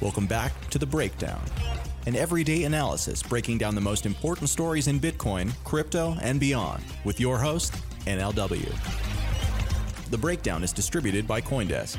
Welcome back to The Breakdown, an everyday analysis breaking down the most important stories in Bitcoin, crypto, and beyond with your host, NLW. The Breakdown is distributed by Coindesk.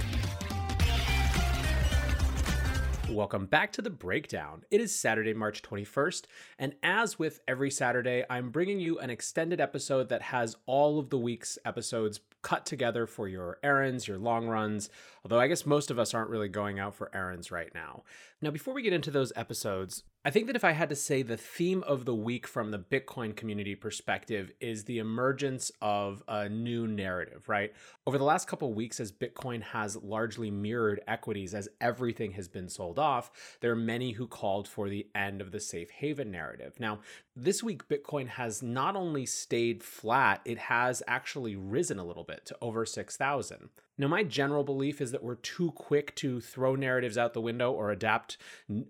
Welcome back to the breakdown. It is Saturday, March 21st, and as with every Saturday, I'm bringing you an extended episode that has all of the week's episodes cut together for your errands, your long runs, although I guess most of us aren't really going out for errands right now. Now, before we get into those episodes, I think that if I had to say the theme of the week from the Bitcoin community perspective is the emergence of a new narrative, right? Over the last couple weeks, as Bitcoin has largely mirrored equities as everything has been sold off, there are many who called for the end of the safe haven narrative. Now, this week, Bitcoin has not only stayed flat, it has actually risen a little bit to over 6,000. Now, my general belief is that we're too quick to throw narratives out the window or adapt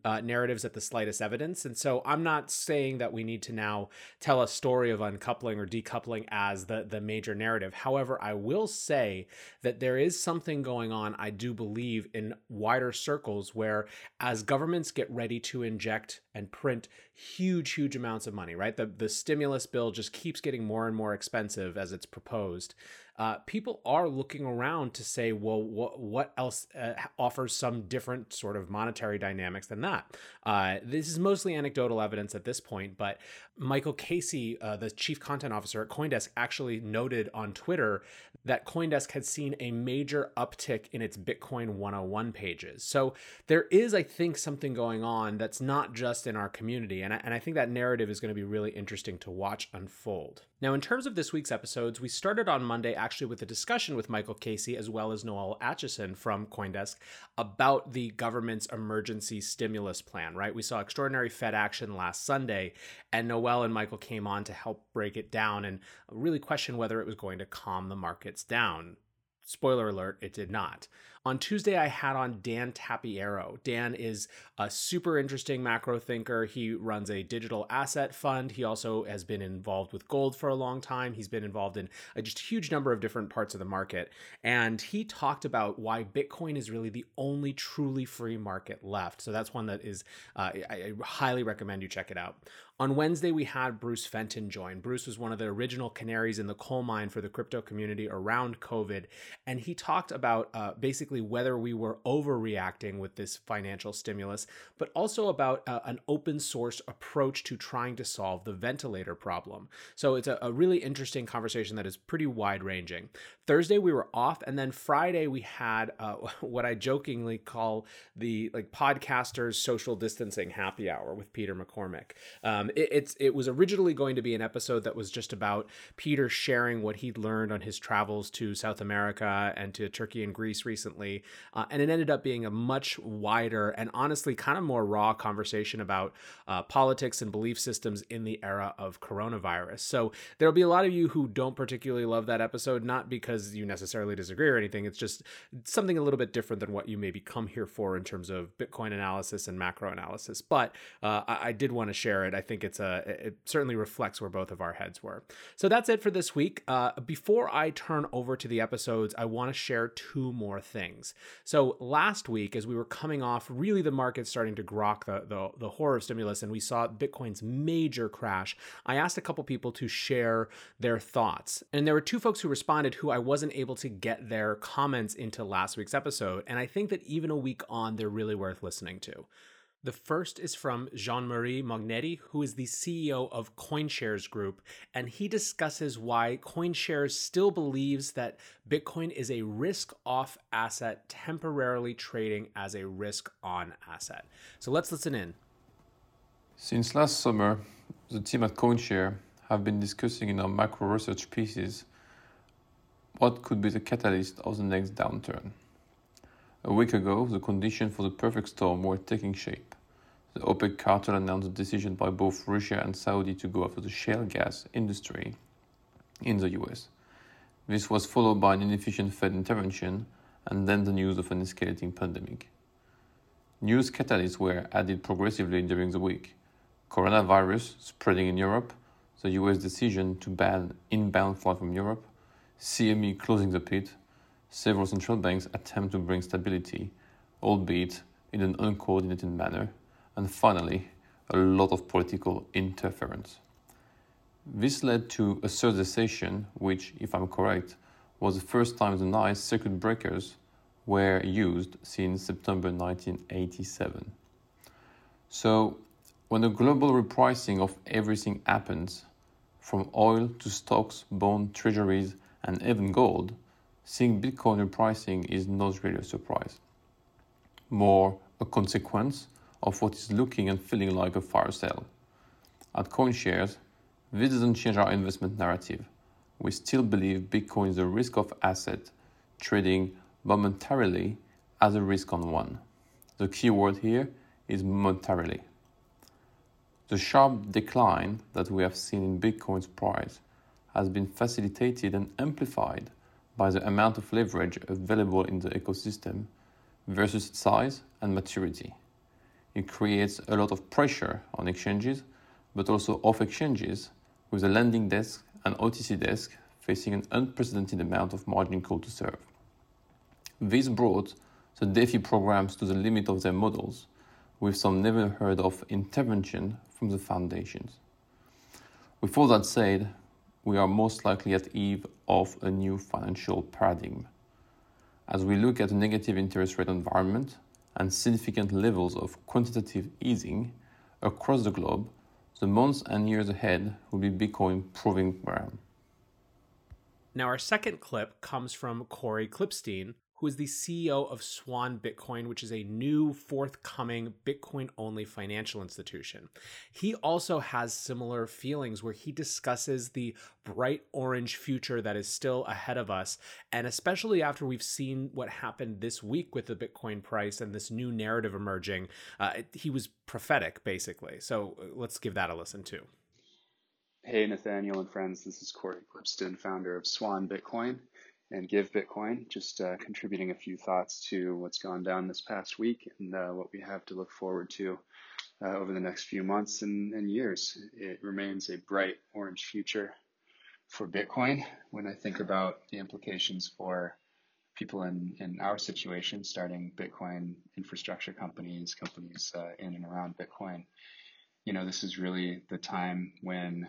uh, narratives at the slightest evidence. And so I'm not saying that we need to now tell a story of uncoupling or decoupling as the, the major narrative. However, I will say that there is something going on, I do believe, in wider circles where as governments get ready to inject and print huge, huge amounts of money, right? The, the stimulus bill just keeps getting more and more expensive as it's proposed uh, people are looking around to say, well, what, what else uh, offers some different sort of monetary dynamics than that? Uh, this is mostly anecdotal evidence at this point, but Michael Casey, uh, the chief content officer at Coindesk, actually noted on Twitter that Coindesk had seen a major uptick in its Bitcoin 101 pages. So there is, I think, something going on that's not just in our community. And I, and I think that narrative is going to be really interesting to watch unfold. Now, in terms of this week's episodes, we started on Monday actually with a discussion with Michael Casey as well as Noelle Acheson from Coindesk about the government's emergency stimulus plan, right? We saw extraordinary Fed action last Sunday, and Noelle and Michael came on to help break it down and really question whether it was going to calm the markets down. Spoiler alert, it did not. On Tuesday, I had on Dan Tapiero. Dan is a super interesting macro thinker. He runs a digital asset fund. He also has been involved with gold for a long time. He's been involved in a just huge number of different parts of the market. And he talked about why Bitcoin is really the only truly free market left. So that's one that is, uh, I, I highly recommend you check it out. On Wednesday, we had Bruce Fenton join. Bruce was one of the original canaries in the coal mine for the crypto community around COVID. And he talked about uh, basically whether we were overreacting with this financial stimulus, but also about uh, an open source approach to trying to solve the ventilator problem. So it's a, a really interesting conversation that is pretty wide ranging. Thursday we were off, and then Friday we had uh, what I jokingly call the like podcasters social distancing happy hour with Peter McCormack. Um, it, it's it was originally going to be an episode that was just about Peter sharing what he'd learned on his travels to South America and to Turkey and Greece recently. Uh, and it ended up being a much wider and honestly kind of more raw conversation about uh, politics and belief systems in the era of coronavirus. So there'll be a lot of you who don't particularly love that episode, not because you necessarily disagree or anything. It's just something a little bit different than what you maybe come here for in terms of Bitcoin analysis and macro analysis. But uh, I, I, did want to share it. I think it's a it certainly reflects where both of our heads were. So that's it for this week. Uh, before I turn over to the episodes, I want to share two more things things. So last week, as we were coming off, really the market starting to grok the, the, the horror of stimulus, and we saw Bitcoin's major crash, I asked a couple people to share their thoughts. And there were two folks who responded who I wasn't able to get their comments into last week's episode. And I think that even a week on, they're really worth listening to. The first is from Jean Marie Mognetti, who is the CEO of CoinShares Group, and he discusses why CoinShares still believes that Bitcoin is a risk off asset, temporarily trading as a risk on asset. So let's listen in. Since last summer, the team at CoinShare have been discussing in our macro research pieces what could be the catalyst of the next downturn. A week ago, the conditions for the perfect storm were taking shape. The OPEC cartel announced a decision by both Russia and Saudi to go after the shale gas industry in the US. This was followed by an inefficient Fed intervention and then the news of an escalating pandemic. News catalysts were added progressively during the week. Coronavirus spreading in Europe, the US decision to ban inbound flight from Europe, CME closing the pit, several central banks attempt to bring stability, albeit in an uncoordinated manner, and finally, a lot of political interference. This led to a certification, which, if I'm correct, was the first time the NYSE circuit breakers were used since September 1987. So, when the global repricing of everything happens, from oil to stocks, bond, treasuries, and even gold, seeing Bitcoin repricing is not really a surprise. More a consequence of what is looking and feeling like a fire sale. At CoinShares, this doesn't change our investment narrative. We still believe Bitcoin is a risk of asset trading momentarily as a risk on one. The key word here is momentarily. The sharp decline that we have seen in Bitcoin's price has been facilitated and amplified by the amount of leverage available in the ecosystem versus its size and maturity. It creates a lot of pressure on exchanges, but also off exchanges, with the lending desk and OTC desk facing an unprecedented amount of margin call to serve. This brought the DeFi programs to the limit of their models, with some never heard of intervention from the foundations. With all that said, we are most likely at eve of a new financial paradigm. As we look at a negative interest rate environment and significant levels of quantitative easing across the globe, the months and years ahead will be Bitcoin proving ground. Now, our second clip comes from Cory Klippsten, who is the CEO of Swan Bitcoin, which is a new forthcoming Bitcoin only financial institution. He also has similar feelings where he discusses the bright orange future that is still ahead of us. And especially after we've seen what happened this week with the Bitcoin price and this new narrative emerging, uh, he was prophetic, basically. So uh, let's give that a listen too. Hey, Nathaniel and friends, this is Cory Klippsten, founder of Swan Bitcoin and Give Bitcoin. Just uh, contributing a few thoughts to what's gone down this past week and uh, what we have to look forward to uh, over the next few months and, and, years. It remains a bright orange future for Bitcoin. When I think about the implications for people in, in our situation, starting Bitcoin infrastructure companies, companies uh, in and around Bitcoin, you know, this is really the time when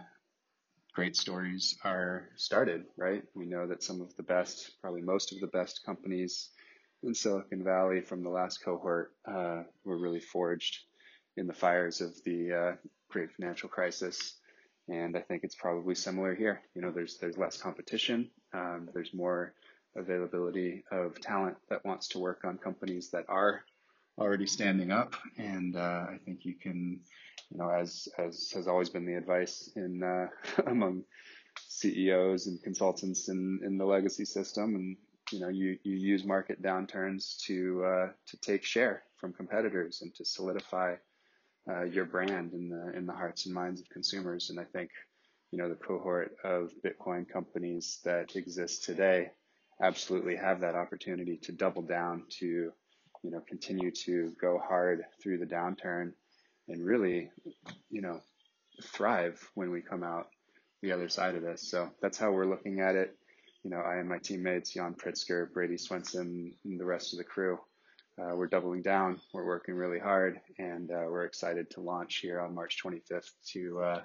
great stories are started, right? We know that some of the best, probably most of the best companies in Silicon Valley from the last cohort uh, were really forged in the fires of the uh, great financial crisis. And I think it's probably similar here. You know, there's there's less competition. Um, there's more availability of talent that wants to work on companies that are already standing up. And uh, I think you can you know, as as has always been the advice in uh, among CEOs and consultants in in the legacy system, and you know, you you use market downturns to uh, to take share from competitors and to solidify uh, your brand in the in the hearts and minds of consumers. And I think, you know, the cohort of Bitcoin companies that exist today absolutely have that opportunity to double down to, you know, continue to go hard through the downturn and really, you know, thrive when we come out the other side of this. So that's how we're looking at it. You know, I and my teammates, Yan Pritzker, Brady Swenson, and the rest of the crew, uh, we're doubling down. We're working really hard, and uh, we're excited to launch here on March 25th to uh,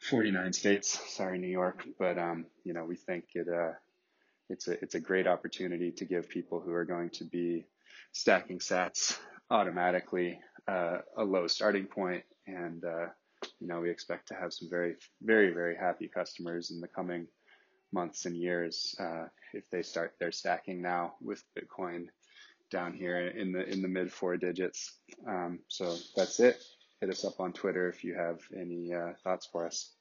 49 states. Sorry, New York, but um, you know, we think it uh, it's a it's a great opportunity to give people who are going to be stacking sats automatically uh, a low starting point, and uh, you know we expect to have some very, very, very happy customers in the coming months and years uh, if they start their stacking now with Bitcoin down here in the in the mid four digits. Um, so that's it. Hit us up on Twitter if you have any uh, thoughts for us.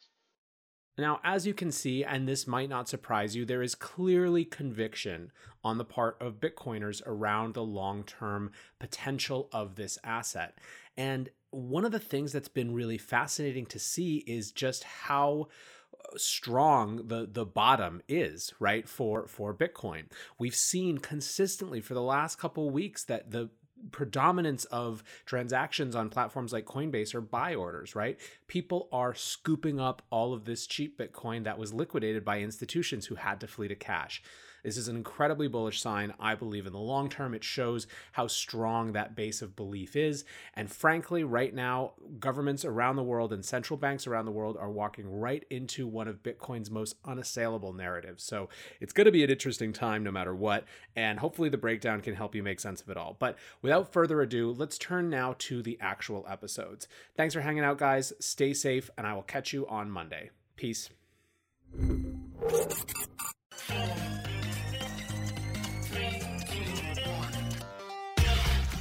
Now, as you can see, and this might not surprise you, there is clearly conviction on the part of Bitcoiners around the long term potential of this asset. And one of the things that's been really fascinating to see is just how uh, strong the the bottom is right for for bitcoin we've seen consistently for the last couple weeks that the predominance of transactions on platforms like Coinbase are buy orders, right? People are scooping up all of this cheap Bitcoin that was liquidated by institutions who had to flee to cash. This is an incredibly bullish sign. I believe in the long term, it shows how strong that base of belief is. And frankly, right now, governments around the world and central banks around the world are walking right into one of Bitcoin's most unassailable narratives. So it's going to be an interesting time no matter what. And hopefully, the breakdown can help you make sense of it all. But without further ado, let's turn now to the actual episodes. Thanks for hanging out, guys. Stay safe, and I will catch you on Monday. Peace.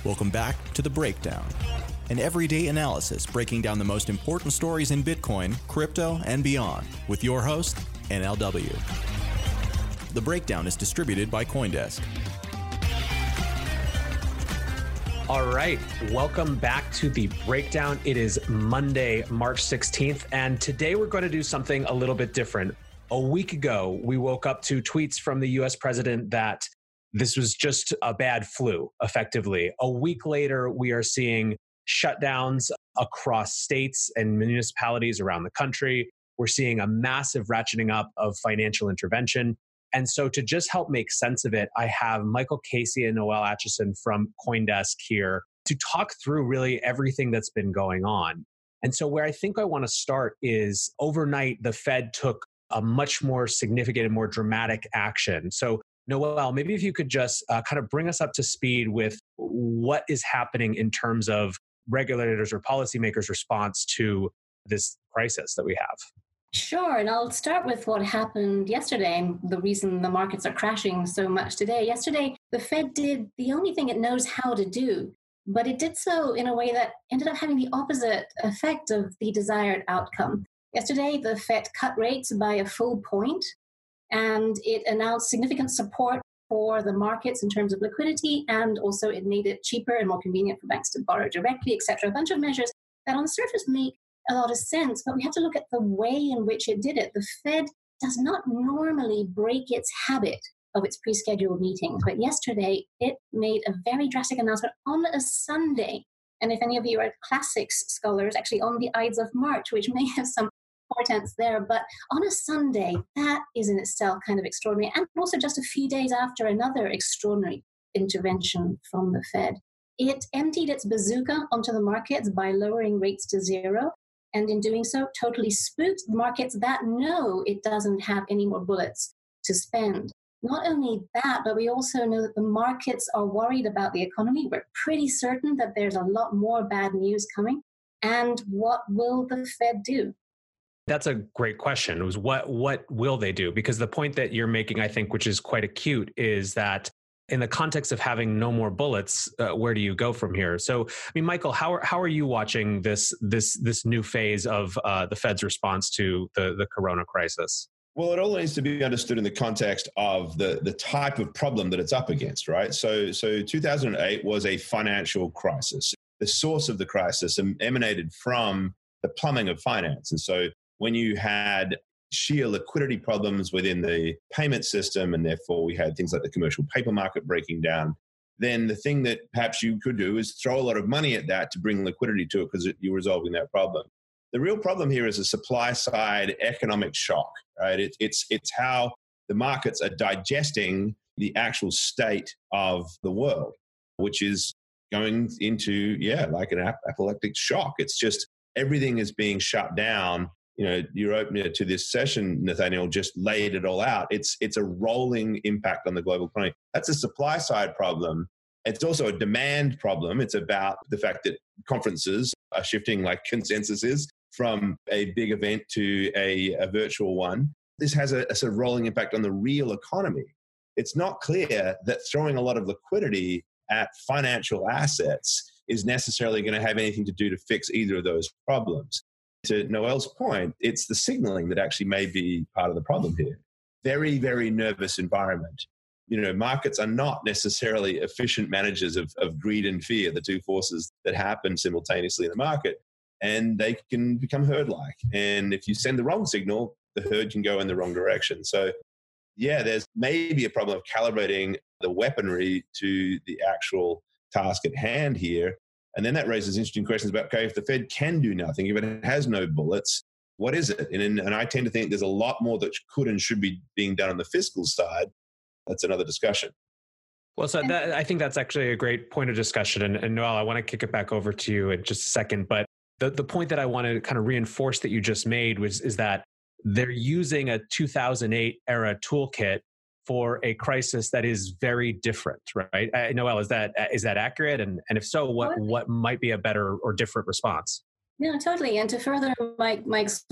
Welcome back to The Breakdown, an everyday analysis breaking down the most important stories in Bitcoin, crypto, and beyond, with your host, NLW. The Breakdown is distributed by Coindesk. All right, welcome back to the breakdown. It is Monday, March 16th, and today we're going to do something a little bit different. A week ago, we woke up to tweets from the US president that this was just a bad flu, effectively. A week later, we are seeing shutdowns across states and municipalities around the country. We're seeing a massive ratcheting up of financial intervention. And so, to just help make sense of it, I have Michael Casey and Noelle Acheson from Coindesk here to talk through really everything that's been going on. And so, where I think I want to start is overnight, the Fed took a much more significant and more dramatic action. So, Noelle, maybe if you could just uh, kind of bring us up to speed with what is happening in terms of regulators or policymakers' response to this crisis that we have. Sure, and I'll start with what happened yesterday and the reason the markets are crashing so much today. Yesterday, the Fed did the only thing it knows how to do, but it did so in a way that ended up having the opposite effect of the desired outcome. Yesterday, the Fed cut rates by a full point, and it announced significant support for the markets in terms of liquidity, and also it made it cheaper and more convenient for banks to borrow directly, etc. A bunch of measures that on the surface make a lot of sense, but we have to look at the way in which it did it. The Fed does not normally break its habit of its pre scheduled meetings, but yesterday it made a very drastic announcement on a Sunday. And if any of you are classics scholars, actually on the Ides of March, which may have some portents there, but on a Sunday, that is in itself kind of extraordinary. And also just a few days after another extraordinary intervention from the Fed. It emptied its bazooka onto the markets by lowering rates to zero and in doing so, totally spooked the markets that know it doesn't have any more bullets to spend. Not only that, but we also know that the markets are worried about the economy. We're pretty certain that there's a lot more bad news coming. And what will the Fed do? That's a great question. It was what what will they do? Because the point that you're making, I think, which is quite acute, is that in the context of having no more bullets, uh, where do you go from here? So, I mean, Michael, how are, how are you watching this this this new phase of uh, the Fed's response to the the Corona crisis? Well, it all needs to be understood in the context of the, the type of problem that it's up against, right? So, so 2008 was a financial crisis. The source of the crisis emanated from the plumbing of finance. And so, when you had sheer liquidity problems within the payment system, and therefore we had things like the commercial paper market breaking down, then the thing that perhaps you could do is throw a lot of money at that to bring liquidity to it because you're resolving that problem. The real problem here is a supply side economic shock, right? It, it's, it's how the markets are digesting the actual state of the world, which is going into, yeah, like an apoplectic shock. It's just everything is being shut down you know your opener to this session nathaniel just laid it all out. It's it's a rolling impact on the global economy. That's a supply side problem. It's also a demand problem. It's about the fact that conferences are shifting like consensus is from a big event to a, a virtual one. This has a, a sort of rolling impact on the real economy. It's not clear that throwing a lot of liquidity at financial assets is necessarily going to have anything to do to fix either of those problems to Noelle's point, it's the signaling that actually may be part of the problem here. Very, very nervous environment. You know, markets are not necessarily efficient managers of, of greed and fear, the two forces that happen simultaneously in the market, and they can become herd like. And if you send the wrong signal, the herd can go in the wrong direction. So, yeah, there's maybe a problem of calibrating the weaponry to the actual task at hand here. And then that raises interesting questions about okay, if the Fed can do nothing, if it has no bullets, what is it? And, and I tend to think there's a lot more that could and should be being done on the fiscal side. that's another discussion. Well, so that, I think that's actually a great point of discussion. And, and Noel, I want to kick it back over to you in just a second. But the, the point that I want to kind of reinforce that you just made was is that they're using a 2008 era toolkit for a crisis that is very different, right? Uh, Noelle, is that is that accurate? And and if so, what what might be a better or different response? No, totally. And to further Mike Mike's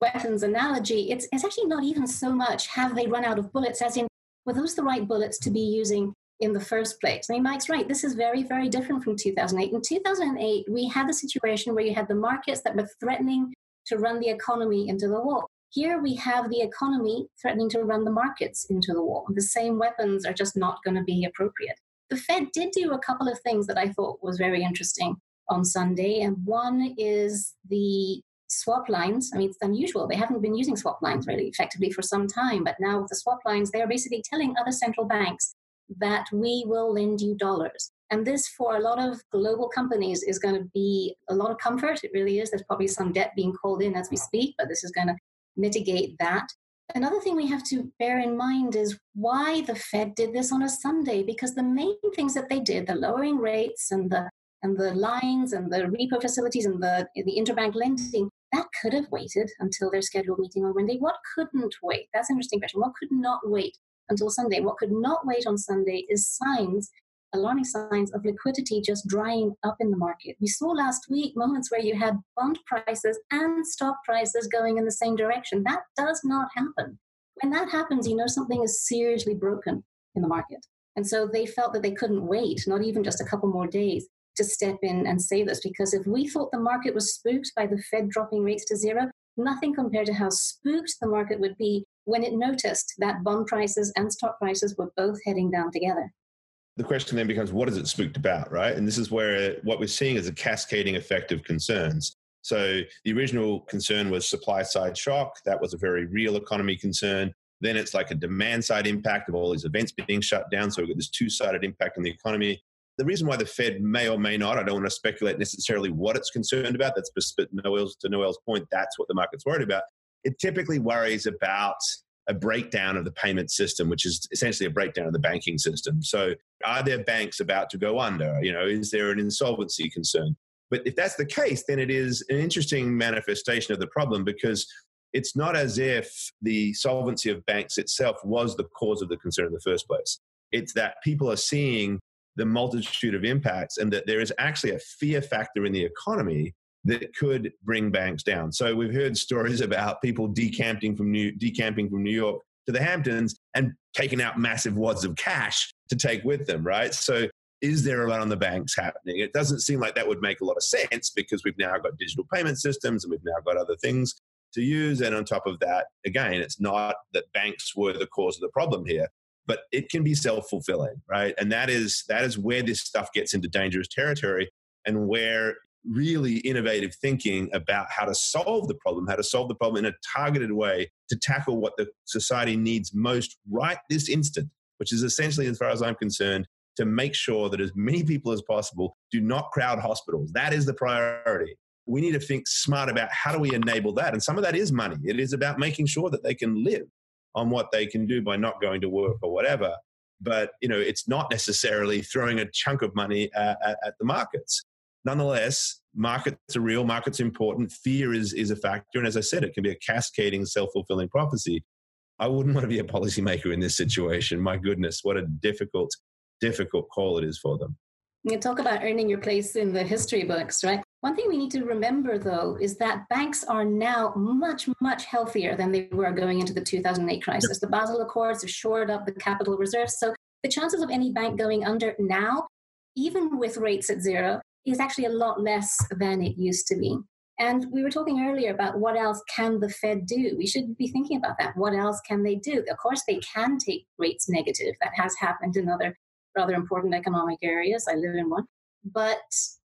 weapons analogy, it's it's actually not even so much have they run out of bullets, as in were those the right bullets to be using in the first place. I mean, Mike's right. This is very, very different from 2008. In 2008, we had the situation where you had the markets that were threatening to run the economy into the wall. Here we have the economy threatening to run the markets into the wall. The same weapons are just not going to be appropriate. The Fed did do a couple of things that I thought was very interesting on Sunday, and one is the swap lines. I mean, it's unusual. They haven't been using swap lines really effectively for some time, but now with the swap lines, they are basically telling other central banks that we will lend you dollars. And this, for a lot of global companies, is going to be a lot of comfort. It really is. There's probably some debt being called in as we speak, but this is going to mitigate that. Another thing we have to bear in mind is why the Fed did this on a Sunday, because the main things that they did, the lowering rates and the and the lines and the repo facilities and the the interbank lending, that could have waited until their scheduled meeting on Monday. What couldn't wait? That's an interesting question. What could not wait until Sunday? What could not wait on Sunday is signs alarming signs of liquidity just drying up in the market. We saw last week moments where you had bond prices and stock prices going in the same direction. That does not happen. When that happens, you know something is seriously broken in the market. And so they felt that they couldn't wait, not even just a couple more days, to step in and say this. Because if we thought the market was spooked by the Fed dropping rates to zero, nothing compared to how spooked the market would be when it noticed that bond prices and stock prices were both heading down together the question then becomes what is it spooked about, right? And this is where what we're seeing is a cascading effect of concerns. So the original concern was supply side shock. That was a very real economy concern. Then it's like a demand side impact of all these events being shut down. So we've got this two sided impact on the economy. The reason why the Fed may or may not, I don't want to speculate necessarily what it's concerned about. That's but Noelle's, to Noelle's point, that's what the market's worried about. It typically worries about a breakdown of the payment system, which is essentially a breakdown of the banking system. So, are there banks about to go under? You know, is there an insolvency concern? But if that's the case, then it is an interesting manifestation of the problem because it's not as if the solvency of banks itself was the cause of the concern in the first place. It's that people are seeing the multitude of impacts and that there is actually a fear factor in the economy that could bring banks down. So we've heard stories about people decamping from New, decamping from New York to the Hamptons and taking out massive wads of cash to take with them, right? So is there a run on the banks happening? It doesn't seem like that would make a lot of sense because we've now got digital payment systems and we've now got other things to use. And on top of that, again, it's not that banks were the cause of the problem here, but it can be self-fulfilling, right? And that is that is where this stuff gets into dangerous territory and where really innovative thinking about how to solve the problem, how to solve the problem in a targeted way to tackle what the society needs most right this instant, which is essentially, as far as I'm concerned, to make sure that as many people as possible do not crowd hospitals. That is the priority. We need to think smart about how do we enable that. And some of that is money. It is about making sure that they can live on what they can do by not going to work or whatever. But you know, it's not necessarily throwing a chunk of money at, at, at the markets nonetheless, markets are real, markets are important. Fear is, is a factor. And as I said, it can be a cascading, self fulfilling prophecy. I wouldn't want to be a policymaker in this situation. My goodness, what a difficult, difficult call it is for them. You talk about earning your place in the history books, right? One thing we need to remember, though, is that banks are now much, much healthier than they were going into the 2008 crisis. The Basel Accords have shored up the capital reserves. So the chances of any bank going under now, even with rates at zero, is actually a lot less than it used to be. And we were talking earlier about what else can the Fed do? We should be thinking about that. What else can they do? Of course, they can take rates negative. That has happened in other rather important economic areas. I live in one. But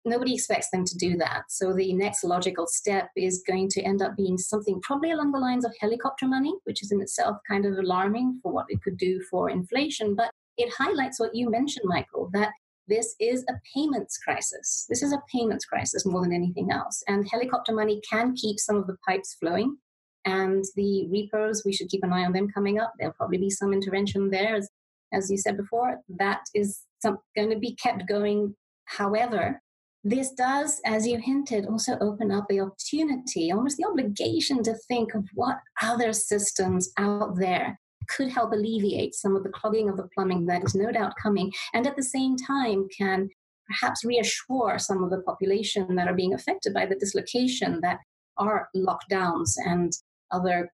nobody expects them to do that. So the next logical step is going to end up being something probably along the lines of helicopter money, which is in itself kind of alarming for what it could do for inflation. But it highlights what you mentioned, Michael, that this is a payments crisis. This is a payments crisis more than anything else. And helicopter money can keep some of the pipes flowing. And the repos, we should keep an eye on them coming up. There'll probably be some intervention there as as you said before, that is some, going to be kept going. However, this does, as you hinted, also open up the opportunity, almost the obligation to think of what other systems out there could help alleviate some of the clogging of the plumbing that is no doubt coming, and at the same time can perhaps reassure some of the population that are being affected by the dislocation that are lockdowns and other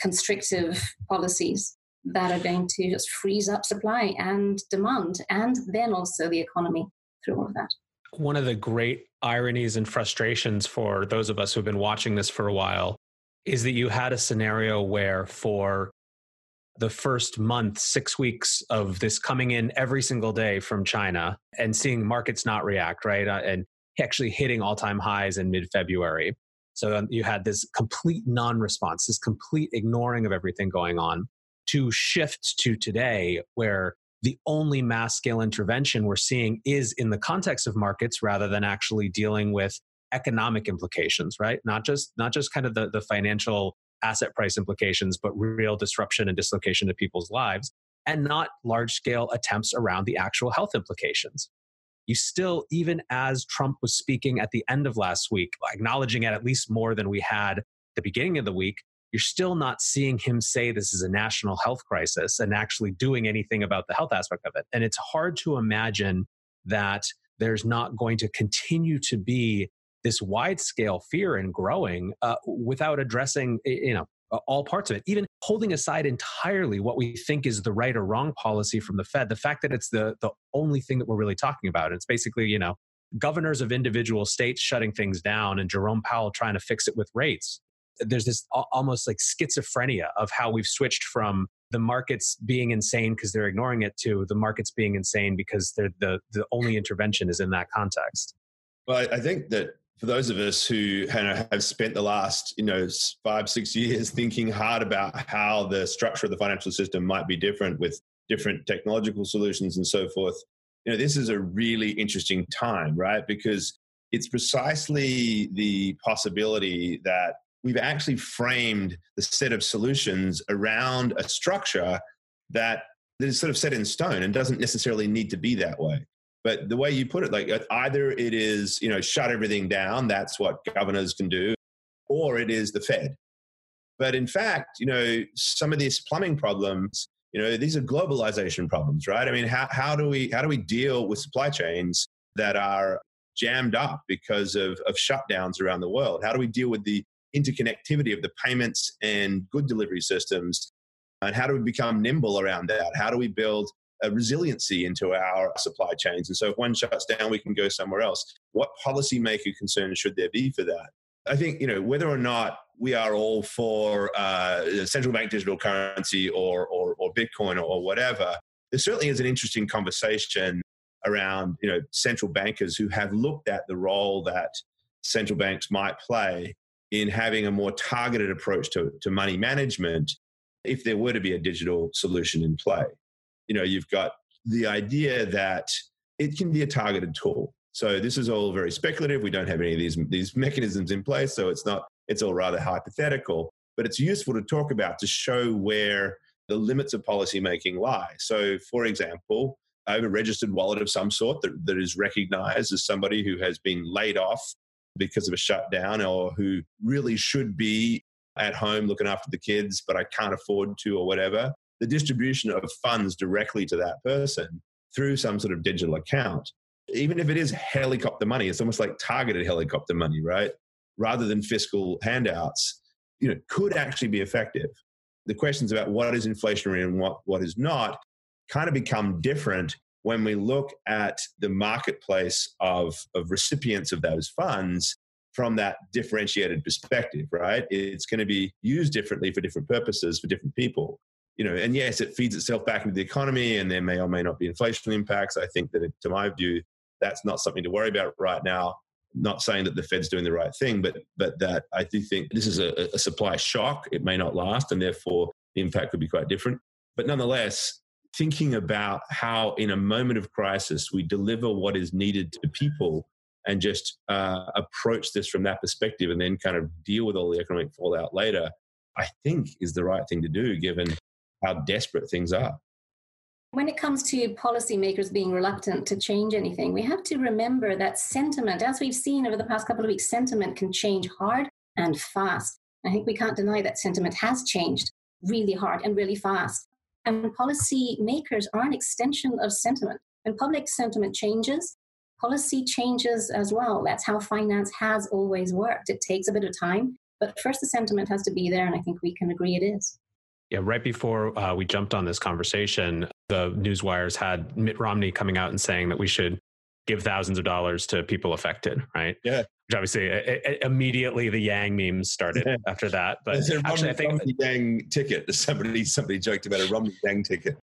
constrictive policies that are going to just freeze up supply and demand, and then also the economy through all of that. One of the great ironies and frustrations for those of us who've been watching this for a while is that you had a scenario where, for the first month, six weeks of this coming in every single day from China and seeing markets not react, right? Uh, and actually hitting all time highs in mid February. So um, you had this complete non response, this complete ignoring of everything going on to shift to today where the only mass scale intervention we're seeing is in the context of markets rather than actually dealing with economic implications right not just not just kind of the, the financial asset price implications, but real disruption and dislocation to people's lives, and not large scale attempts around the actual health implications. You still, even as Trump was speaking at the end of last week, acknowledging at least more than we had the beginning of the week, you're still not seeing him say this is a national health crisis and actually doing anything about the health aspect of it. And it's hard to imagine that there's not going to continue to be this wide scale fear and growing uh, without addressing you know all parts of it even holding aside entirely what we think is the right or wrong policy from the fed the fact that it's the the only thing that we're really talking about. It's basically you know governors of individual states shutting things down and jerome powell trying to fix it with rates. There's this almost like schizophrenia of how we've switched from the markets being insane because they're ignoring it to the markets being insane because they're the the only intervention is in that context. Well i think that for those of us who have spent the last you know five six years thinking hard about how the structure of the financial system might be different with different technological solutions and so forth you know this is a really interesting time right? Because it's precisely the possibility that we've actually framed the set of solutions around a structure that that is sort of set in stone and doesn't necessarily need to be that way but the way you put it, like uh, either it is, you know, shut everything down, that's what governors can do, or it is the Fed. But in fact, you know, some of these plumbing problems, you know, these are globalization problems, right? I mean, how, how do we how do we deal with supply chains that are jammed up because of, of shutdowns around the world? How do we deal with the interconnectivity of the payments and good delivery systems? And how do we become nimble around that? How do we build a resiliency into our supply chains. And so if one shuts down, we can go somewhere else. What policymaker concerns should there be for that? I think, you know, whether or not we are all for uh, central bank digital currency or, or, or Bitcoin or, or whatever, there certainly is an interesting conversation around, you know, central bankers who have looked at the role that central banks might play in having a more targeted approach to, to money management if there were to be a digital solution in play you know, you've got the idea that it can be a targeted tool. So this is all very speculative. We don't have any of these these mechanisms in place, so it's not it's all rather hypothetical. But it's useful to talk about to show where the limits of policymaking lie. So, for example, I have a registered wallet of some sort that, that is recognized as somebody who has been laid off because of a shutdown or who really should be at home looking after the kids, but I can't afford to or whatever the distribution of funds directly to that person through some sort of digital account, even if it is helicopter money, it's almost like targeted helicopter money, right? Rather than fiscal handouts, you know, could actually be effective. The questions about what is inflationary and what, what is not kind of become different when we look at the marketplace of, of recipients of those funds from that differentiated perspective, right? It's going to be used differently for different purposes for different people you know, and yes, it feeds itself back into the economy, and there may or may not be inflation impacts. I think that, it, to my view, that's not something to worry about right now. Not saying that the Fed's doing the right thing, but but that I do think this is a, a supply shock. It may not last, and therefore the impact could be quite different. But nonetheless, thinking about how in a moment of crisis we deliver what is needed to people and just uh, approach this from that perspective and then kind of deal with all the economic fallout later, I think is the right thing to do given how desperate things are. When it comes to policymakers being reluctant to change anything, we have to remember that sentiment, as we've seen over the past couple of weeks, sentiment can change hard and fast. I think we can't deny that sentiment has changed really hard and really fast. And policymakers are an extension of sentiment. When public sentiment changes, policy changes as well. That's how finance has always worked. It takes a bit of time, but first the sentiment has to be there, and I think we can agree it is. Yeah, right before uh, we jumped on this conversation, the news wires had Mitt Romney coming out and saying that we should give thousands of dollars to people affected, right? Yeah. Which obviously it, it, immediately the Yang memes started yeah. after that. But actually, I think Romney Yang ticket. Somebody somebody joked about a Romney Yang ticket.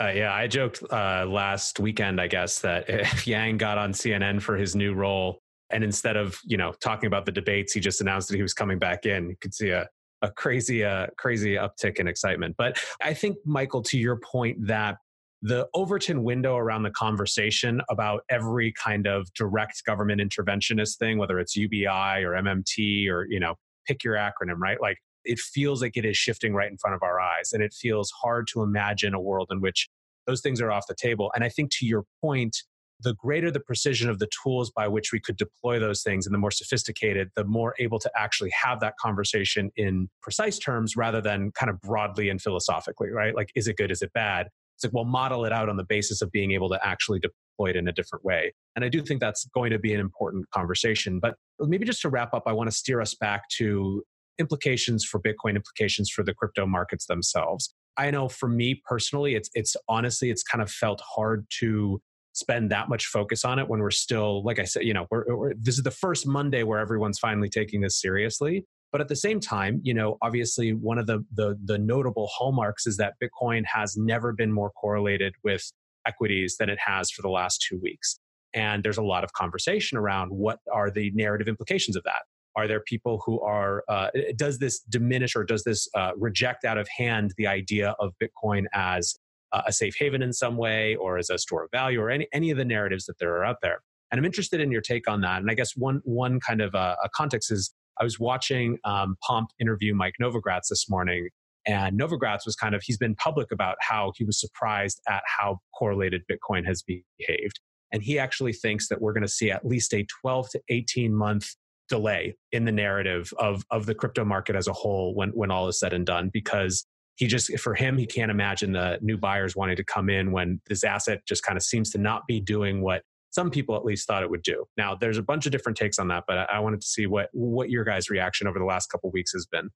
Uh, yeah, I joked uh, last weekend, I guess, that if Yang got on CNN for his new role, and instead of you know talking about the debates, he just announced that he was coming back in. You could see a a crazy, uh, crazy uptick in excitement. But I think, Michael, to your point, that the Overton window around the conversation about every kind of direct government interventionist thing, whether it's UBI or MMT or, you know, pick your acronym, right? Like it feels like it is shifting right in front of our eyes. And it feels hard to imagine a world in which those things are off the table. And I think to your point, the greater the precision of the tools by which we could deploy those things and the more sophisticated, the more able to actually have that conversation in precise terms rather than kind of broadly and philosophically, right? Like, is it good? Is it bad? It's like, well, model it out on the basis of being able to actually deploy it in a different way. And I do think that's going to be an important conversation. But maybe just to wrap up, I want to steer us back to implications for Bitcoin, implications for the crypto markets themselves. I know for me personally, it's it's honestly it's kind of felt hard to spend that much focus on it when we're still, like I said, you know, we're, we're, this is the first Monday where everyone's finally taking this seriously. But at the same time, you know, obviously one of the, the, the notable hallmarks is that Bitcoin has never been more correlated with equities than it has for the last two weeks. And there's a lot of conversation around what are the narrative implications of that. Are there people who are, uh, does this diminish or does this uh, reject out of hand the idea of Bitcoin as uh, a safe haven in some way or as a store of value or any, any of the narratives that there are out there. And I'm interested in your take on that. And I guess one, one kind of uh, a context is I was watching um, Pomp interview Mike Novogratz this morning. And Novogratz was kind of, he's been public about how he was surprised at how correlated Bitcoin has behaved. And he actually thinks that we're going to see at least a 12 to 18 month delay in the narrative of, of the crypto market as a whole when, when all is said and done, because he just for him he can't imagine the new buyers wanting to come in when this asset just kind of seems to not be doing what some people at least thought it would do. Now there's a bunch of different takes on that but i, wanted to see what what your guys reaction over the last couple weeks has been.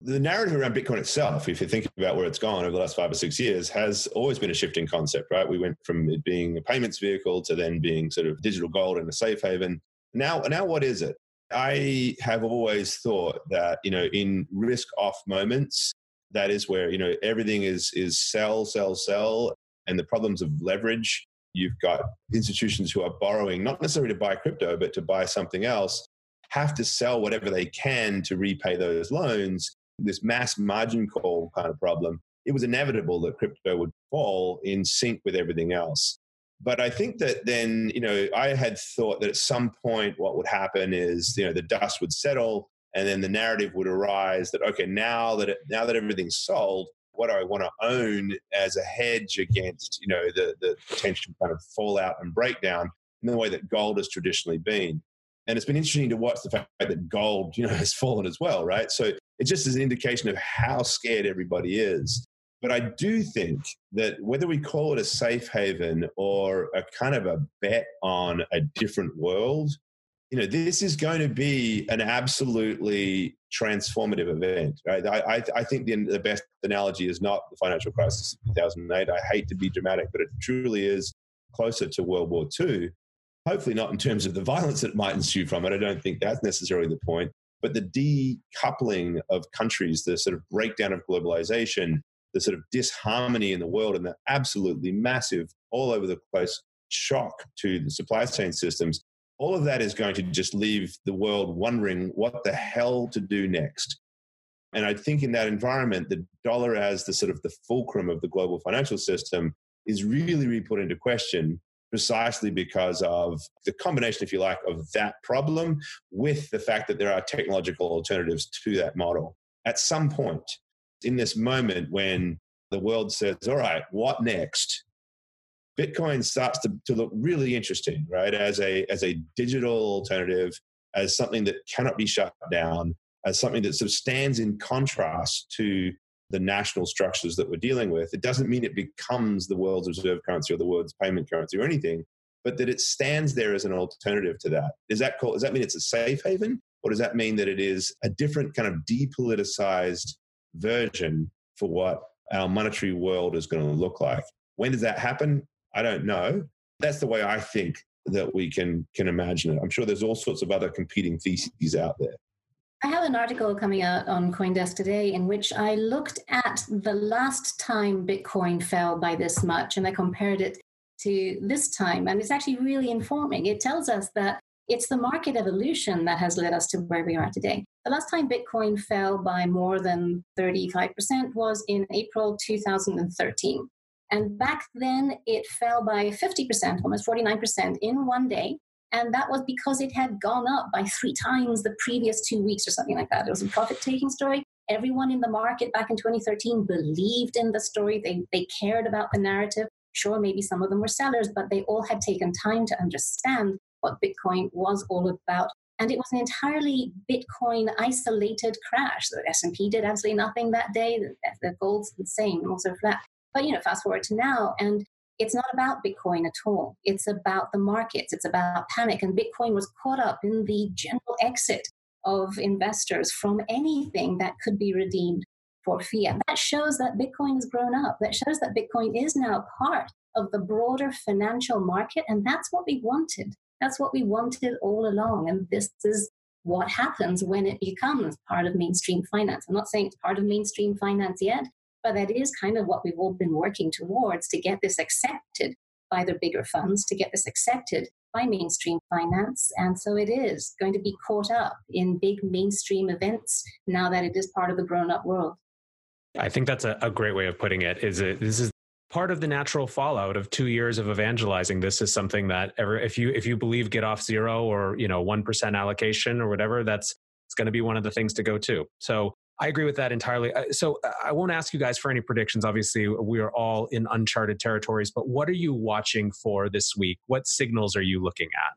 The narrative around bitcoin itself if you think about where it's gone over the last five or six years has always been a shifting concept right? We went from it being a payments vehicle to then being sort of digital gold and a safe haven. Now now what is it? I have always thought that, you know, in risk off moments, that is where you know everything is is sell sell sell and the problems of leverage you've got institutions who are borrowing not necessarily to buy crypto but to buy something else have to sell whatever they can to repay those loans. This mass margin call kind of problem it was inevitable that crypto would fall in sync with everything else. But i think that then you know i had thought that at some point what would happen is you know the dust would settle and then the narrative would arise that okay now that it, now that everything's sold what do i want to own as a hedge against you know the the potential kind of fallout and breakdown in the way that gold has traditionally been? And it's been interesting to watch the fact that gold you know has fallen as well right? So it just is an indication of how scared everybody is. But i do think that whether we call it a safe haven or a kind of a bet on a different world you know, this is going to be an absolutely transformative event. Right? I, I, I think the, the best analogy is not the financial crisis of 2008. I hate to be dramatic, but it truly is closer to World War II. Hopefully, not in terms of the violence that might ensue from it. I don't think that's necessarily the point. But the decoupling of countries, the sort of breakdown of globalization, the sort of disharmony in the world, and the absolutely massive, all over the place shock to the supply chain systems all of that is going to just leave the world wondering what the hell to do next. And I think in that environment, the dollar as the sort of the fulcrum of the global financial system is really, really put into question precisely because of the combination, if you like, of that problem with the fact that there are technological alternatives to that model. At some point in this moment when the world says, all right, what next? Bitcoin starts to, to look really interesting, right? As a, as a digital alternative, as something that cannot be shut down, as something that sort of stands in contrast to the national structures that we're dealing with. It doesn't mean it becomes the world's reserve currency or the world's payment currency or anything, but that it stands there as an alternative to that. Does that call, does that mean it's a safe haven? Or does that mean that it is a different kind of depoliticized version for what our monetary world is going to look like? When does that happen? I don't know. That's the way I think that we can can imagine it. I'm sure there's all sorts of other competing theses out there. I have an article coming out on Coindesk today in which I looked at the last time Bitcoin fell by this much and I compared it to this time. And it's actually really informing. It tells us that it's the market evolution that has led us to where we are today. The last time Bitcoin fell by more than 35% was in April 2013. And back then, it fell by 50%, almost 49% in one day. And that was because it had gone up by three times the previous two weeks or something like that. It was a profit taking story. Everyone in the market back in 2013 believed in the story, they, they cared about the narrative. Sure, maybe some of them were sellers, but they all had taken time to understand what Bitcoin was all about. And it was an entirely Bitcoin isolated crash. The S&P did absolutely nothing that day. The, the gold's the same, also flat. But you know, fast forward to now, and it's not about Bitcoin at all. It's about the markets. It's about panic. And Bitcoin was caught up in the general exit of investors from anything that could be redeemed for fiat. That shows that Bitcoin has grown up. That shows that Bitcoin is now part of the broader financial market. And that's what we wanted. That's what we wanted all along. And this is what happens when it becomes part of mainstream finance. I'm not saying it's part of mainstream finance yet, but that is kind of what we've all been working towards to get this accepted by the bigger funds, to get this accepted by mainstream finance. And so it is going to be caught up in big mainstream events now that it is part of the grown up world. I think that's a, a great way of putting it. Is it this is part of the natural fallout of two years of evangelizing this is something that ever if you if you believe get off zero or you know one percent allocation or whatever that's it's going to be one of the things to go to so I agree with that entirely. Uh, so uh, I won't ask you guys for any predictions. Obviously, we are all in uncharted territories, but what are you watching for this week? What signals are you looking at?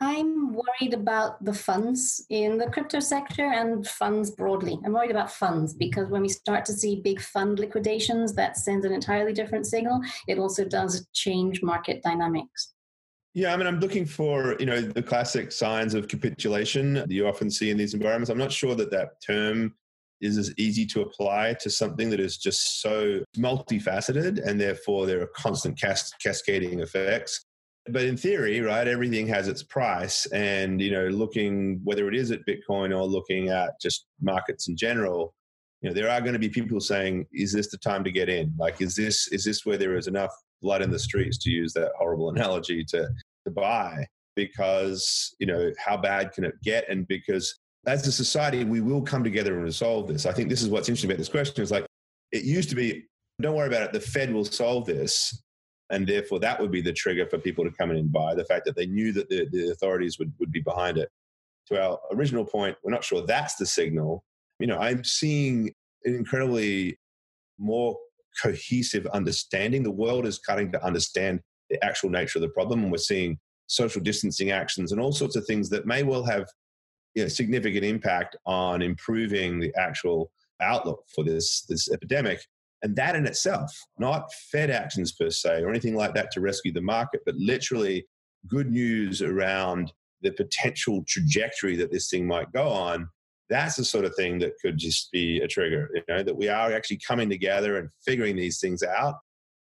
I'm worried about the funds in the crypto sector and funds broadly. I'm worried about funds because when we start to see big fund liquidations, that sends an entirely different signal. It also does change market dynamics. Yeah, I mean, I'm looking for you know the classic signs of capitulation that you often see in these environments. I'm not sure that that term is as easy to apply to something that is just so multifaceted and therefore there are constant cas- cascading effects. But in theory right everything has its price and you know looking whether it is at bitcoin or looking at just markets in general you know there are going to be people saying is this the time to get in? Like is this is this where there is enough blood in the streets to use that horrible analogy to to buy because you know how bad can it get? And because as a society, we will come together and resolve this. I think this is what's interesting about this question is like, it used to be, don't worry about it, the Fed will solve this. And therefore, that would be the trigger for people to come in and buy the fact that they knew that the, the authorities would, would be behind it. To our original point, we're not sure that's the signal. You know, I'm seeing an incredibly more cohesive understanding. The world is starting to understand the actual nature of the problem, and we're seeing social distancing actions and all sorts of things that may well have you know, significant impact on improving the actual outlook for this this epidemic. And that in itself, not Fed actions per se or anything like that to rescue the market, but literally good news around the potential trajectory that this thing might go on. That's the sort of thing that could just be a trigger, you know, that we are actually coming together and figuring these things out.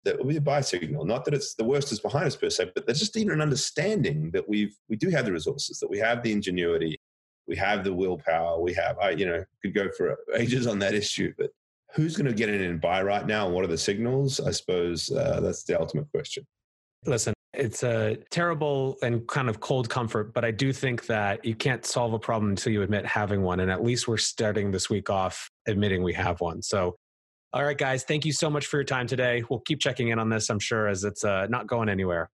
That will be a buy signal. Not that it's the worst is behind us per se, but there's just even an understanding that we've we do have the resources, that we have the ingenuity, we have the willpower. We have, I, you know, could go for ages on that issue, but who's going to get in and buy right now? And what are the signals? I suppose uh, that's the ultimate question. Listen, it's a terrible and kind of cold comfort, but I do think that you can't solve a problem until you admit having one. And at least we're starting this week off admitting we have one. So, all right, guys, thank you so much for your time today. We'll keep checking in on this, I'm sure, as it's uh, not going anywhere.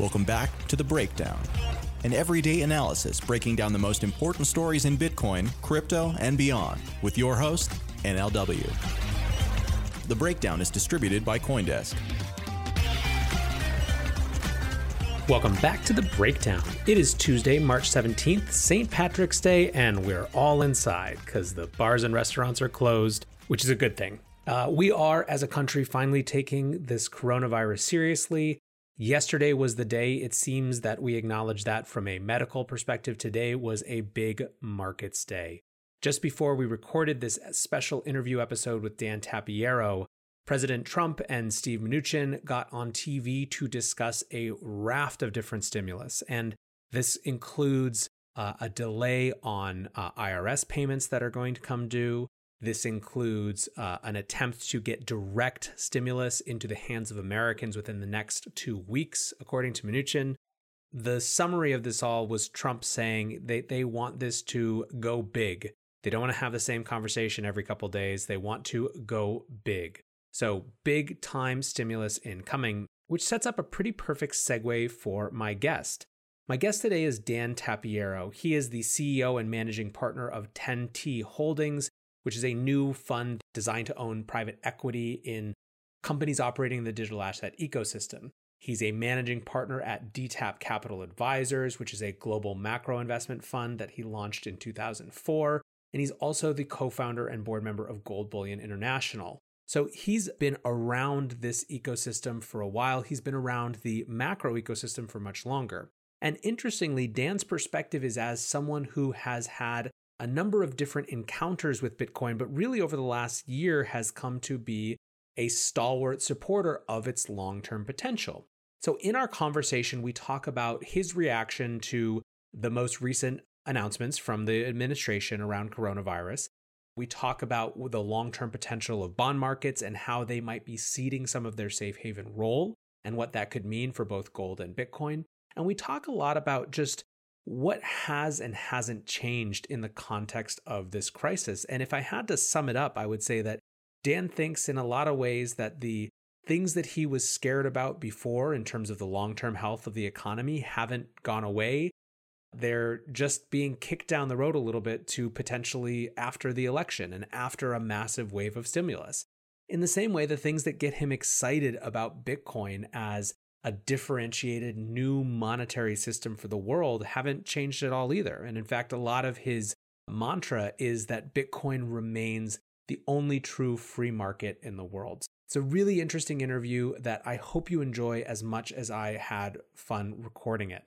Welcome back to The Breakdown. an everyday analysis breaking down the most important stories in Bitcoin, crypto, and beyond with your host, NLW. The breakdown is distributed by Coindesk. Welcome back to the breakdown. It is Tuesday, March 17th, St. Patrick's Day, and we're all inside because the bars and restaurants are closed, which is a good thing. Uh, we are, as a country, finally taking this coronavirus seriously. Yesterday was the day it seems that we acknowledge that from a medical perspective. Today was a big markets day. Just before we recorded this special interview episode with Dan Tapiero, President Trump and Steve Mnuchin got on TV to discuss a raft of different stimulus. And this includes uh, a delay on uh, IRS payments that are going to come due. This includes uh, an attempt to get direct stimulus into the hands of Americans within the next two weeks, according to Mnuchin. The summary of this all was Trump saying they, they want this to go big. They don't want to have the same conversation every couple days. They want to go big. So, big time stimulus incoming, which sets up a pretty perfect segue for my guest. My guest today is Dan Tapiero. He is the CEO and managing partner of 10T Holdings, which is a new fund designed to own private equity in companies operating in the digital asset ecosystem. He's a managing partner at DTAP Capital Advisors, which is a global macro investment fund that he launched in 2004. And he's also the co founder and board member of Gold Bullion International. So he's been around this ecosystem for a while. He's been around the macro ecosystem for much longer. And interestingly, Dan's perspective is as someone who has had a number of different encounters with Bitcoin, but really over the last year has come to be a stalwart supporter of its long term potential. So, in our conversation, we talk about his reaction to the most recent announcements from the administration around coronavirus. We talk about the long term potential of bond markets and how they might be ceding some of their safe haven role and what that could mean for both gold and Bitcoin. And we talk a lot about just what has and hasn't changed in the context of this crisis. And if I had to sum it up, I would say that Dan thinks in a lot of ways that the things that he was scared about before in terms of the long term health of the economy haven't gone away. They're just being kicked down the road a little bit to potentially after the election and after a massive wave of stimulus. In the same way, the things that get him excited about Bitcoin as a differentiated new monetary system for the world haven't changed at all either. And in fact, a lot of his mantra is that Bitcoin remains the only true free market in the world. It's a really interesting interview that I hope you enjoy as much as I had fun recording it.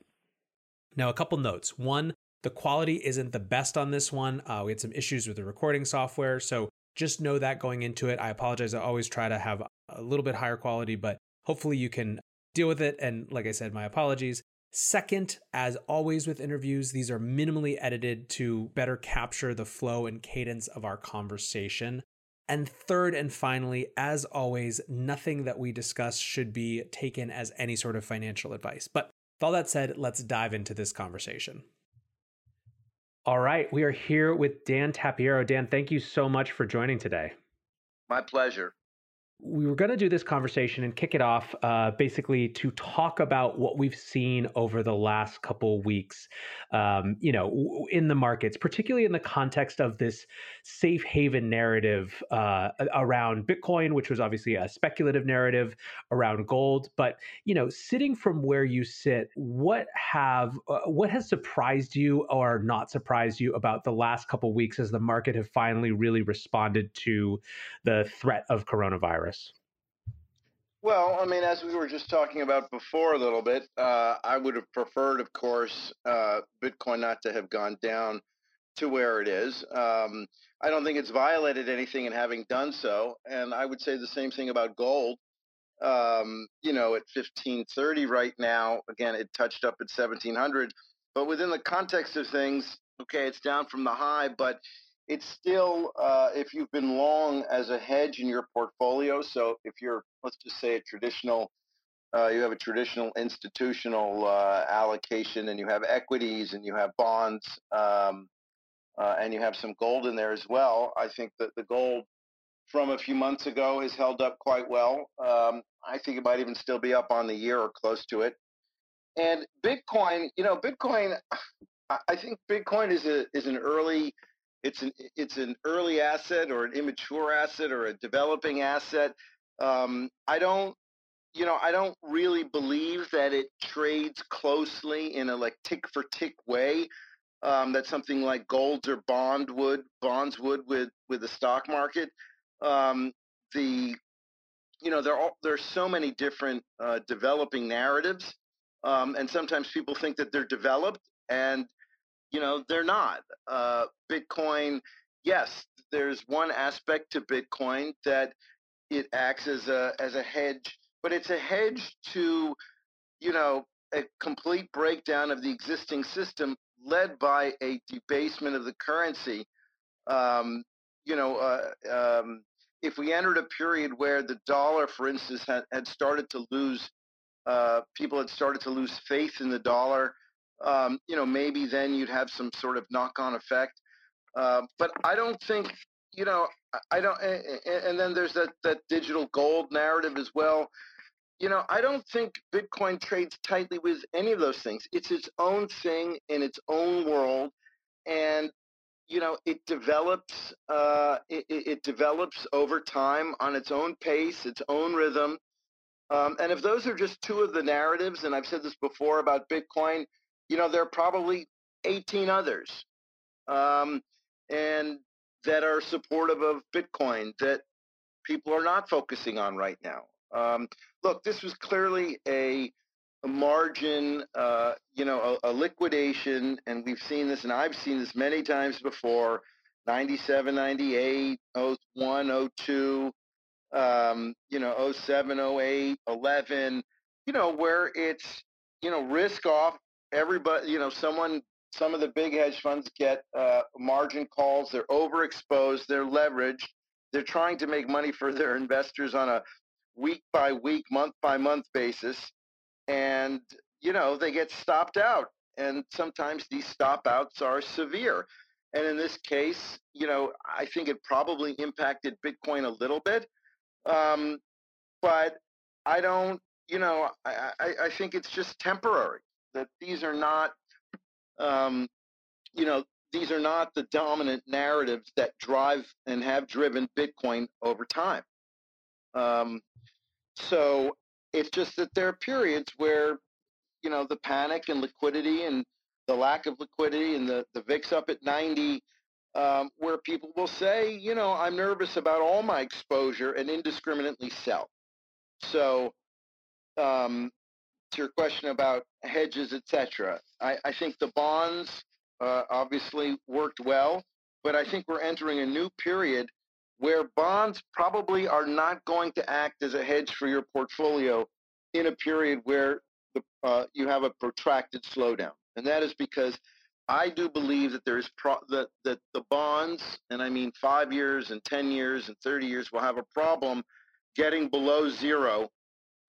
Now, a couple notes. One, the quality isn't the best on this one. Uh, we had some issues with the recording software. So just know that going into it. I apologize. I always try to have a little bit higher quality, but hopefully you can deal with it. And like I said, my apologies. Second, as always with interviews, these are minimally edited to better capture the flow and cadence of our conversation. And third and finally, as always, nothing that we discuss should be taken as any sort of financial advice. But with all that said, let's dive into this conversation. All right, we are here with Dan Tapiero. Dan, thank you so much for joining today. My pleasure we were going to do this conversation and kick it off uh, basically to talk about what we've seen over the last couple weeks um, you know in the markets particularly in the context of this safe haven narrative uh, around bitcoin which was obviously a speculative narrative around gold. But you know sitting from where you sit what have uh, what has surprised you or not surprised you about the last couple weeks as the market have finally really responded to the threat of coronavirus well, I mean, as we were just talking about before a little bit, uh, I would have preferred, of course, uh, Bitcoin not to have gone down to where it is. Um, I don't think it's violated anything in having done so. And I would say the same thing about gold. Um, you know, at 1530 right now, again, it touched up at 1700. But within the context of things, okay, it's down from the high, but it's still uh, if you've been long as a hedge in your portfolio. So if you're, let's just say, a traditional, uh, you have a traditional institutional uh, allocation, and you have equities, and you have bonds, um, uh, and you have some gold in there as well. I think that the gold from a few months ago has held up quite well. Um, I think it might even still be up on the year or close to it. and Bitcoin, you know, Bitcoin, I think Bitcoin is a is an early it's an it's an early asset or an immature asset or a developing asset. Um, I don't you know I don't really believe that it trades closely in a like tick for tick way. Um, that something like golds or bond would bonds would with with the stock market. Um, the you know there are there's so many different uh, developing narratives, um, and sometimes people think that they're developed and you know, they're not. Uh, Bitcoin, yes, there's one aspect to Bitcoin that it acts as a as a hedge, but it's a hedge to, you know, a complete breakdown of the existing system led by a debasement of the currency. Um, you know, uh, um, if we entered a period where the dollar, for instance, had, had started to lose, uh, people had started to lose faith in the dollar, um, you know, maybe then you'd have some sort of knock-on effect. Uh, but I don't think, you know, I don't. And then there's that that digital gold narrative as well. You know, I don't think Bitcoin trades tightly with any of those things. It's its own thing in its own world, and you know, it develops. Uh, it, it develops over time on its own pace, its own rhythm. Um, and if those are just two of the narratives, and I've said this before about Bitcoin, you know, there are probably 18 others um, and that are supportive of Bitcoin that people are not focusing on right now. Um, look, this was clearly a, a margin, uh, you know, a, a, liquidation, and we've seen this, and I've seen this many times before 97, 98, 01, 02, um, you know, 07, 08, 11, you know, where it's, you know, risk off everybody, you know, someone, some of the big hedge funds get uh, margin calls. They're overexposed. They're leveraged. They're trying to make money for their investors on a week by week, month by month basis, and you know they get stopped out. And sometimes these stop outs are severe. And in this case, you know, I think it probably impacted Bitcoin a little bit, um, but I don't. You know, I, I, I think it's just temporary that these are not, um, you know, these are not the dominant narratives that drive and have driven Bitcoin over time. Um, so it's just that there are periods where, you know, the panic and liquidity and the lack of liquidity and the, the VIX up at 90, um, where people will say, you know, I'm nervous about all my exposure and indiscriminately sell. So um, to your question about hedges, etc., I, I, think the bonds uh, obviously worked well, but I think we're entering a new period where bonds probably are not going to act as a hedge for your portfolio in a period where the, uh, you have a protracted slowdown, and that is because I do believe that there is pro- that that the bonds, and I mean five years and ten years and thirty years, will have a problem getting below zero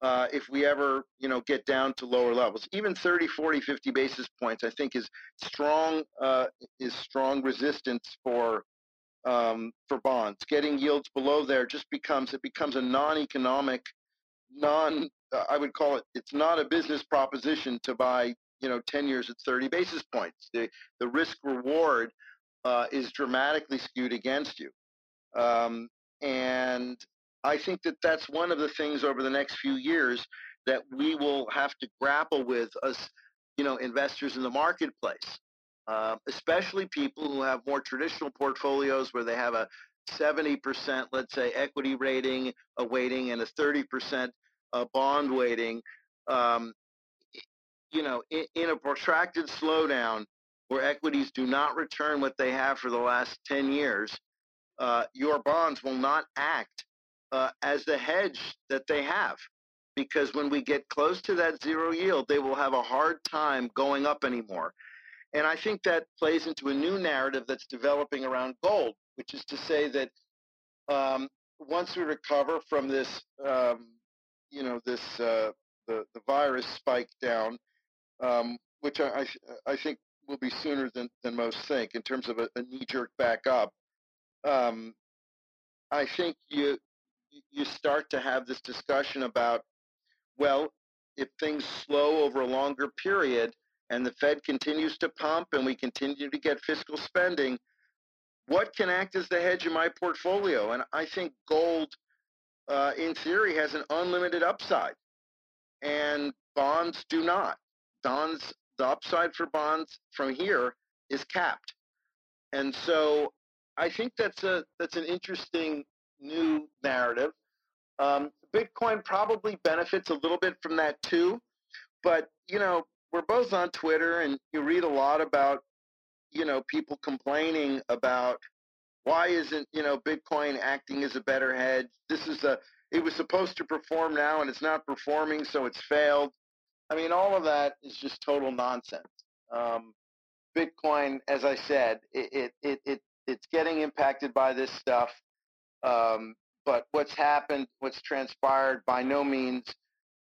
uh, if we ever you know get down to lower levels. Even 30 40 50 basis points i think is strong uh, is strong resistance for um, for bonds. Getting yields below there just becomes it becomes a non-economic non uh, i would call it it's not a business proposition to buy you know 10 years at 30 basis points. The the risk reward uh, is dramatically skewed against you. Um, and I think that that's one of the things over the next few years that we will have to grapple with as, you know, investors in the marketplace, uh, especially people who have more traditional portfolios where they have a 70%, let's say, equity rating, a weighting, and a 30% uh, bond weighting. Um, you know, in, in a protracted slowdown where equities do not return what they have for the last 10 years, uh, your bonds will not act uh, as the hedge that they have. Because when we get close to that zero yield, they will have a hard time going up anymore. And I think that plays into a new narrative that's developing around gold, which is to say that um, once we recover from this, um, you know, this uh, the the virus spike down, um, which I, I think will be sooner than, than most think in terms of a, a knee jerk back up. Um, I think you you start to have this discussion about, well, if things slow over a longer period and the Fed continues to pump and we continue to get fiscal spending, what can act as the hedge in my portfolio? And I think gold, uh, in theory, has an unlimited upside, and bonds do not. Bonds, the upside for bonds from here is capped, and so I think that's a that's an interesting new narrative. Um, Bitcoin probably benefits a little bit from that too, but you know we're both on Twitter, and you read a lot about you know people complaining about why isn't you know Bitcoin acting as a better hedge? This is a it was supposed to perform now and it's not performing, so it's failed. I mean, all of that is just total nonsense. Um, Bitcoin, as I said, it, it, it, it it's getting impacted by this stuff. Um, but what's happened, what's transpired, by no means,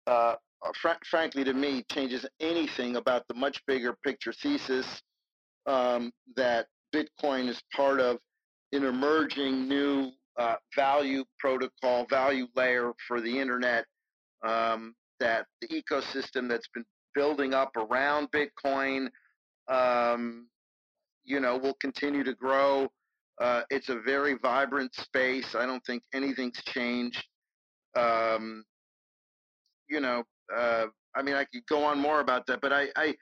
uh, fr- frankly, to me, changes anything about the much bigger picture thesis um, that Bitcoin is part of an emerging new uh, value protocol, value layer for the internet. Um, that the ecosystem that's been building up around Bitcoin, um, you know, will continue to grow. Uh, it's a very vibrant space. I don't think anything's changed. Um, you know, uh, I mean, I could go on more about that, but I, I,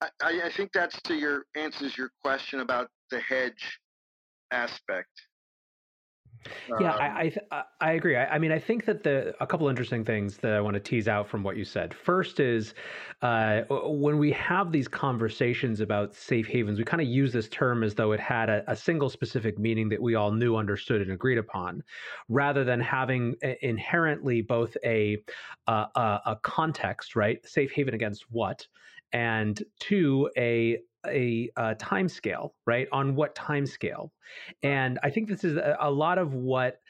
I, I think that's to your answers your question about the hedge aspect. Yeah, um, I I, I agree. I, I, mean, I think that the a couple interesting things that I want to tease out from what you said. First is uh, when we have these conversations about safe havens, we kind of use this term as though it had a, a, single specific meaning that we all knew, understood, and agreed upon, rather than having inherently both a a, a context, right? Safe haven against what, and two, a a, a time scale, right? On what time scale? And I think this is a, a lot of what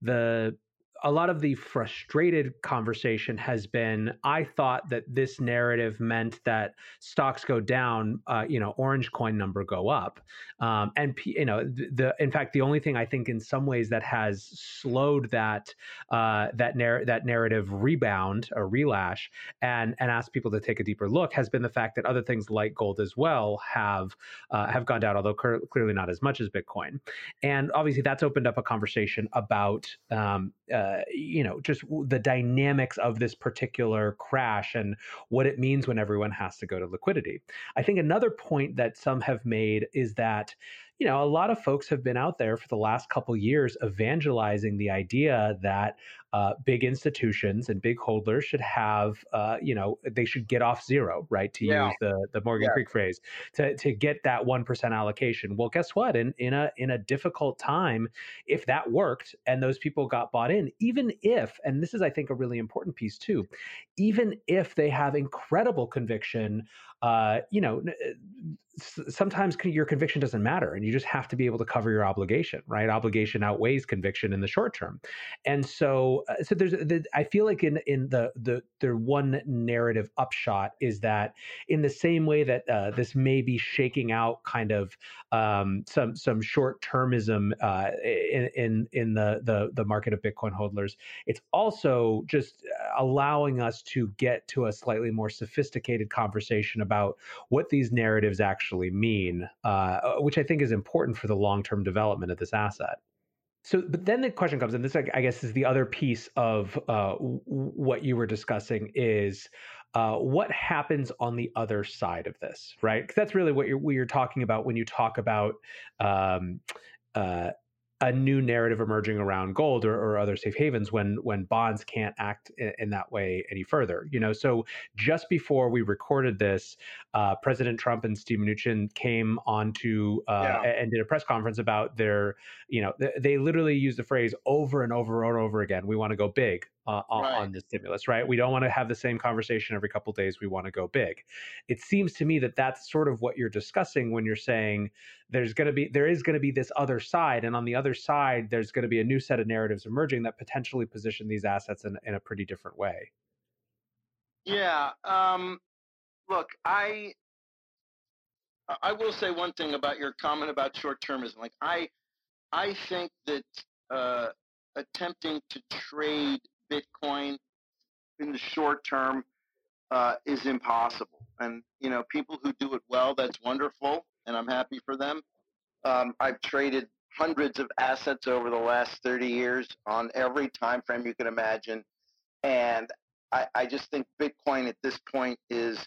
the a lot of the frustrated conversation has been i thought that this narrative meant that stocks go down uh, you know orange coin number go up. Um, and you know the, in fact the only thing i think in some ways that has slowed that uh, that narr- that narrative rebound or relash and and ask people to take a deeper look has been the fact that other things like gold as well have uh, have gone down although cur- clearly not as much as bitcoin. And obviously that's opened up a conversation about um, uh, uh, you know, just the dynamics of this particular crash and what it means when everyone has to go to liquidity. I think another point that some have made is that you know, a lot of folks have been out there for the last couple years evangelizing the idea that uh, big institutions and big holders should have, uh, you know, they should get off zero, right? To yeah. use the the Morgan yeah. Creek phrase, to to get that one percent allocation. Well, guess what? In in a in a difficult time, if that worked and those people got bought in, even if, and this is I think a really important piece too, even if they have incredible conviction uh, you know, sometimes your conviction doesn't matter and you just have to be able to cover your obligation right obligation outweighs conviction in the short term and so uh, so there's the, i feel like in in the the the one narrative upshot is that in the same way that uh, this may be shaking out kind of um, some some short termism uh, in, in in the the the market of bitcoin holders it's also just uh, allowing us to get to a slightly more sophisticated conversation about what these narratives actually mean, uh, uh, which I think is important for the long term development of this asset. So, but then the question comes, and this, I guess, is the other piece of uh, what you were discussing is uh, what happens on the other side of this, right? Because that's really what you're, what you're talking about when you talk about um, uh, a new narrative emerging around gold or, or, other safe havens when when bonds can't act in, in, that way any further. You know, so just before we recorded this, uh, President Trump and Steve Mnuchin came on to uh, yeah. and did a press conference about their, you know, they, they literally used the phrase over and over and over again. We want to go big uh, on, right. on the stimulus, right? We don't want to have the same conversation every couple days. We want to go big. It seems to me that that's sort of what you're discussing when you're saying there's going to be there is going to be this other side, and on the other side, there's going to be a new set of narratives emerging that potentially position these assets in, in a pretty different way. Yeah. Um, look, I I will say one thing about your comment about short termism. Like I I think that uh, attempting to trade Bitcoin in the short term uh, is impossible. And you know, people who do it well, that's wonderful, and I'm happy for them. Um, I've traded hundreds of assets over the last 30 years on every time frame you can imagine, and I, I just think Bitcoin at this point is,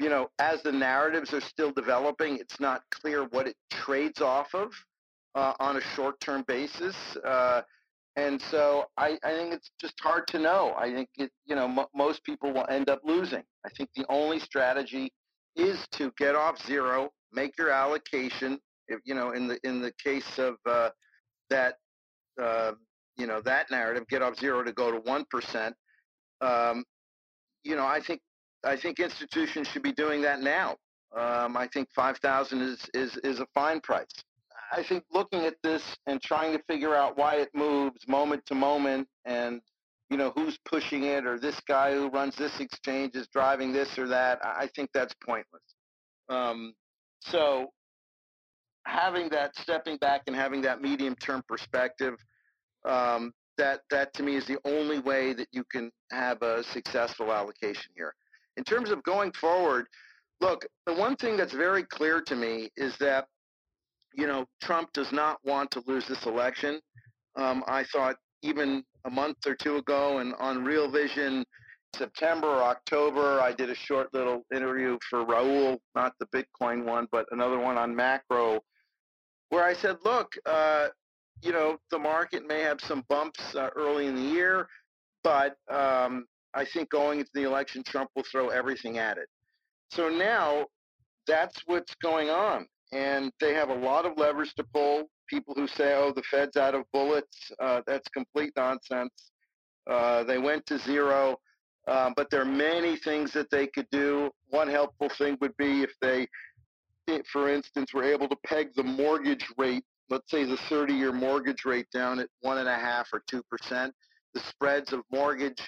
you know, as the narratives are still developing, it's not clear what it trades off of uh, on a short-term basis. Uh, and so I, I, think it's just hard to know. I think it, you know, m- most people will end up losing. I think the only strategy is to get off zero, make your allocation. If, you know, in the in the case of uh, that, uh, you know, that narrative, get off zero to go to one percent. Um, you know, I think I think institutions should be doing that now. Um, I think five thousand is is is a fine price. I think looking at this and trying to figure out why it moves moment to moment and you know who's pushing it or this guy who runs this exchange is driving this or that i think that's pointless. Um, so having that stepping back and having that medium term perspective um, that that to me is the only way that you can have a successful allocation here. In terms of going forward look the one thing that's very clear to me is that you know, Trump does not want to lose this election. Um, I thought even a month or two ago and on Real Vision, September or October, I did a short little interview for Raoul, not the Bitcoin one, but another one on macro, where I said, look, uh, you know, the market may have some bumps uh, early in the year, but um, I think going into the election, Trump will throw everything at it. So now that's what's going on and they have a lot of levers to pull. People who say, "Oh, the Fed's out of bullets," uh, that's complete nonsense. Uh, they went to zero, uh, but there are many things that they could do. One helpful thing would be if they, for instance, were able to peg the mortgage rate, let's say the 30-year mortgage rate down at one and a half or two percent. The spreads of mortgage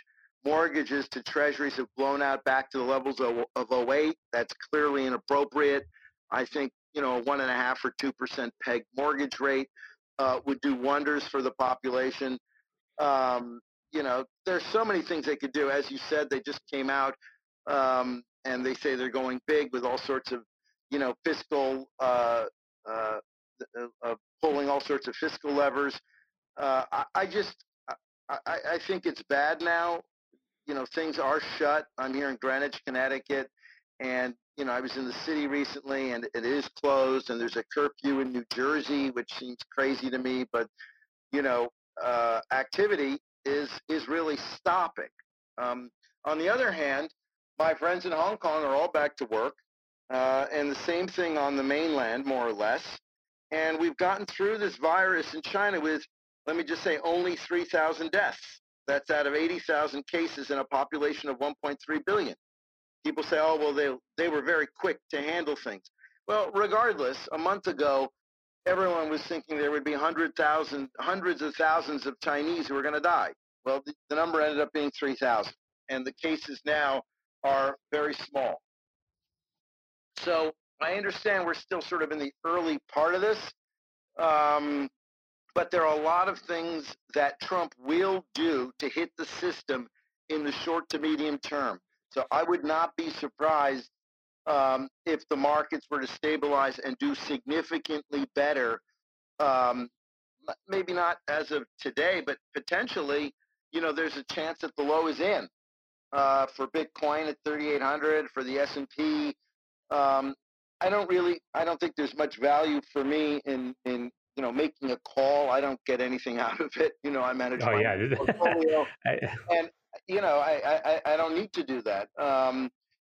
mortgages to treasuries have blown out back to the levels of, of 08. That's clearly inappropriate. I think you know, a one and a half or two percent peg mortgage rate uh, would do wonders for the population. Um, you know, there's so many things they could do. As you said, they just came out um, and they say they're going big with all sorts of, you know, fiscal, uh, uh, uh pulling all sorts of fiscal levers. Uh, I, I, just, I, I think it's bad now. You know, things are shut. I'm here in Greenwich, Connecticut, and you know, I was in the city recently and it is closed and there's a curfew in New Jersey, which seems crazy to me, but, you know, uh, activity is, is really stopping. Um, on the other hand, my friends in Hong Kong are all back to work uh, and the same thing on the mainland, more or less. And we've gotten through this virus in China with, let me just say, only 3,000 deaths. That's out of 80,000 cases in a population of 1.3 billion people say, oh, well, they, they were very quick to handle things. Well, regardless, a month ago, everyone was thinking there would be 100,000, hundreds of thousands of Chinese who were going to die. Well, the, the number ended up being 3,000, and the cases now are very small. So I understand we're still sort of in the early part of this, um, but there are a lot of things that Trump will do to hit the system in the short to medium term. So I would not be surprised um, if the markets were to stabilize and do significantly better. Um, maybe not as of today, but potentially, you know, there's a chance that the low is in uh, for Bitcoin at 3,800 for the S&P. Um, I don't really, I don't think there's much value for me in in you know making a call. I don't get anything out of it. You know, I manage oh, my yeah. portfolio, and you know, I, I, I don't need to do that. Um,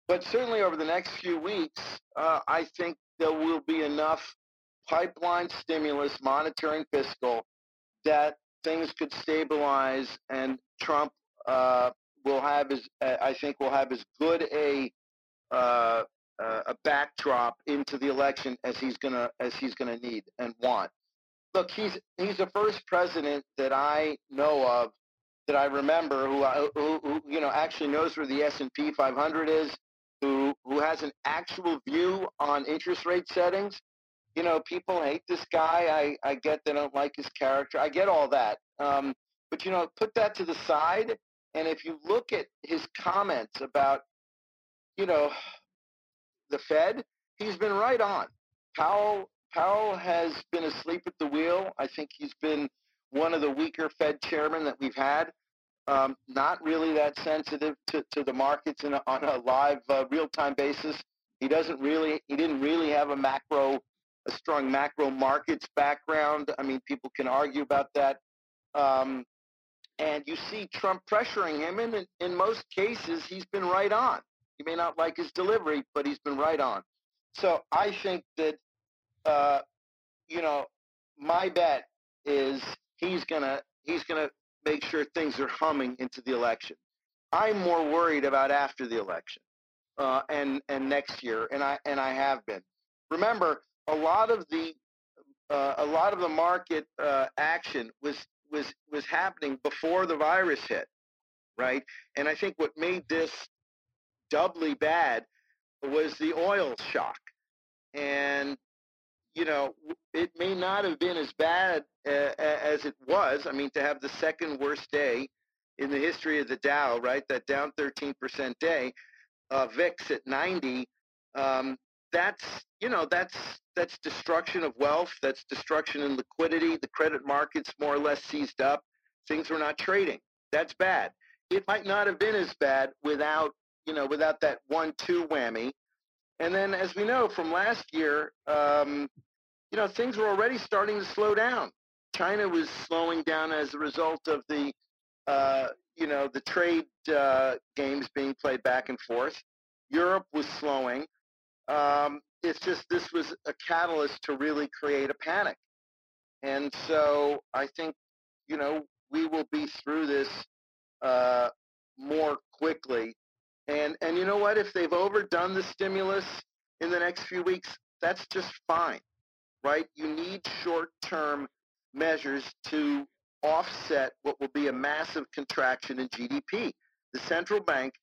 but certainly over the next few weeks, uh, I think there will be enough pipeline stimulus, monetary fiscal, that things could stabilize and Trump uh, will have as I think will have as good a uh, a backdrop into the election as he's gonna as he's gonna need and want. Look, he's he's the first president that I know of that I remember who, who, who you know actually knows where the S&P 500 is, who who has an actual view on interest rate settings. You know, people hate this guy. I, I get they don't like his character. I get all that. Um, but you know, put that to the side. And if you look at his comments about you know, the Fed, he's been right on. Powell Powell has been asleep at the wheel. I think he's been one of the weaker Fed chairmen that we've had. Um, not really that sensitive to, to the markets a, on a live, uh, real-time basis. He doesn't really, he didn't really have a macro, a strong macro markets background. I mean, people can argue about that. Um, and you see Trump pressuring him, and in, in most cases, he's been right on. You may not like his delivery, but he's been right on. So I think that, uh, you know, my bet is he's gonna he's gonna make sure things are humming into the election. I'm more worried about after the election uh, and and next year, and I and I have been. Remember, a lot of the uh, a lot of the market uh, action was was was happening before the virus hit, right? And I think what made this doubly bad was the oil shock, and you know, it may not have been as bad uh, as it was. I mean, to have the second worst day in the history of the Dow, right? That down 13% day, uh, VIX at 90. Um, that's you know that's that's destruction of wealth. That's destruction in liquidity. The credit markets more or less seized up. Things were not trading. That's bad. It might not have been as bad without you know without that one-two whammy and then, as we know from last year, um, you know, things were already starting to slow down. China was slowing down as a result of the, uh, you know, the trade uh, games being played back and forth. Europe was slowing. Um, it's just this was a catalyst to really create a panic. And so I think, you know, we will be through this uh, more quickly and and you know what? If they've overdone the stimulus in the next few weeks, that's just fine, right? You need short-term measures to offset what will be a massive contraction in GDP. The central bank,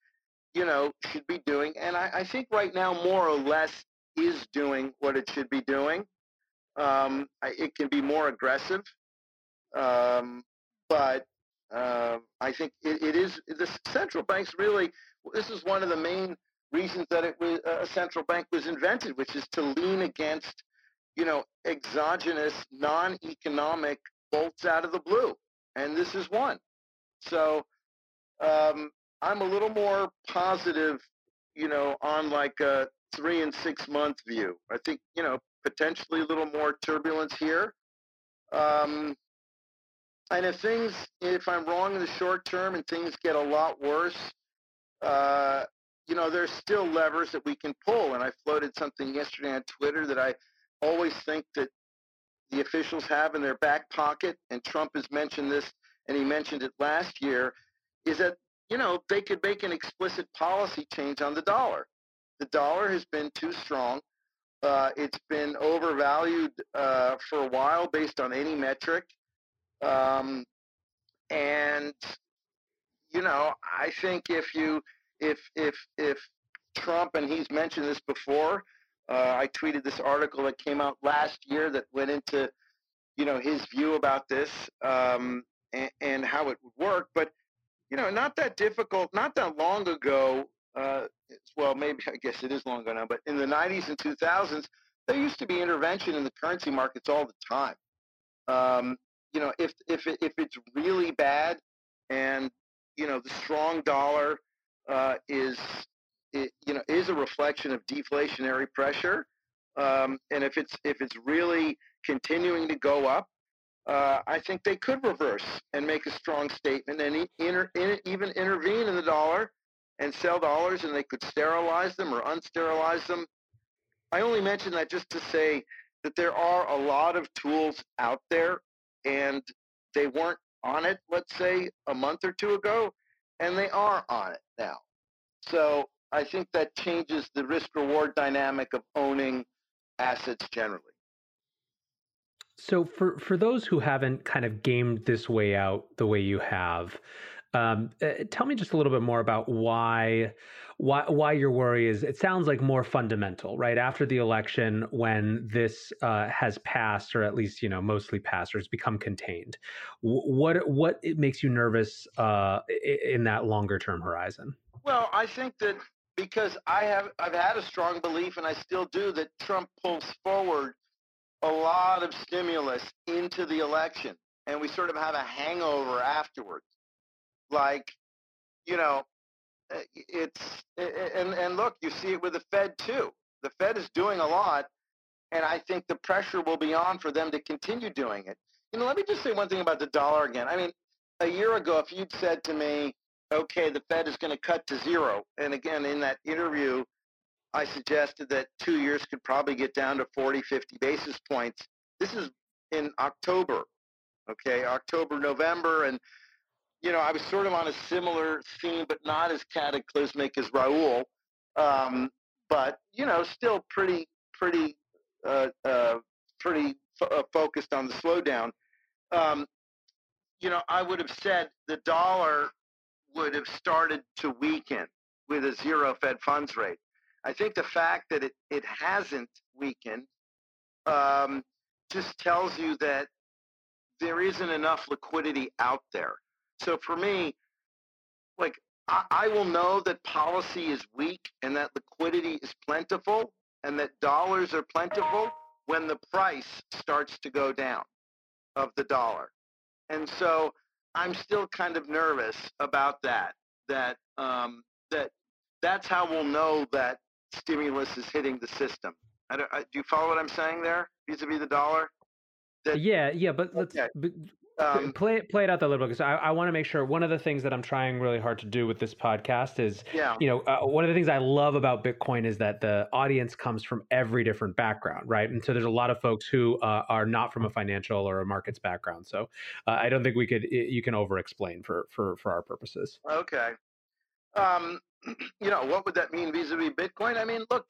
you know, should be doing, and I, I think right now more or less is doing what it should be doing. Um, it can be more aggressive, um, but uh, I think it, it is the central banks really this is one of the main reasons that it was a central bank was invented, which is to lean against, you know, exogenous, non-economic bolts out of the blue, and this is one. So um, I'm a little more positive, you know, on like a three and six month view. I think you know potentially a little more turbulence here. Um, and if things, if I'm wrong in the short term and things get a lot worse, uh, you know, there's still levers that we can pull. And I floated something yesterday on Twitter that I always think that the officials have in their back pocket, and Trump has mentioned this, and he mentioned it last year, is that, you know, they could make an explicit policy change on the dollar. The dollar has been too strong. Uh, it's been overvalued uh, for a while based on any metric. Um, and you know, I think if you if if if Trump and he's mentioned this before, uh, I tweeted this article that came out last year that went into you know his view about this um, and, and, how it would work. But you know, not that difficult, not that long ago. Uh, well, maybe I guess it is long ago now, but in the 90s and 2000s, there used to be intervention in the currency markets all the time. Um, you know, if if it, if it's really bad and you know, the strong dollar uh, is, it, you know, is a reflection of deflationary pressure. Um, and if it's if it's really continuing to go up, uh, I think they could reverse and make a strong statement and inter, in, even intervene in the dollar and sell dollars, and they could sterilize them or unsterilize them. I only mention that just to say that there are a lot of tools out there, and they weren't on it, let's say, a month or two ago, and they are on it now. So I think that changes the risk reward dynamic of owning assets generally. So for for those who haven't kind of gamed this way out the way you have, um, uh, tell me just a little bit more about why why why your worry is. It sounds like more fundamental, right? After the election, when this uh, has passed, or at least you know mostly passed, or has become contained, what what it makes you nervous uh, in that longer term horizon? Well, I think that because I have I've had a strong belief, and I still do, that Trump pulls forward a lot of stimulus into the election, and we sort of have a hangover afterwards. Like, you know, eh, it's and and look, you see it with the Fed too. The Fed is doing a lot, and I think the pressure will be on for them to continue doing it. You know, let me just say one thing about the dollar again. I mean, a year ago, if you'd said to me, okay, the Fed is going to cut to zero, and again, in that interview, I suggested that two years could probably get down to 40, 50 basis points. This is in October, okay, October, November, and you know, I was sort of on a similar theme, but not as cataclysmic as Raoul, um, but you know, still pretty, pretty, uh, uh, pretty f- uh, focused on the slowdown. Um, you know, I would have said the dollar would have started to weaken with a zero Fed funds rate. I think the fact that it, it hasn't weakened um, just tells you that there isn't enough liquidity out there. So for me, like I, I will know that policy is weak and that liquidity is plentiful and that dollars are plentiful when the price starts to go down of the dollar. And so I'm still kind of nervous about that. That um, that that's how we'll know that stimulus is hitting the system. I I, do you follow what I'm saying there vis-a-vis the dollar? That, yeah, yeah, but let's okay. but, um, play play it out a little bit because I, I want to make sure one of the things that I'm trying really hard to do with this podcast is, yeah. you know, uh, one of the things I love about Bitcoin is that the audience comes from every different background, right? And so there's a lot of folks who uh, are not from a financial or a markets background. So uh, I don't think we could you can over explain for for for our purposes. Okay. Um, you know, what would that mean vis-a-vis Bitcoin? I mean, look,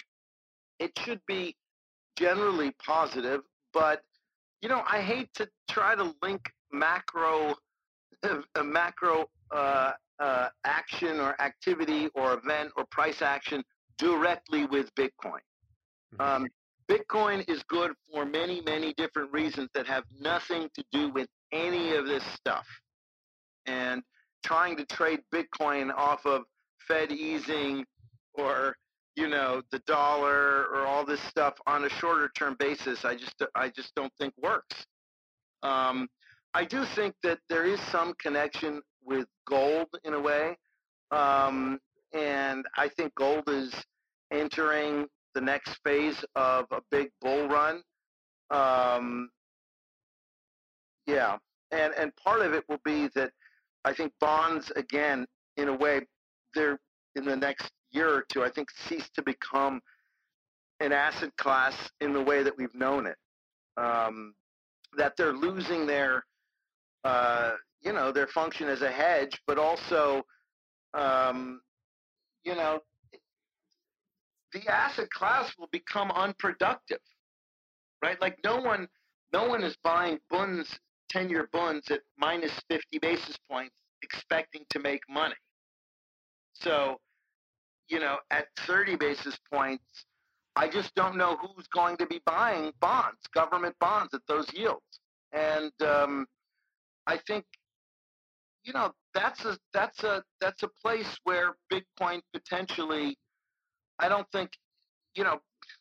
it should be generally positive, but you know, I hate to try to link macro a macro uh, uh, action or activity or event or price action directly with Bitcoin. Mm-hmm. Um, Bitcoin is good for many, many different reasons that have nothing to do with any of this stuff. And trying to trade Bitcoin off of Fed easing or you know the dollar or all this stuff on a shorter term basis, I just I just don't think works. Um, I do think that there is some connection with gold in a way. Um, and I think gold is entering the next phase of a big bull run. Um, yeah. And, and part of it will be that I think bonds, again, in a way, they're in the next year or two, I think cease to become an asset class in the way that we've known it. Um, that they're losing their uh, you know, their function as a hedge, but also, um, you know, the asset class will become unproductive, right? Like no one, no one is buying bunds, 10-year bunds at minus 50 basis points expecting to make money. So, you know, at 30 basis points, I just don't know who's going to be buying bonds, government bonds at those yields. And, um, I think, you know, that's a that's a that's a place where Bitcoin potentially. I don't think, you know,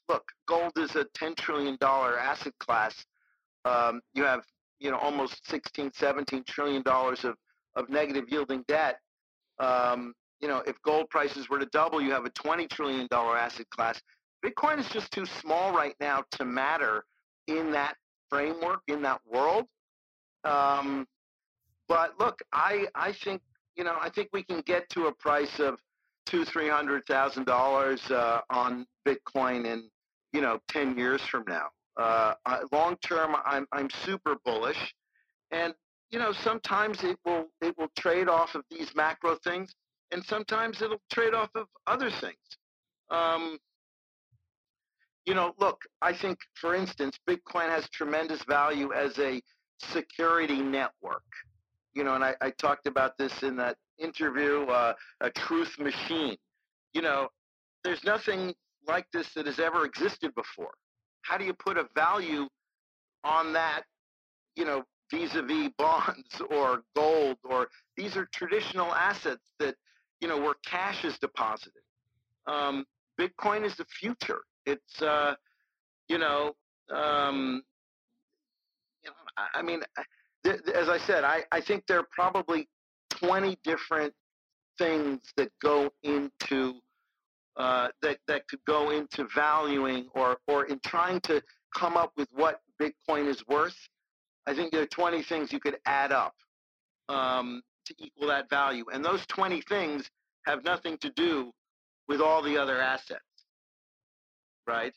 look, gold is a ten trillion dollar asset class. Um, you have, you know, almost 16, 17 trillion dollars of of negative yielding debt. Um, you know, if gold prices were to double, you have a $20 trillion asset class. Bitcoin is just too small right now to matter in that framework, in that world. Um, but look, I I think you know I think we can get to a price of two three hundred thousand uh, dollars on Bitcoin in you know ten years from now. Uh, long term, I'm I'm super bullish, and you know sometimes it will it will trade off of these macro things, and sometimes it'll trade off of other things. Um, you know, look, I think, for instance, Bitcoin has tremendous value as a security network you know, and I, I talked about this in that interview, uh, a truth machine. You know, there's nothing like this that has ever existed before. How do you put a value on that, you know, vis-a-vis bonds or gold or these are traditional assets that, you know, where cash is deposited. um, Bitcoin is the future. It's uh, you know, um, you know, I, I mean, th- as I said, I, I think there are probably 20 different things that go into uh, that that could go into valuing or or in trying to come up with what Bitcoin is worth. I think there are 20 things you could add up um, to equal that value, and those 20 things have nothing to do with all the other assets, right?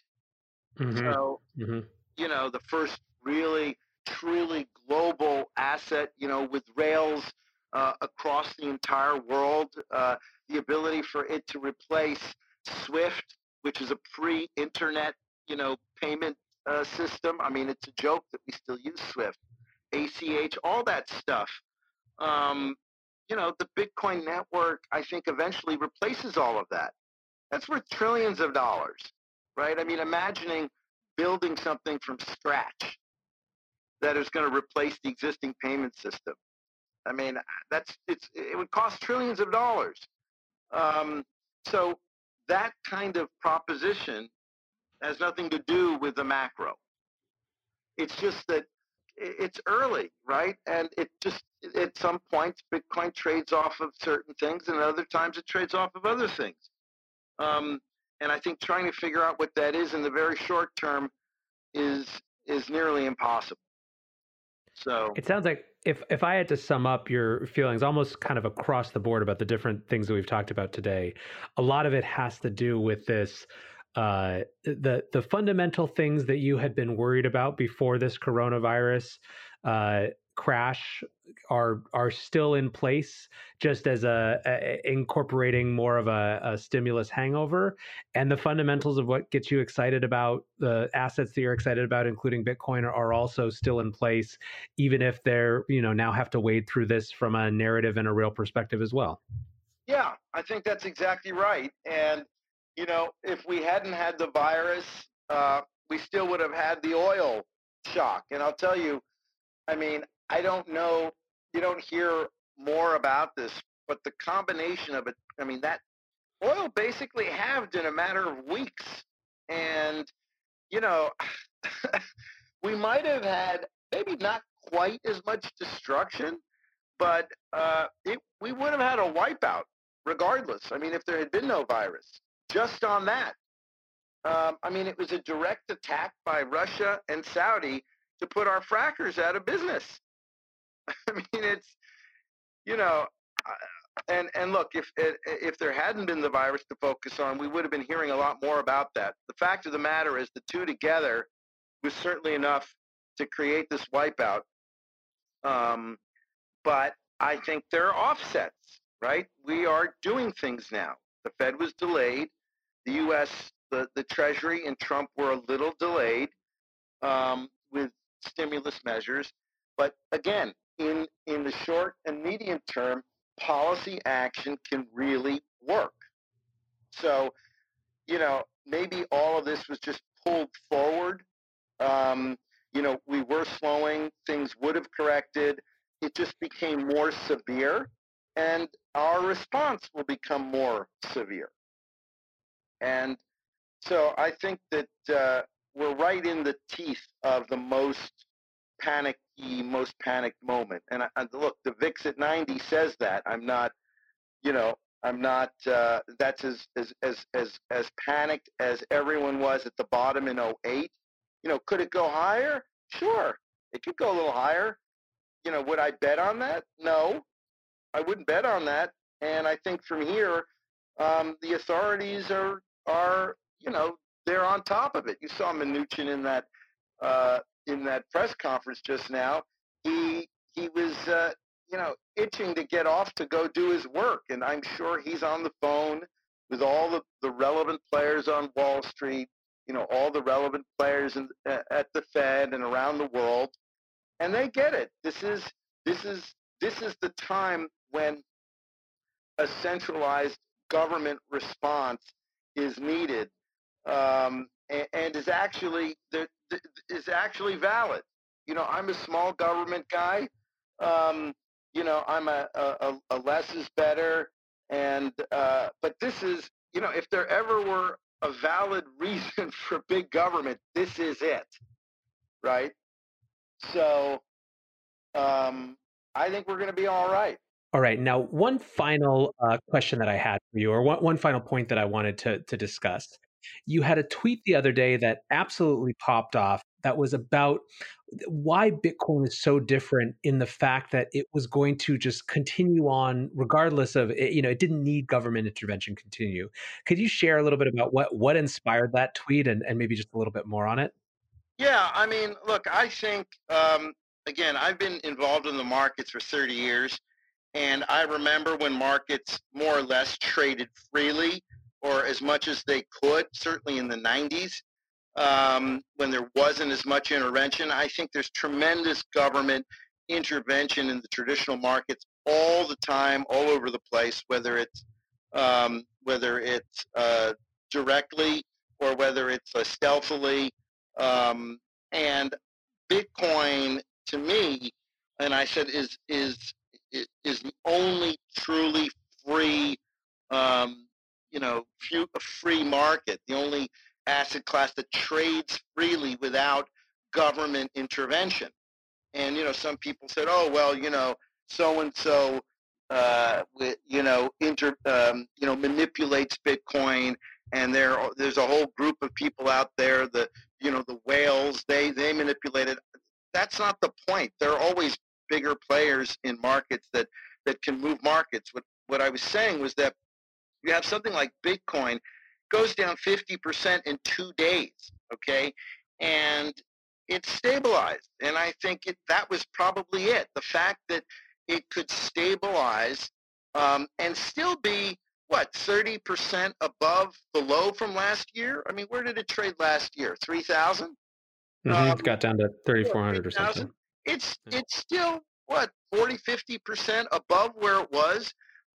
Mm-hmm. So, Mm-hmm. you know, the first really truly global asset, you know, with rails uh, across the entire world, uh, the ability for it to replace SWIFT, which is a pre-internet, you know, payment uh, system. I mean, it's a joke that we still use SWIFT, ACH, all that stuff. Um, you know, the Bitcoin network, I think, eventually replaces all of that. That's worth trillions of dollars, right? I mean, imagining building something from scratch that is going to replace the existing payment system. I mean, that's it's it would cost trillions of dollars. Um, so that kind of proposition has nothing to do with the macro. It's just that it's early, right? And it just at some points Bitcoin trades off of certain things, and other times it trades off of other things. Um, and I think trying to figure out what that is in the very short term is is nearly impossible. So It sounds like if if I had to sum up your feelings almost kind of across the board about the different things that we've talked about today, a lot of it has to do with this uh, the the fundamental things that you had been worried about before this coronavirus uh, crash are are still in place, just as a, a incorporating more of a, a, stimulus hangover, and the fundamentals of what gets you excited about the assets that you're excited about, including Bitcoin, are, are also still in place, even if they're you know now have to wade through this from a narrative and a real perspective as well. Yeah, I think that's exactly right, and you know, if we hadn't had the virus, uh, we still would have had the oil shock. And I'll tell you, I mean, I don't know, you don't hear more about this, but the combination of it, I mean, that oil basically halved in a matter of weeks. And, you know, we might have had maybe not quite as much destruction, but uh, it, we would have had a wipeout regardless. I mean, if there had been no virus just on that. Um, I mean, it was a direct attack by Russia and Saudi to put our frackers out of business. I mean, it's, you know, and and look, if if there hadn't been the virus to focus on, we would have been hearing a lot more about that. The fact of the matter is, the two together was certainly enough to create this wipeout. Um, but I think there are offsets, right? We are doing things now. The Fed was delayed the U.S., the, the Treasury and Trump were a little delayed um, with stimulus measures. But again, in, in the short and medium term, policy action can really work. So, you know, maybe all of this was just pulled forward. Um, you know, we were slowing, things would have corrected. It just became more severe, and our response will become more severe. And so I think that uh, we're right in the teeth of the most panicky, most panicked moment. And I, look, the VIX at 90 says that. I'm not, you know, I'm not. Uh, that's as, as as as as panicked as everyone was at the bottom in 08. You know, could it go higher? Sure, it could go a little higher. You know, would I bet on that? No, I wouldn't bet on that. And I think from here, um, the authorities are are, you know, they're on top of it. You saw Mnuchin in that uh, in that press conference just now. He he was, uh, you know, itching to get off to go do his work, and I'm sure he's on the phone with all the, the relevant players on Wall Street, you know, all the relevant players in, uh, at the Fed and around the world, and they get it. This is this is this is the time when a centralized government response is needed um, and, is actually is actually valid. You know, I'm a small government guy. Um, you know, I'm a, a, a less is better, and uh, but this is you know, if there ever were a valid reason for big government, this is it, right? So um, I think we're going to be all right. All right. Now, one final uh, question that I had for you, or one, one final point that I wanted to, to discuss. You had a tweet the other day that absolutely popped off that was about why Bitcoin is so different in the fact that it was going to just continue on regardless of it, you know, it didn't need government intervention continue. Could you share a little bit about what what inspired that tweet and, and maybe just a little bit more on it? Yeah, I mean, look, I think um, again, I've been involved in the markets for 30 years, and I remember when markets more or less traded freely or as much as they could, certainly in the 90s, um, when there wasn't as much intervention. I think there's tremendous government intervention in the traditional markets all the time, all over the place, whether it's um, whether it's uh, directly or whether it's uh, stealthily. Um, and Bitcoin to me, and I said is is is the only truly free, um, you know, free market, the only asset class that trades freely without government intervention. And you know, some people said, "Oh, well, you know, so and so, you know, inter, um, you know, manipulates Bitcoin." And there, there's a whole group of people out there, the, you know, the whales. They they manipulate it that's not the point. There are always bigger players in markets that that can move markets. What what I was saying was that you have something like Bitcoin goes down 50% in two days, okay, and it's stabilized. And I think it, that was probably it. The fact that it could stabilize um, and still be what 30% above the low from last year. I mean, where did it trade last year? 3,000. Mm-hmm. Um, got down to 3,400 or something. It's it's still what 40, 50 percent above where it was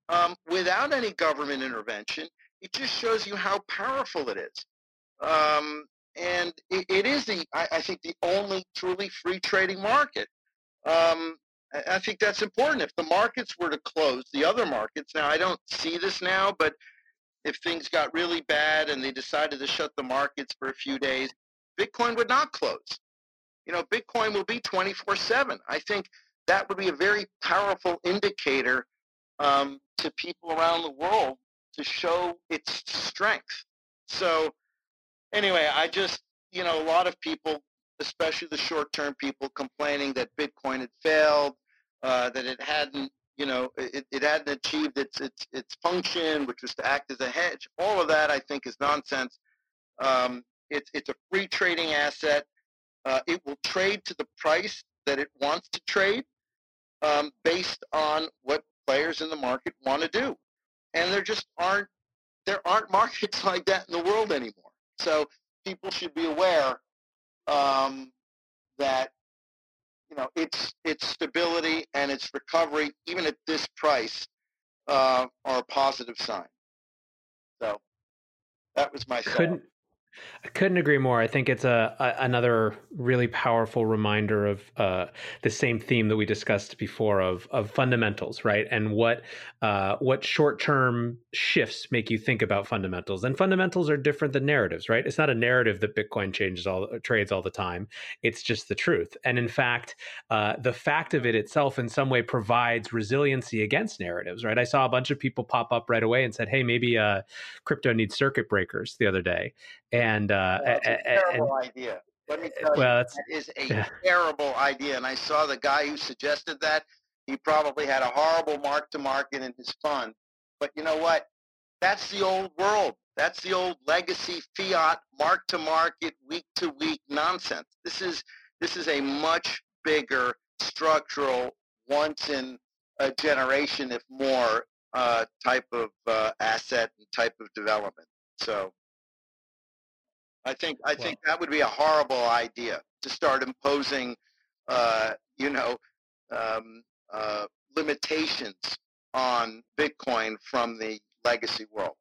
um, without any government intervention. It just shows you how powerful it is. Um, and it, it is the I, I, think the only truly free trading market. Um, I, I think that's important. If the markets were to close, the other markets now I don't see this now, but if things got really bad and they decided to shut the markets for a few days, Bitcoin would not close. You know, Bitcoin will be 24/7. I think that would be a very powerful indicator um, to people around the world to show its strength. So, anyway, I just, you know, a lot of people, especially the short-term people, complaining that Bitcoin had failed, uh, that it hadn't, you know, it, it hadn't achieved its, its its function, which was to act as a hedge. All of that, I think, is nonsense. Um, it's, it's a free trading asset. Uh, it will trade to the price that it wants to trade um, based on what players in the market want to do. And there just aren't there aren't markets like that in the world anymore. So people should be aware um, that you know its its stability and its recovery, even at this price, uh, are a positive sign. So that was my couldn't I couldn't agree more. I think it's a, a another really powerful reminder of uh, the same theme that we discussed before of of fundamentals, right? And what uh, what short term shifts make you think about fundamentals. And fundamentals are different than narratives, right? It's not a narrative that Bitcoin changes all trades all the time. It's just the truth. And in fact, uh, the fact of it itself, in some way, provides resiliency against narratives, right? I saw a bunch of people pop up right away and said, "Hey, maybe uh, crypto needs circuit breakers." The other day, and uh, that's a terrible and, idea. Let me tell well, you, that is a yeah. terrible idea. And I saw the guy who suggested that. He probably had a horrible mark to market in his fund. But you know what? That's the old world. That's the old legacy fiat mark to market, week to week nonsense. This is this is a much bigger structural, once in a generation, if more, uh, type of uh, asset and type of development. So I think I think that would be a horrible idea to start imposing, uh, you know, um, uh, limitations on Bitcoin from the legacy world.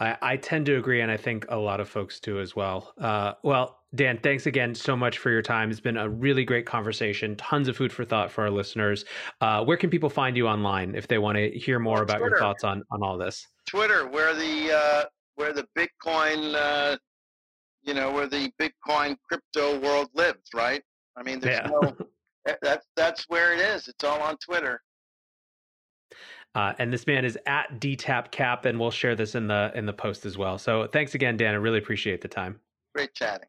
I, I, tend to agree, and I think a lot of folks do as well. Uh, well, Dan, thanks again so much for your time. It's been a really great conversation. Tons of food for thought for our listeners. Uh, where can people find you online if they want to hear more about Twitter. your thoughts on on all this? Twitter, where the uh, where the Bitcoin, uh, you know, where the Bitcoin crypto world lives, right? I mean, there's yeah. no. That's that's where it is. It's all on Twitter. Uh, and this man is at DTAPCap, and we'll share this in the in the post as well. So thanks again, Dan. I really appreciate the time. Great chatting.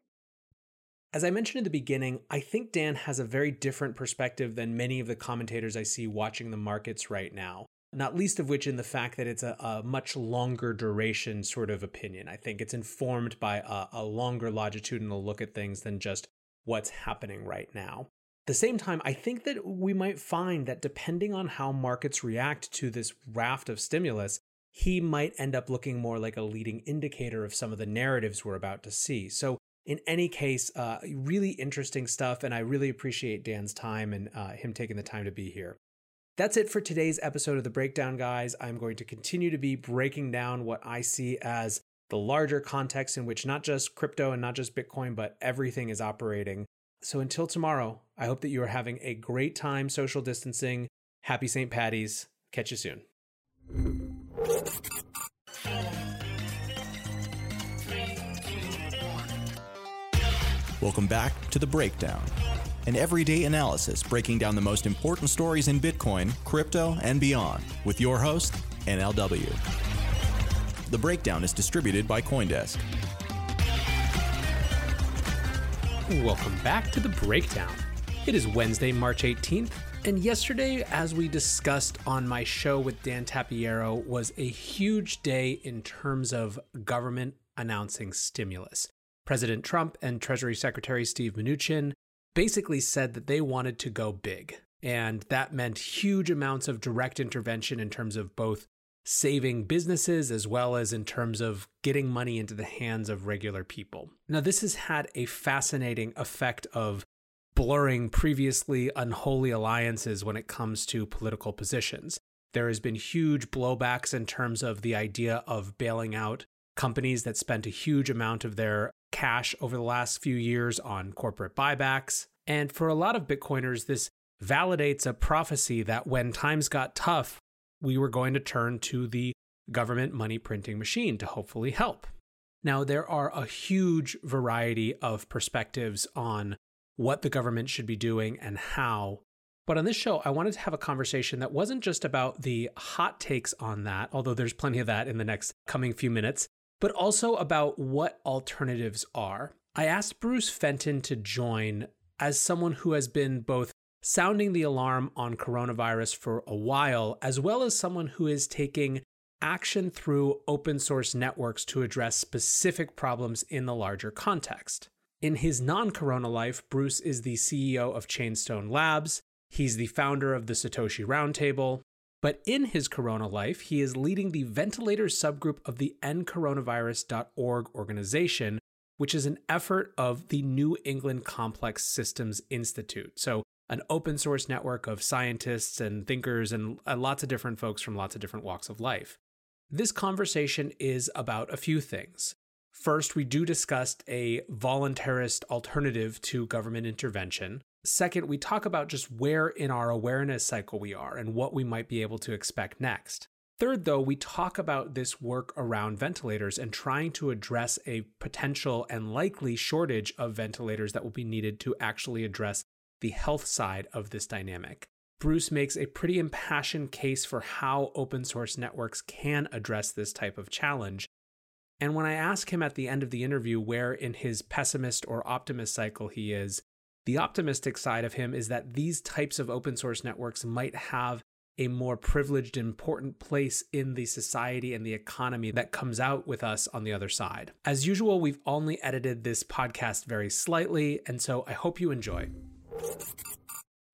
As I mentioned in the beginning, I think Dan has a very different perspective than many of the commentators I see watching the markets right now. Not least of which in the fact that it's a, a much longer duration sort of opinion. I think it's informed by a, a longer longitudinal look at things than just what's happening right now. At the same time, I think that we might find that depending on how markets react to this raft of stimulus, he might end up looking more like a leading indicator of some of the narratives we're about to see. So in any case, uh, really interesting stuff, and I really appreciate Dan's time and uh, him taking the time to be here. That's it for today's episode of The Breakdown, guys. I'm going to continue to be breaking down what I see as the larger context in which not just crypto and not just Bitcoin, but everything is operating. So until tomorrow, I hope that you are having a great time social distancing. Happy St. Patty's. Catch you soon. Welcome back to The Breakdown, an everyday analysis breaking down the most important stories in Bitcoin, crypto, and beyond with your host, NLW. The Breakdown is distributed by Coindesk. Welcome back to The Breakdown. It is Wednesday, March 18th, and yesterday, as we discussed on my show with Dan Tapiero, was a huge day in terms of government announcing stimulus. President Trump and Treasury Secretary Steve Mnuchin basically said that they wanted to go big. And that meant huge amounts of direct intervention in terms of both saving businesses as well as in terms of getting money into the hands of regular people. Now, this has had a fascinating effect of blurring previously unholy alliances when it comes to political positions. There has been huge blowbacks in terms of the idea of bailing out companies that spent a huge amount of their cash over the last few years on corporate buybacks. And for a lot of Bitcoiners, this validates a prophecy that when times got tough, we were going to turn to the government money printing machine to hopefully help. Now, there are a huge variety of perspectives on what the government should be doing and how. But on this show, I wanted to have a conversation that wasn't just about the hot takes on that, although there's plenty of that in the next coming few minutes, but also about what alternatives are. I asked Bruce Fenton to join as someone who has been both sounding the alarm on coronavirus for a while, as well as someone who is taking action through open source networks to address specific problems in the larger context. In his non corona life, Bruce is the CEO of Chainstone Labs. He's the founder of the Satoshi Roundtable. But in his corona life, he is leading the ventilator subgroup of the endcoronavirus.org organization, which is an effort of the New England Complex Systems Institute. So, an open source network of scientists and thinkers and uh, lots of different folks from lots of different walks of life. This conversation is about a few things. First, we do discuss a voluntarist alternative to government intervention. Second, we talk about just where in our awareness cycle we are and what we might be able to expect next. Third, though, we talk about this work around ventilators and trying to address a potential and likely shortage of ventilators that will be needed to actually address the health side of this dynamic. Bruce makes a pretty impassioned case for how open source networks can address this type of challenge. And when I ask him at the end of the interview where in his pessimist or optimist cycle he is, the optimistic side of him is that these types of open source networks might have a more privileged, important place in the society and the economy that comes out with us on the other side. As usual, we've only edited this podcast very slightly, and so I hope you enjoy.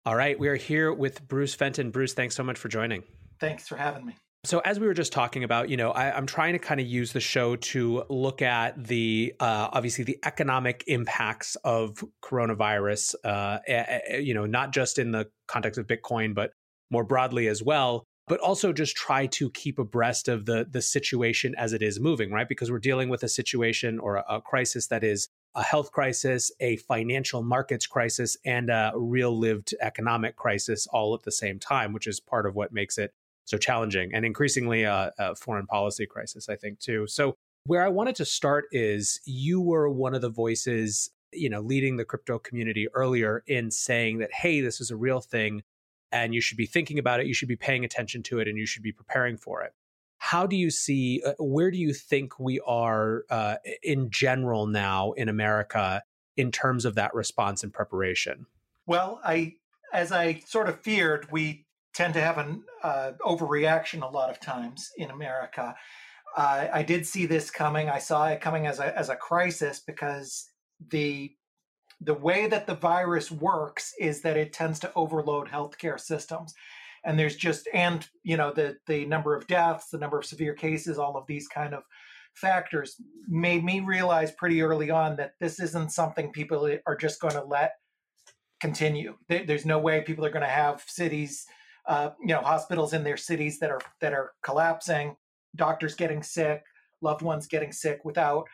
All right, we are here with Bruce Fenton. Bruce, thanks so much for joining. Thanks for having me. So, as we were just talking about, you know, I, am trying to kind of use the show to look at the uh, obviously the economic impacts of coronavirus, uh, you know, not just in the context of Bitcoin, but more broadly as well. But also just try to keep abreast of the the situation as it is moving, right? Because we're dealing with a situation or a, a crisis that is a health crisis, a financial markets crisis, and a real lived economic crisis all at the same time, which is part of what makes it so challenging and increasingly a, a foreign policy crisis, I think, too. So, where I wanted to start is you were one of the voices, you know, leading the crypto community earlier in saying that, hey, this is a real thing and you should be thinking about it, you should be paying attention to it, and you should be preparing for it. How do you see, uh, where do you think we are uh, in general now in America in terms of that response and preparation? Well, I, as I sort of feared, we tend to have an uh, overreaction a lot of times in America. Uh, I did see this coming. I saw it coming as a as a crisis because the the way that the virus works is that it tends to overload healthcare systems and there's just and you know the the number of deaths the number of severe cases all of these kind of factors made me realize pretty early on that this isn't something people are just going to let continue there's no way people are going to have cities uh, you know hospitals in their cities that are that are collapsing doctors getting sick loved ones getting sick without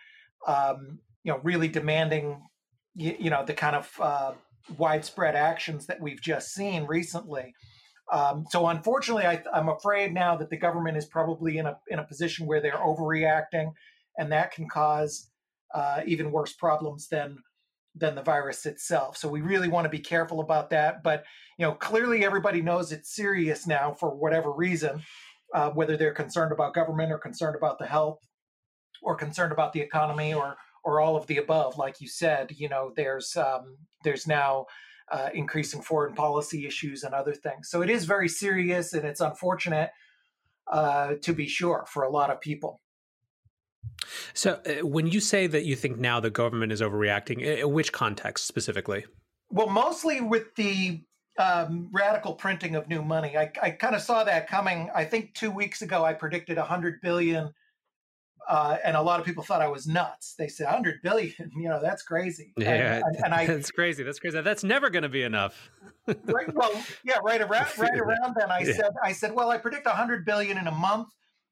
um, you know really demanding you, you know the kind of uh, widespread actions that we've just seen recently. Um, so unfortunately, I, am afraid now that the government is probably in a in a position where they're overreacting, and that can cause uh, even worse problems than than the virus itself. So we really want to be careful about that. But you know, clearly everybody knows it's serious now for whatever reason, uh, whether they're concerned about government or concerned about the health or concerned about the economy or or all of the above. Like you said, you know, there's um, there's now uh, increasing foreign policy issues and other things. So it is very serious, and it's unfortunate uh, to be sure for a lot of people. So, uh, when you say that you think now the government is overreacting, in which context specifically? Well, mostly with the um, radical printing of new money. I, I kind of saw that coming. I think two weeks ago, I predicted 100 billion uh, and a lot of people thought I was nuts. They said 100 billion, you know, that's crazy. Yeah, and, and I, that's crazy. That's crazy. That's never going to be enough. right, well, yeah, right around right around then, I yeah. said, I said, well, I predict 100 billion in a month.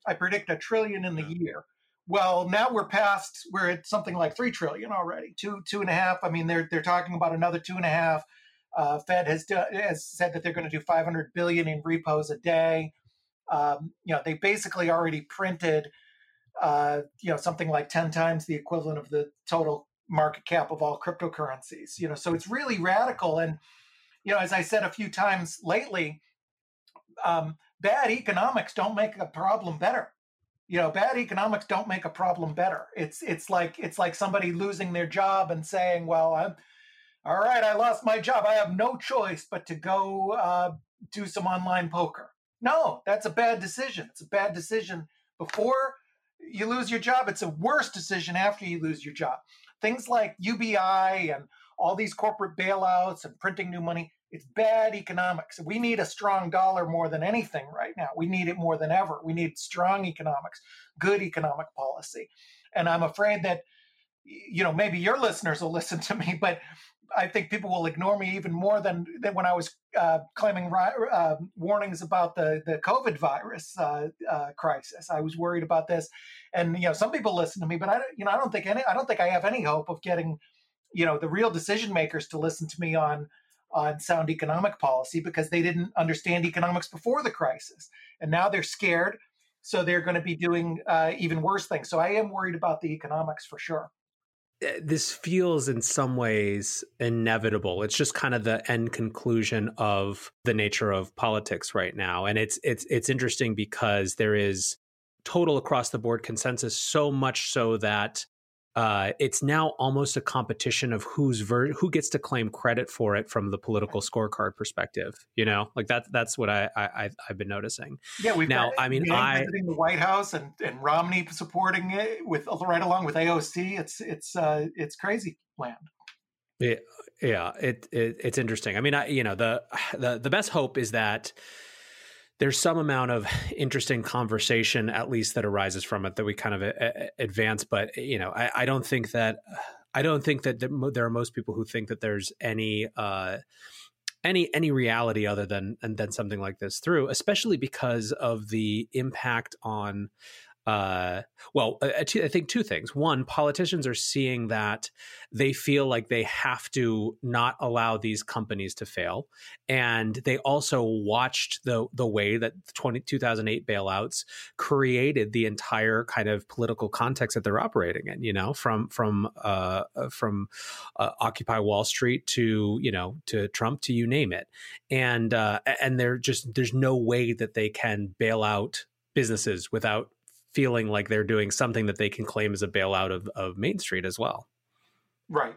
I predict a trillion in the year. Well, now we're past. We're at something like three trillion already. Two, two and a half. I mean, they're they're talking about another two and a half. Uh, Fed has has said that they're going to do 500 billion in repos a day. Um, you know, they basically already printed uh, you know, something like 10 times the equivalent of the total market cap of all cryptocurrencies. You know, so it's really radical. And, you know, as I said a few times lately, um, bad economics don't make a problem better. You know, bad economics don't make a problem better. It's it's like it's like somebody losing their job and saying, "Well, I'm all right. I lost my job. I have no choice but to go uh, do some online poker." No, that's a bad decision. It's a bad decision before you lose your job. It's a worse decision after you lose your job. Things like UBI and all these corporate bailouts and printing new money, it's bad economics. We need a strong dollar more than anything right now. We need it more than ever. We need strong economics, good economic policy. And I'm afraid that, you know, maybe your listeners will listen to me, but I think people will ignore me even more than, than when I was uh, claiming uh, warnings about the the COVID virus uh, uh, crisis. I was worried about this, and you know, some people listen to me, but I you know I don't think any I don't think I have any hope of getting you know the real decision makers to listen to me on on sound economic policy because they didn't understand economics before the crisis, and now they're scared, so they're going to be doing uh, even worse things. So I am worried about the economics for sure. Eh, this feels in some ways inevitable. It's just kind of the end conclusion of the nature of politics right now. And it's it's it's interesting because there is total across the board consensus so much so that uh, it's now almost a competition of who's ver- who gets to claim credit for it from the political scorecard perspective. You know, like that. That's what I, I have been noticing. Yeah, we've now. I mean, I visiting the White House and, and Romney supporting it with right along with AOC. It's it's uh, it's crazy land. Yeah, yeah. It, it it's interesting. I mean, I you know the the the best hope is that there's some amount of interesting conversation, at least that arises from it, that we kind of a, a, advance. But you know, I, I, don't think that I don't think that there are most people who think that there's any uh, any any reality other than and then something like this through, especially because of the impact on uh, well, uh, I think two things. One, politicians are seeing that they feel like they have to not allow these companies to fail, and they also watched the the way that the 20, 2008 bailouts created the entire kind of political context that they're operating in. You know, from from uh, uh from uh, Occupy Wall Street to you know to Trump to you name it, and uh, and they're just there's no way that they can bail out businesses without feeling like they're doing something that they can claim as a bailout of, of Main Street as well. Right.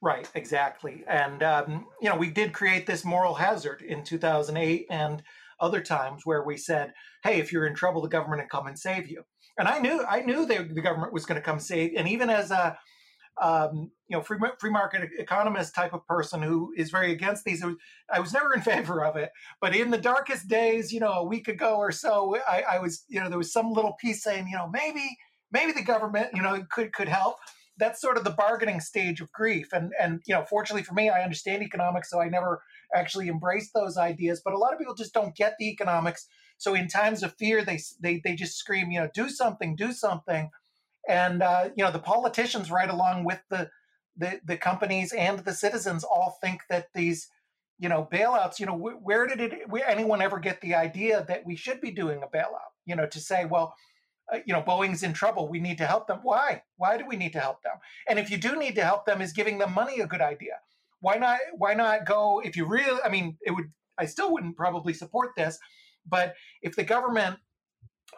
Right, exactly. And, um, you know, we did create this moral hazard in 2008 and other times where we said, hey, if you're in trouble, the government will come and save you. And I knew, I knew they, the government was going to come save. And even as a, um, you know, free, free market economist type of person who is very against these. I was never in favor of it, but in the darkest days, you know, a week ago or so, I, I was, you know, there was some little piece saying, you know, maybe, maybe the government, you know, could could help. That's sort of the bargaining stage of grief, and and you know, fortunately for me, I understand economics, so I never actually embraced those ideas. But a lot of people just don't get the economics. So in times of fear, they they they just scream, you know, do something, do something and uh, you know the politicians right along with the, the the companies and the citizens all think that these you know bailouts you know wh- where did it where anyone ever get the idea that we should be doing a bailout? You know to say well uh, you know boeing's in trouble we need to help them. Why? Why do we need to help them? And if you do need to help them is giving them money a good idea? Why not why not go if you really i mean it would i still wouldn't probably support this but if the government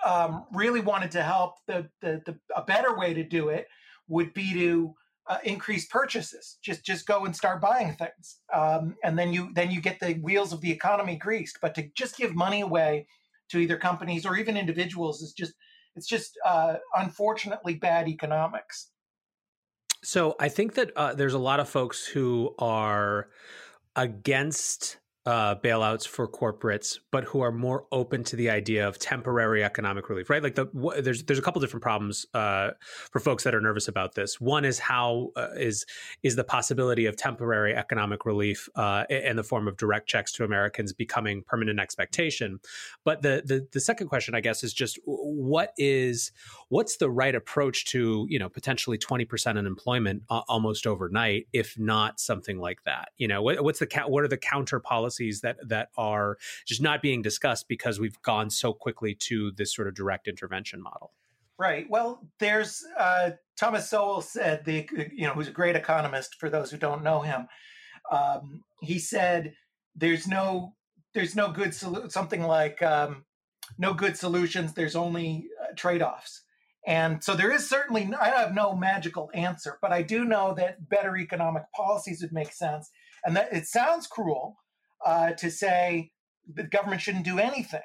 um, really wanted to help, the, the, the, a better way to do it would be to uh, increase purchases. Just just go and start buying things, um, and then you then you get the wheels of the economy greased. But to just give money away to either companies or even individuals is just it's just uh, unfortunately bad economics. So I think that uh, there's a lot of folks who are against uh, bailouts for corporates, but who are more open to the idea of temporary economic relief, right? Like the w- there's there's a couple different problems uh, for folks that are nervous about this. One is how uh, is is the possibility of temporary economic relief uh, in the form of direct checks to Americans becoming permanent expectation. But the, the the second question, I guess, is just what is what's the right approach to you know potentially twenty percent unemployment almost overnight, if not something like that? You know, what, what's the what are the counter policies policies that that are just not being discussed because we've gone so quickly to this sort of direct intervention model. Right. Well, there's uh, Thomas Sowell said the you know who's a great economist for those who don't know him. Um, he said there's no there's no good solu- something like um, no good solutions. There's only uh, trade offs. And so there is certainly, I have no magical answer, but I do know that better economic policies would make sense. And that it sounds cruel, uh, to say the government shouldn't do anything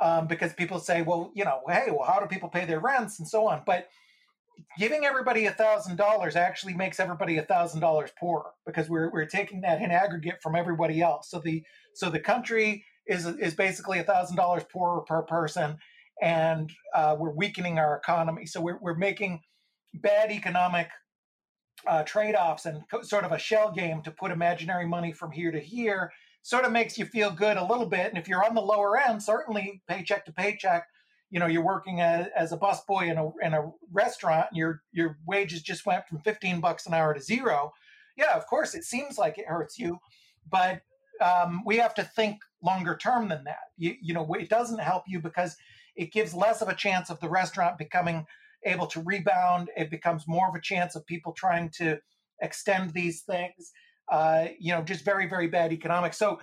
um, because people say, well, you know, hey, well, how do people pay their rents and so on? But giving everybody a thousand dollars actually makes everybody a thousand dollars poorer because we're we're taking that in aggregate from everybody else. So the so the country is is basically a thousand dollars poorer per person, and uh, we're weakening our economy. So we're we're making bad economic uh, trade offs and sort of a shell game to put imaginary money from here to here sort of makes you feel good a little bit. And if you're on the lower end, certainly paycheck to paycheck, you know, you're working as, as a busboy in a in a restaurant, and your your wages just went from 15 bucks an hour to zero. Yeah, of course, it seems like it hurts you, but um, we have to think longer term than that. You, you know, it doesn't help you because it gives less of a chance of the restaurant becoming able to rebound. It becomes more of a chance of people trying to extend these things uh, you know, just very, very bad economics. So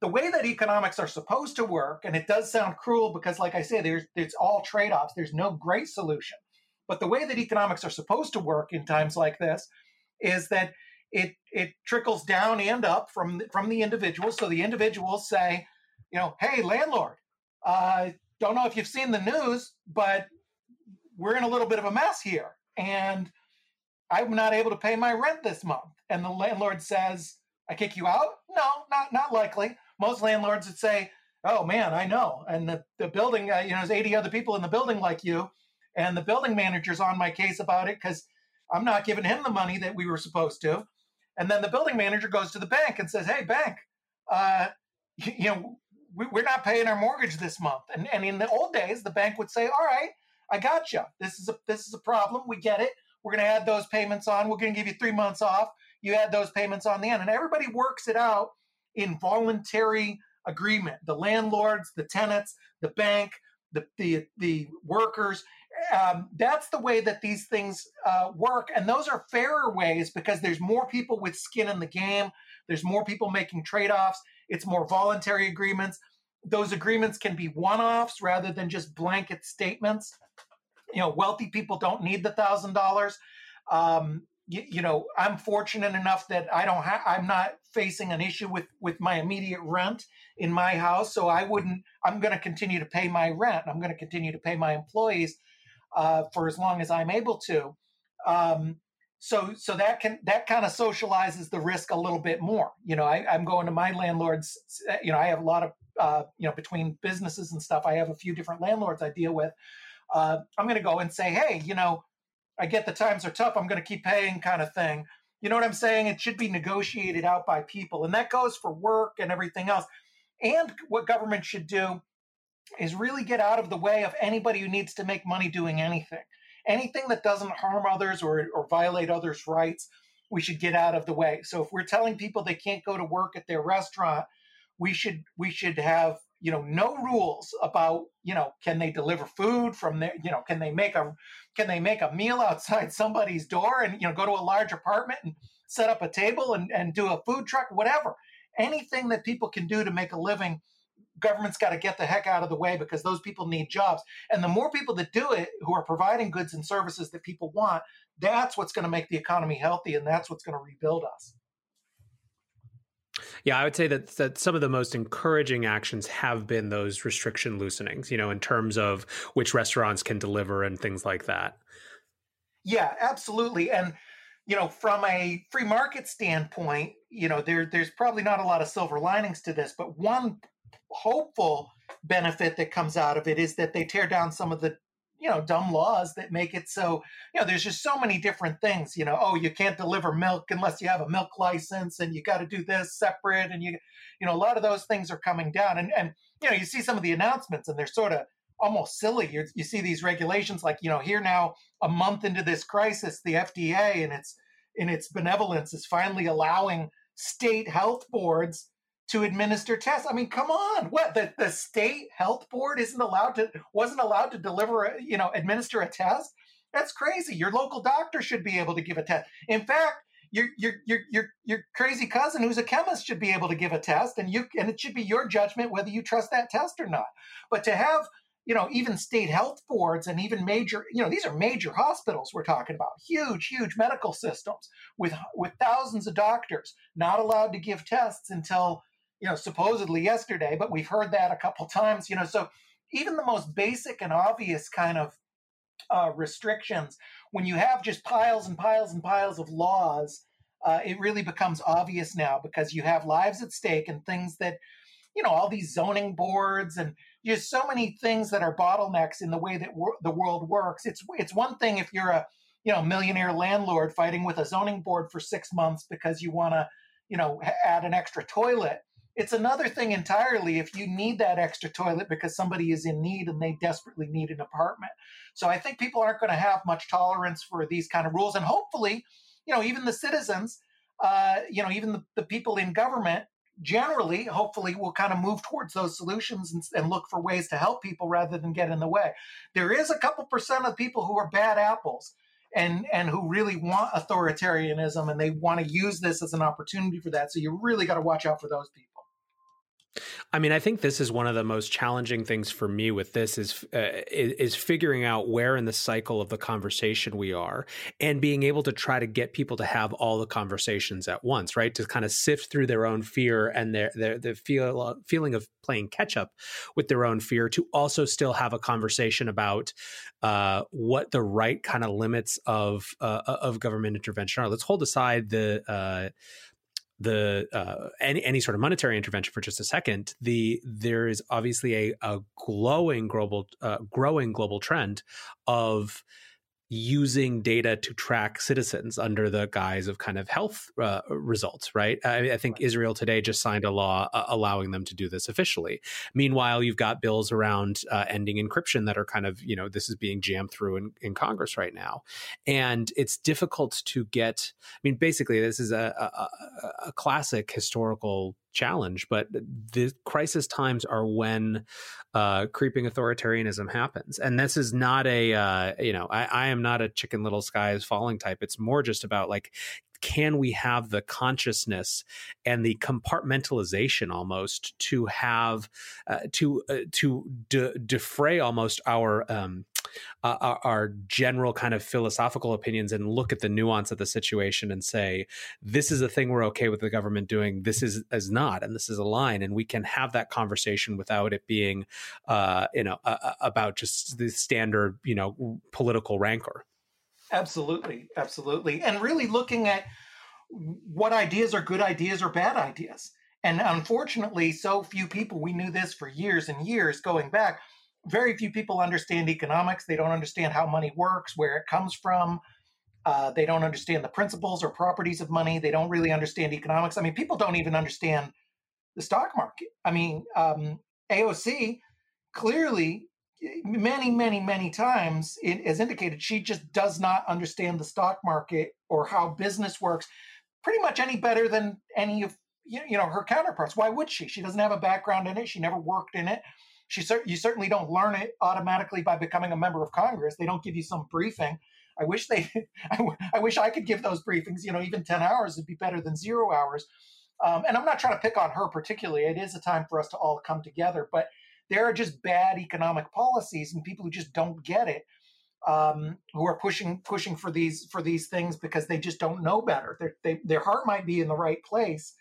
the way that economics are supposed to work, and it does sound cruel because, like I say, there's it's all trade-offs. There's no great solution. But the way that economics are supposed to work in times like this is that it it trickles down and up from from the individuals. So the individuals say, you know, hey, landlord, uh, don't know if you've seen the news, but we're in a little bit of a mess here, and I'm not able to pay my rent this month. And the landlord says, I kick you out? No, not not likely. Most landlords would say, Oh man, I know. And the, the building, uh, you know, there's 80 other people in the building like you. And the building manager's on my case about it because I'm not giving him the money that we were supposed to. And then the building manager goes to the bank and says, Hey, bank, uh, you, you know, we, are not paying our mortgage this month. And, and in the old days, the bank would say, All right, I got you. This is a this is a problem. We get it. We're going to add those payments on. We're going to give you three months off. You add those payments on the end, and everybody works it out in voluntary agreement. The landlords, the tenants, the bank, the the the workers. Um, that's the way that these things uh, work, and those are fairer ways because there's more people with skin in the game. There's more people making trade offs. It's more voluntary agreements. Those agreements can be one offs rather than just blanket statements. You know, wealthy people don't need the thousand um, dollars. You, you, know, I'm fortunate enough that I don't have. I'm not facing an issue with with my immediate rent in my house, so I wouldn't. I'm going to continue to pay my rent. I'm going to continue to pay my employees uh, for as long as I'm able to. Um, so so that can that kind of socializes the risk a little bit more you know I, am going to my landlords you know i have a lot of uh, you know between businesses and stuff i have a few different landlords i deal with uh, i'm going to go and say hey you know i get the times are tough i'm going to keep paying kind of thing. You know what i'm saying? It should be negotiated out by people and that goes for work and everything else. And what government should do is really get out of the way of anybody who needs to make money doing anything. Anything that doesn't harm others or, or violate others' rights, we should get out of the way. So if we're telling people they can't go to work at their restaurant, we should we should have you know no rules about you know can they deliver food from there you know can they make a can they make a meal outside somebody's door and you know go to a large apartment and set up a table and, and do a food truck whatever anything that people can do to make a living government's got to get the heck out of the way because those people need jobs. And the more people that do it who are providing goods and services that people want, that's what's going to make the economy healthy and that's what's going to rebuild us. Yeah, I would say that that some of the most encouraging actions have been those restriction loosenings, you know, in terms of which restaurants can deliver and things like that. Yeah, absolutely. And you know, from a free market standpoint, you know, there there's probably not a lot of silver linings to this, but one hopeful benefit that comes out of it is that they tear down some of the you know dumb laws that make it so you know there's just so many different things you know oh you can't deliver milk unless you have a milk license and you got to do this separate and you you know a lot of those things are coming down and and you know you see some of the announcements and they're sort of almost silly. You you see these regulations like you know here now a month into this crisis the FDA and its in its benevolence is finally allowing state health boards to administer tests. I mean, come on. What the, the state health board isn't allowed to wasn't allowed to deliver, a, you know, administer a test? That's crazy. Your local doctor should be able to give a test. In fact, your your your your your crazy cousin who's a chemist should be able to give a test and you and it should be your judgment whether you trust that test or not. But to have you know even state health boards and even major you know these are major hospitals we're talking about huge huge medical systems with with thousands of doctors not allowed to give tests until you know, supposedly yesterday, but we've heard that a couple times, you know. So even the most basic and obvious kind of uh, restrictions, when you have just piles and piles and piles of laws, uh, it really becomes obvious now because you have lives at stake and things that, you know, all these zoning boards and just so many things that are bottlenecks in the way that wor- the world works. It's it's one thing if you're a you know millionaire landlord fighting with a zoning board for six months because you want to you know add an extra toilet it's another thing entirely if you need that extra toilet because somebody is in need and they desperately need an apartment. So I think people aren't going to have much tolerance for these kind of rules. And hopefully, you know, even the citizens, uh, you know, even the, the people in government generally, hopefully, will kind of move towards those solutions and, and, look for ways to help people rather than get in the way. There is a couple percent of people who are bad apples and and who really want authoritarianism and they want to use this as an opportunity for that. So you really got to watch out for those people. I mean, I think this is one of the most challenging things for me with this is uh, is figuring out where in the cycle of the conversation we are, and being able to try to get people to have all the conversations at once, right? To kind of sift through their own fear and their their the feel feeling of playing catch up with their own fear, to also still have a conversation about uh, what the right kind of limits of uh, of government intervention are. Let's hold aside the uh, the uh, any any sort of monetary intervention for just a second, the there is obviously a, a glowing global uh, growing global trend of using data to track citizens under the guise of kind of health uh, results, right? I, I, think Israel today just signed a law uh, allowing them to do this officially. Meanwhile, you've got bills around uh, ending encryption that are kind of, you know, this is being jammed through in, in Congress right now. And it's difficult to get, I mean, basically, this is a, a, a classic historical challenge. But the crisis times are when uh, creeping authoritarianism happens, and this is not a uh, you know I, I am not a chicken little sky is falling type. It's more just about like can we have the consciousness and the compartmentalization almost to have uh, to uh, to de- defray almost our um, uh, our, our, general kind of philosophical opinions and look at the nuance of the situation and say this is a thing we're okay with the government doing this is is not and this is a line and we can have that conversation without it being uh, you know uh, about just the standard you know political rancor Absolutely, absolutely. And really looking at what ideas are good ideas or bad ideas. And unfortunately, so few people, we knew this for years and years going back, very few people understand economics. They don't understand how money works, where it comes from. Uh, they don't understand the principles or properties of money. They don't really understand economics. I mean, people don't even understand the stock market. I mean, um, AOC clearly many, many, many times, it, as indicated, she just does not understand the stock market or how business works pretty much any better than any of you know her counterparts. Why would she? She doesn't have a background in it. She never worked in it. She you certainly don't learn it automatically by becoming a member of Congress. They don't give you some briefing. I wish they, I, w- I wish I could give those briefings. You know, even ten hours would be better than zero hours. Um, and I'm not trying to pick on her particularly. It is a time for us to all come together. But there are just bad economic policies and people who just don't get it, um, who are pushing pushing for these for these things because they just don't know better. They, their heart might be in the right place.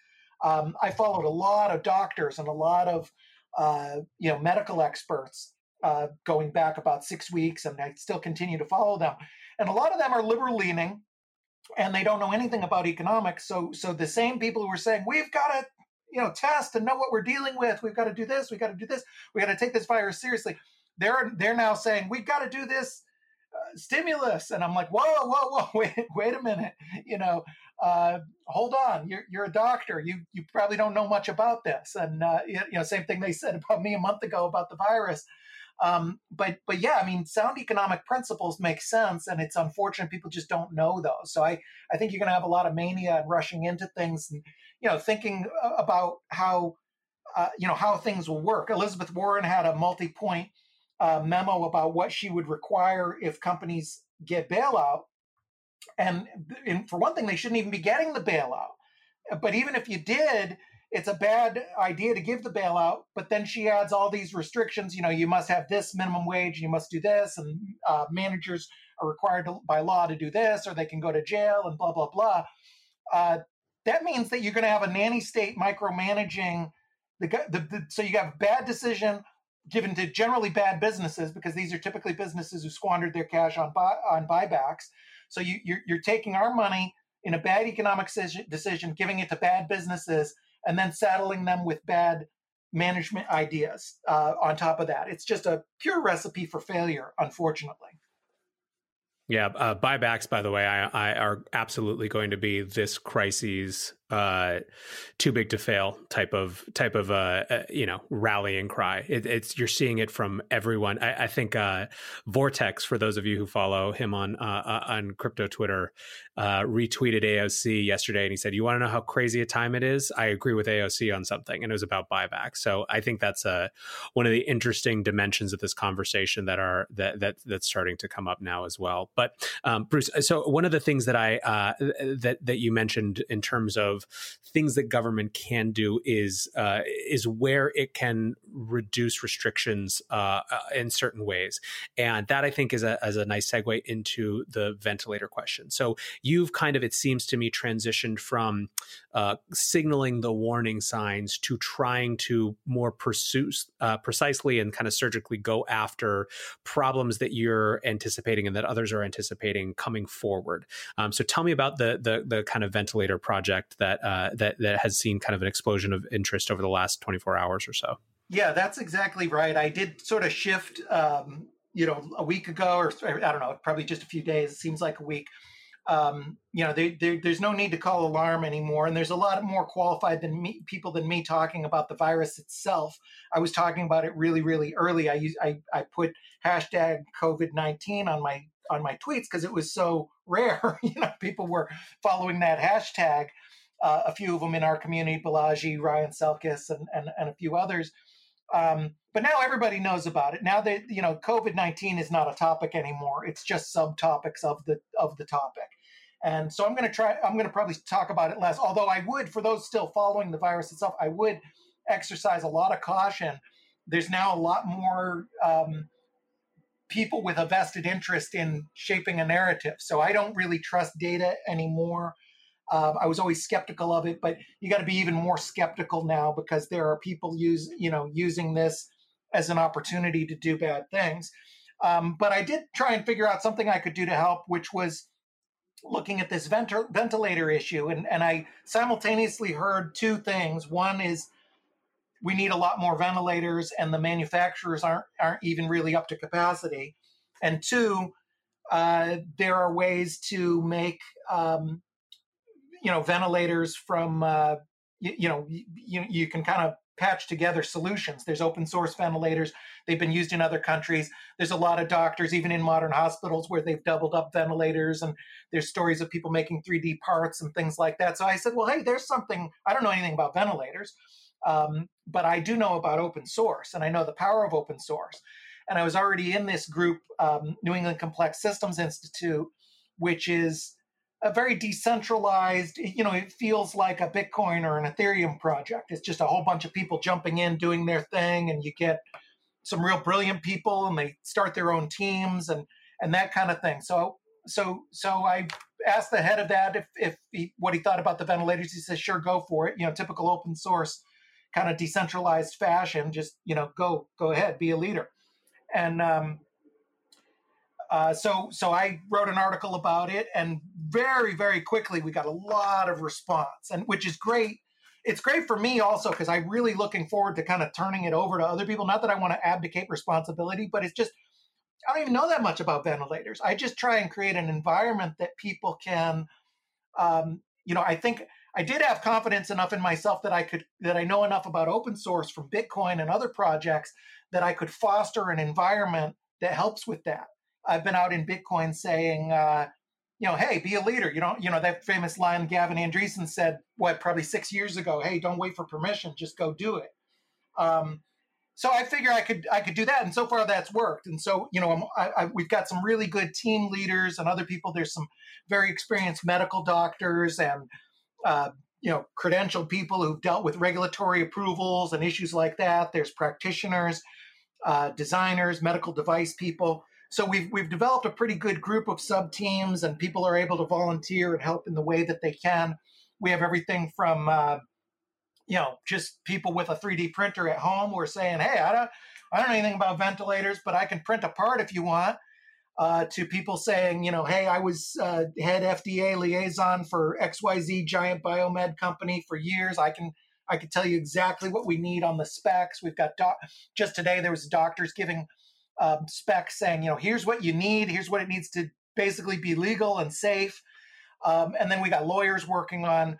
Um, I followed a lot of doctors and a lot of uh, you know medical experts uh, going back about six weeks, and I still continue to follow them. And a lot of them are liberal leaning, and they don't know anything about economics. So, so the same people who are saying we've got to you know test and know what we're dealing with we've got to do this we've got to do this we got to take this virus seriously they're they're now saying we've got to do this uh, stimulus. And i'm like whoa whoa whoa wait wait a minute. You know uh, hold on. You're, you're a doctor. You you probably don't know much about this. And uh, you know same thing they said about me a month ago about the virus. Um, but but yeah, I mean, sound economic principles make sense, and it's unfortunate people just don't know those. So I I think you're going to have a lot of mania and rushing into things, and you know, thinking about how uh, you know how things will work. Elizabeth Warren had a multi-point uh, memo about what she would require if companies get bailout, and, and for one thing, they shouldn't even be getting the bailout. But even if you did, it's a bad idea to give the bailout. But then she adds all these restrictions. You know, you must have this minimum wage, you must do this, and uh, managers are required to, by law to do this, or they can go to jail, and blah blah blah. Uh, that means that you're going to have a nanny state micromanaging the, the, the so you have bad decision given to generally bad businesses because these are typically businesses who squandered their cash on buy, on buybacks. So you, you're, you're taking our money in a bad economic decision, giving it to bad businesses, and then saddling them with bad management ideas uh, on top of that. It's just a pure recipe for failure, unfortunately. Yeah, uh, buybacks, by the way, I, I, are absolutely going to be this crisis uh, too big to fail type of type of uh, uh, you know rallying cry. It, it's you're seeing it from everyone. I, I think uh, Vortex, for those of you who follow him on uh, uh, on crypto Twitter, retweeted AOC yesterday, and he said, "You want to know how crazy a time it is? I agree with AOC on something, and it was about buyback." So I think that's a one of the interesting dimensions of this conversation that are that that that's starting to come up now as well. But um, Bruce, so one of the things that I that that you mentioned in terms of of things that government can do is uh, is where it can reduce restrictions uh, uh, in certain ways, and that I think is a as a nice segue into the ventilator question. So you've kind of it seems to me transitioned from uh, signaling the warning signs to trying to more pursue uh, precisely and kind of surgically go after problems that you're anticipating and that others are anticipating coming forward. Um, so tell me about the, the the kind of ventilator project that uh, that that has seen kind of an explosion of interest over the last 24 hours or so. Yeah, that's exactly right. I did sort of shift um, you know, a week ago, or I don't know, probably just a few days. It seems like a week. Um, you know, they, they, there's no need to call alarm anymore, and there's a lot more qualified than me, people than me talking about the virus itself. I was talking about it really, really early. I use I, I put hashtag COVID nineteen on my on my tweets because it was so rare. you know, people were following that hashtag. Uh, a few of them in our community, Balaji, Ryan Selkis, and, and, and a few others. Um, but now everybody knows about it. Now that you know, COVID nineteen is not a topic anymore. It's just subtopics of the of the topic. And so I'm going to try. I'm going to probably talk about it less. Although I would, for those still following the virus itself, I would exercise a lot of caution. There's now a lot more um, people with a vested interest in shaping a narrative. So I don't really trust data anymore. Uh, I was always skeptical of it, but you got to be even more skeptical now because there are people use you know using this as an opportunity to do bad things. Um, but I did try and figure out something I could do to help, which was looking at this vent- ventilator issue, and and I simultaneously heard two things. One is we need a lot more ventilators, and the manufacturers aren't aren't even really up to capacity. And two, uh, there are ways to make um, you know ventilators from uh, you, you know you, you can kind of patch together solutions. There's open source ventilators. They've been used in other countries. There's a lot of doctors even in modern hospitals where they've doubled up ventilators and there's stories of people making 3d parts and things like that. So i said well hey there's something i don't know anything about ventilators um, but i do know about open source and i know the power of open source. And i was already in this group um, new england complex systems institute which is a very decentralized you know it feels like a bitcoin or an ethereum project. It's just a whole bunch of people jumping in doing their thing and you get some real brilliant people and they start their own teams and and that kind of thing. So so so i asked the head of that if if he, what he thought about the ventilators. He says sure go for it. You know typical open source kind of decentralized fashion just you know go go ahead be a leader. And um uh, so so I wrote an article about it, and very very quickly we got a lot of response, and which is great. It's great for me also because I'm really looking forward to kind of turning it over to other people. Not that I want to abdicate responsibility, but it's just I don't even know that much about ventilators. I just try and create an environment that people can, um, you know, I think I did have confidence enough in myself that I could that I know enough about open source from Bitcoin and other projects that I could foster an environment that helps with that. I've been out in Bitcoin saying, uh, you know, hey, be a leader. You don't, you know, that famous line Gavin Andresen said, what, probably six years ago, hey, don't wait for permission, just go do it. Um, so I figure I could I could do that, and so far that's worked. And so you know, I, I, we've got some really good team leaders and other people. There's some very experienced medical doctors and uh, you know credentialed people who've dealt with regulatory approvals and issues like that. There's practitioners, uh, designers, medical device people. So we've we've developed a pretty good group of sub teams, and people are able to volunteer and help in the way that they can. We have everything from uh, you know just people with a 3D printer at home who are saying, "Hey, I don't I don't know anything about ventilators, but I can print a part if you want." Uh, to people saying, you know, hey, I was uh, head FDA liaison for XYZ giant biomed company for years. I can I can tell you exactly what we need on the specs. We've got doc- just today there was doctors giving um, specs saying, you know, here's what you need, here's what it needs to basically be legal and safe. Um, and then we got lawyers working on,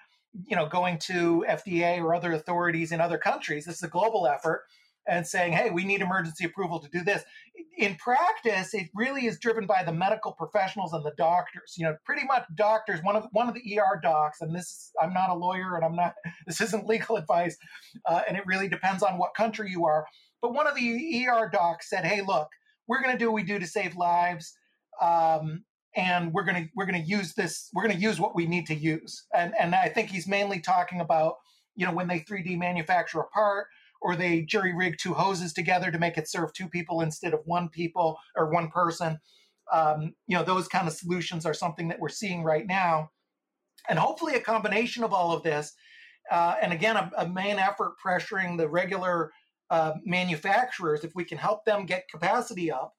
you know, going to FDA or other authorities in other countries. This is a global effort and saying, hey, we need emergency approval to do this. In practice, it really is driven by the medical professionals and the doctors. You know, pretty much doctors. One of one of the ER docs, and this I'm not a lawyer, and I'm not. This isn't legal advice, uh, and it really depends on what country you are. But one of the ER docs said, "Hey, look, we're going to do what we do to save lives, um, and we're going to we're going to use this. We're going to use what we need to use." And and I think he's mainly talking about you know when they 3D manufacture a part or they jury rig two hoses together to make it serve two people instead of one people or one person. Um, you know those kind of solutions are something that we're seeing right now, and hopefully a combination of all of this. Uh, and again, a, a main effort pressuring the regular uh, manufacturers if we can help them get capacity up.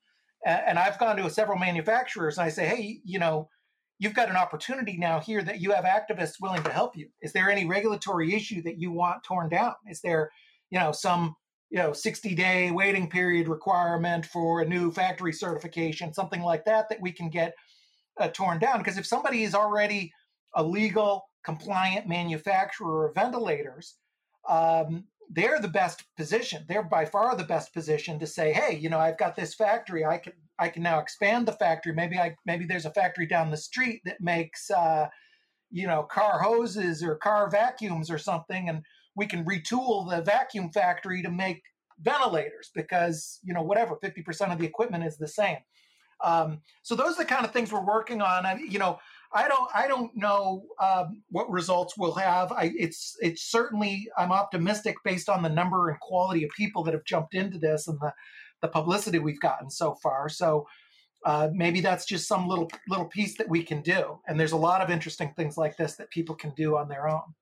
And I've gone to several manufacturers and I say, hey, you know, you've got an opportunity now here that you have activists willing to help you. Is there any regulatory issue that you want torn down? Is there, you know, some you know 60 day waiting period requirement for a new factory certification something like that that we can get uh, torn down because if somebody is already a legal compliant manufacturer of ventilators um, they're the best position. They're by far the best position to say hey you know i've got this factory. I can i can now expand the factory. Maybe i maybe there's a factory down the street that makes uh, you know car hoses or car vacuums or something and we can retool the vacuum factory to make ventilators because you know whatever 50% of the equipment is the same. Um, so those are the kind of things we're working on. I, you know i don't i don't know um, what results we'll have. I, it's it's certainly i'm optimistic based on the number and quality of people that have jumped into this and the the publicity we've gotten so far. So uh, maybe that's just some little little piece that we can do. And there's a lot of interesting things like this that people can do on their own.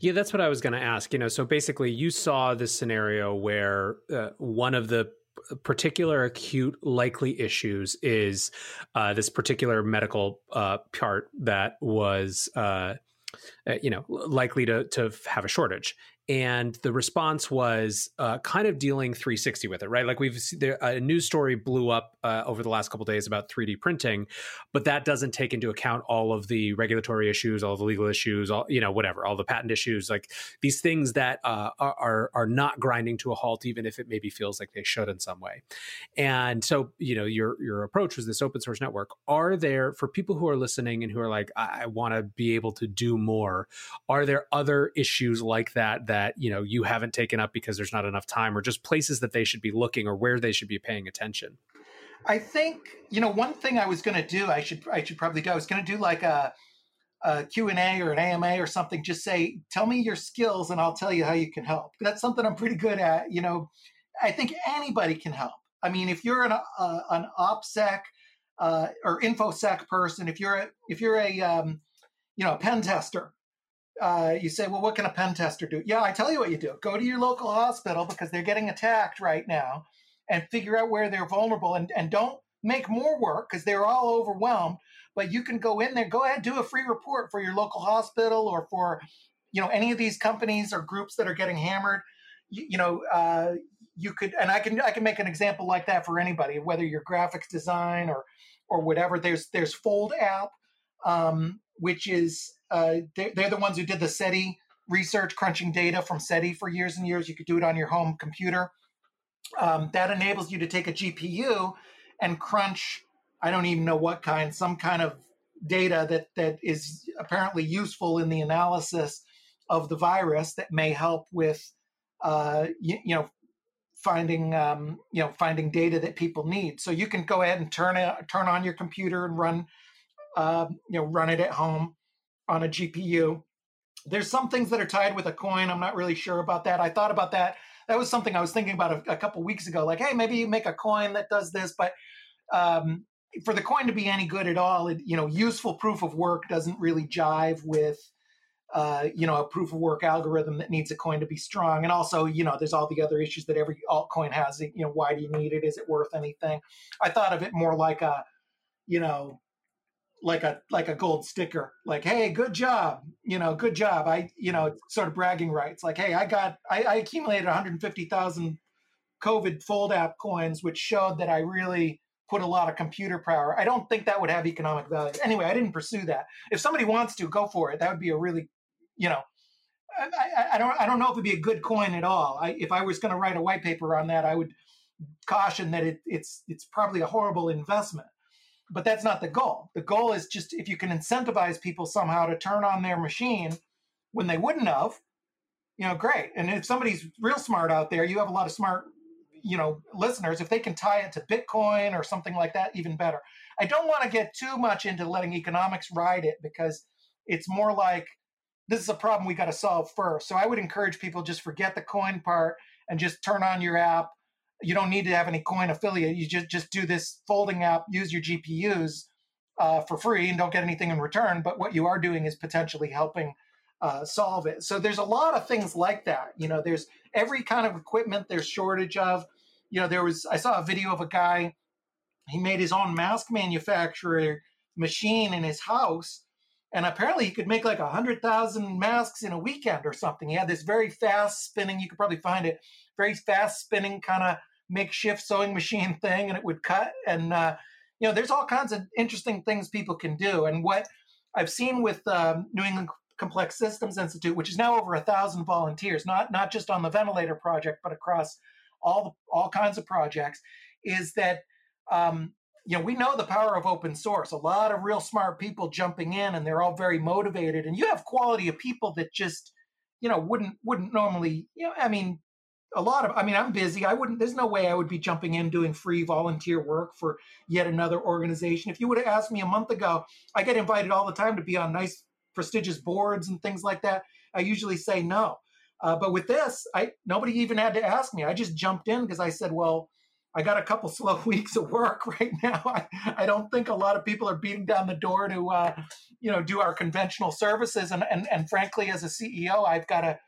Yeah, that's what I was going to ask. You know, so basically, you saw this scenario where uh, one of the particular acute likely issues is uh, this particular medical uh, part that was, uh, uh, you know, likely to to have a shortage, and the response was uh, kind of dealing 360 with it right? Like we've there, a news story blew up uh, over the last couple days about 3d printing but that doesn't take into account all of the regulatory issues all the legal issues all you know whatever all the patent issues like these things that uh, are are not grinding to a halt even if it maybe feels like they should in some way. And so you know your your approach was this open source network. Are there for people who are listening and who are like i, I want to be able to do more are there other issues like that that that you know you haven't taken up because there's not enough time or just places that they should be looking or where they should be paying attention? I think you know one thing i was going to do i should i should probably do i was going to do like a, a q&a or an ama or something just say tell me your skills and i'll tell you how you can help. That's something i'm pretty good at you know. I think anybody can help. I mean if you're an, uh, an opsec uh, or infosec person if you're a, if you're a um, you know a pen tester uh, you say, well, what can a pen tester do? Yeah, I tell you what you do. Go to your local hospital because they're getting attacked right now and figure out where they're vulnerable and, and don't make more work because they're all overwhelmed. But you can go in there, go ahead, do a free report for your local hospital or for, you know, any of these companies or groups that are getting hammered. You, you know, uh, you could, and I can, I can make an example like that for anybody, whether you're graphics design or, or whatever. There's, there's Fold app, um, which is uh, they're, they're, the ones who did the SETI research, crunching data from SETI for years and years. You could do it on your home computer. Um, that enables you to take a GPU and crunch, I don't even know what kind, some kind of data that, that is apparently useful in the analysis of the virus that may help with, uh, you, you, know, finding um, you know finding data that people need. So you can go ahead and turn it turn on your computer and run uh, you know run it at home on a GPU. There's some things that are tied with a coin. I'm not really sure about that. I thought about that. That was something I was thinking about a, a couple weeks ago. Like, hey, maybe you make a coin that does this, but um, for the coin to be any good at all, it, you know, useful proof of work doesn't really jive with, uh, you know, a proof of work algorithm that needs a coin to be strong. And also, you know, there's all the other issues that every altcoin has. You know, why do you need it? Is it worth anything? I thought of it more like a, you know, like a like a gold sticker like hey good job you know good job. I you know sort of bragging rights like hey i got i, I accumulated 150000 covid fold app coins which showed that i really put a lot of computer power. I don't think that would have economic value. Anyway i didn't pursue that. If somebody wants to go for it. That would be a really you know i, I, don't i don't know if it'd be a good coin at all. I, if i was going to write a white paper on that i would caution that it, it's it's probably a horrible investment but that's not the goal. The goal is just if you can incentivize people somehow to turn on their machine when they wouldn't have, you know, great. And if somebody's real smart out there, you have a lot of smart, you know, listeners. If they can tie it to Bitcoin or something like that, even better. I don't want to get too much into letting economics ride it because it's more like this is a problem we got to solve first. So I would encourage people just forget the coin part and just turn on your app you don't need to have any coin affiliate. You just just do this folding app, use your GPUs uh, for free, and don't get anything in return. But what you are doing is potentially helping uh, solve it. So there's a lot of things like that. You know, there's every kind of equipment there's shortage of. You know, there was I saw a video of a guy. He made his own mask manufacturer machine in his house and apparently he could make like a hundred thousand masks in a weekend or something. He had this very fast spinning. You could probably find it very fast spinning kind of makeshift sewing machine thing, and it would cut. And uh, you know, there's all kinds of interesting things people can do. And what I've seen with um, New England Complex Systems Institute, which is now over a thousand volunteers, not not just on the ventilator project, but across all all kinds of projects, is that um, you know we know the power of open source. A lot of real smart people jumping in, and they're all very motivated. And you have quality of people that just you know wouldn't wouldn't normally you know I mean a lot of i mean i'm busy. I wouldn't there's no way i would be jumping in doing free volunteer work for yet another organization. If you would have asked me a month ago i get invited all the time to be on nice prestigious boards and things like that. I usually say no. Uh, but with this i nobody even had to ask me. I just jumped in because i said well i got a couple slow weeks of work right now. I, I don't think a lot of people are beating down the door to uh, you know do our conventional services. And, and and frankly as a ceo i've got to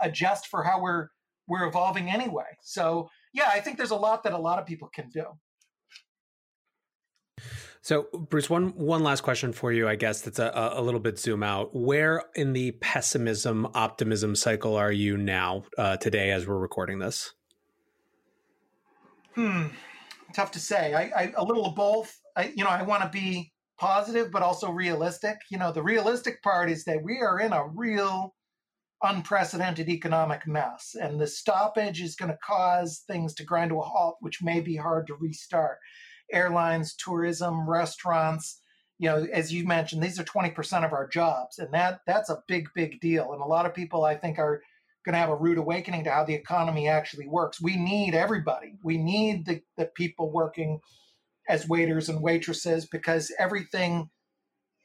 adjust for how we're we're evolving anyway. So yeah, I think there's a lot that a lot of people can do. So, Bruce, one one last question for you, I guess that's a, a little bit zoom out. Where in the pessimism optimism cycle are you now uh, today as we're recording this? Hmm, tough to say. I, I a little of both. I, you know, I want to be positive, but also realistic. You know, the realistic part is that we are in a real unprecedented economic mess. And the stoppage is going to cause things to grind to a halt, which may be hard to restart. Airlines, tourism, restaurants, you know, as you mentioned, these are 20% of our jobs. And that that's a big, big deal. And a lot of people I think are going to have a rude awakening to how the economy actually works. We need everybody. We need the, the people working as waiters and waitresses because everything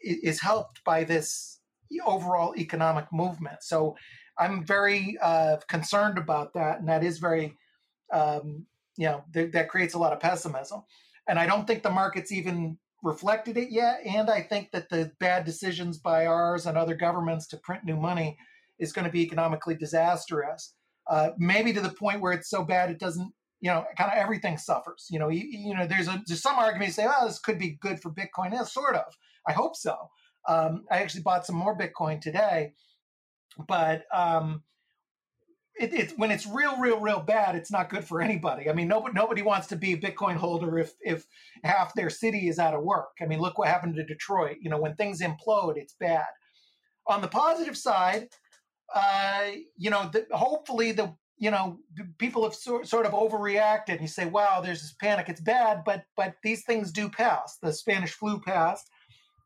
is helped by this overall economic movement. So I'm very uh, concerned about that, and that is very, um, you know, th- that creates a lot of pessimism. And I don't think the market's even reflected it yet. And I think that the bad decisions by ours and other governments to print new money is going to be economically disastrous. Uh, maybe to the point where it's so bad it doesn't, you know, kind of everything suffers. You know, you, you know, there's a there's some arguments say, oh, this could be good for Bitcoin. Yeah, sort of. I hope so. Um, I actually bought some more Bitcoin today, but um, it, when it's real, real, real bad, it's not good for anybody. I mean, nobody nobody wants to be a Bitcoin holder if if half their city is out of work. I mean, look what happened to Detroit. You know, when things implode, it's bad. On the positive side, uh, you know, the, hopefully the you know people have so, sort of overreacted. And you say, "Wow, there's this panic. It's bad," but but these things do pass. The Spanish flu passed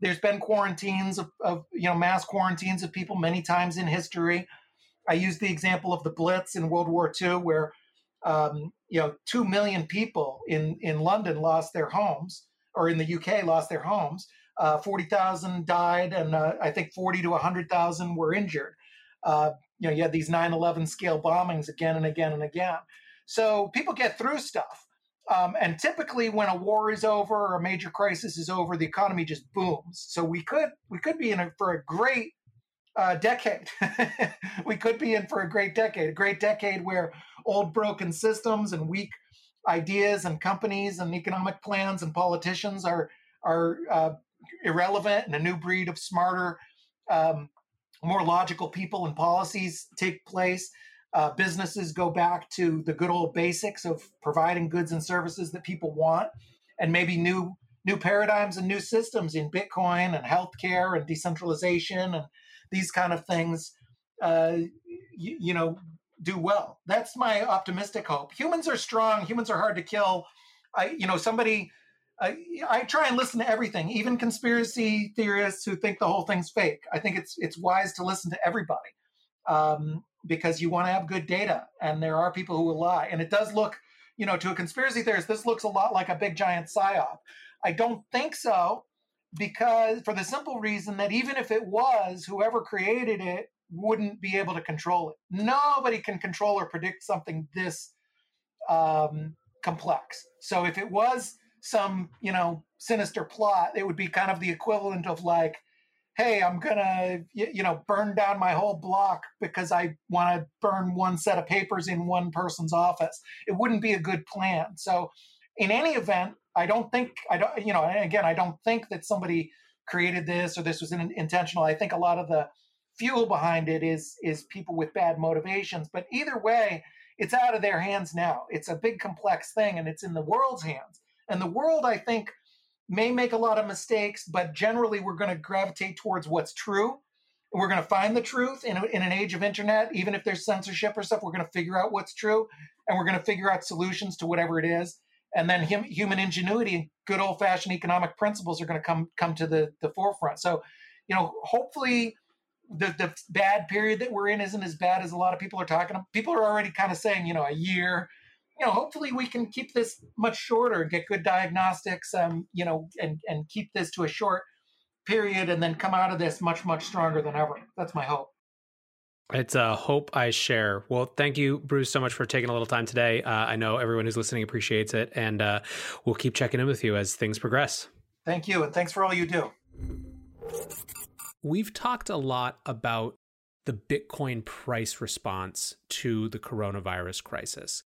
there's been quarantines of, of, you know mass quarantines of people many times in history. I use the example of the Blitz in World War II, where um, you know two million people in in London lost their homes, or in the UK lost their homes. Uh, Forty thousand died, and uh, I think forty to hundred thousand were injured. Uh, you know, you had these 9/11 scale bombings again and again and again. So people get through stuff. Um, and typically, when a war is over or a major crisis is over, the economy just booms. So we could we could be in a, for a great uh, decade. we could be in for a great decade, a great decade where old broken systems and weak ideas and companies and economic plans and politicians are are uh, irrelevant, and a new breed of smarter, um, more logical people and policies take place uh, businesses go back to the good old basics of providing goods and services that people want, and maybe new new paradigms and new systems in Bitcoin and healthcare and decentralization and these kind of things, uh, you, you know, do well. That's my optimistic hope. Humans are strong. Humans are hard to kill. I, you know, somebody. I, I try and listen to everything, even conspiracy theorists who think the whole thing's fake. I think it's it's wise to listen to everybody. Um, because you want to have good data and there are people who will lie. And it does look you know to a conspiracy theorist this looks a lot like a big giant psyop. I don't think so because for the simple reason that even if it was whoever created it wouldn't be able to control it. Nobody can control or predict something this um, complex. So if it was some you know sinister plot it would be kind of the equivalent of like hey i'm gonna you know burn down my whole block because i want to burn one set of papers in one person's office it wouldn't be a good plan so in any event i don't think i don't you know again i don't think that somebody created this or this was intentional. I think a lot of the fuel behind it is is people with bad motivations. But either way, it's out of their hands now. It's a big complex thing and it's in the world's hands. And the world, I think, may make a lot of mistakes, but generally we're going to gravitate towards what's true. We're going to find the truth in, in an age of internet, even if there's censorship or stuff. We're going to figure out what's true, and we're going to figure out solutions to whatever it is. And then hum, human ingenuity good old fashioned economic principles are going to come come to the, the forefront. So, you know, hopefully the, the bad period that we're in isn't as bad as a lot of people are talking. People are already kind of saying, you know, a year. You know, hopefully we can keep this much shorter, get good diagnostics, um, you know, and and keep this to a short period, and then come out of this much much stronger than ever. That's my hope. It's a hope I share. Well, thank you, Bruce, so much for taking a little time today. Uh, I know everyone who's listening appreciates it, and uh, we'll keep checking in with you as things progress. Thank you, and thanks for all you do. We've talked a lot about the Bitcoin price response to the coronavirus crisis.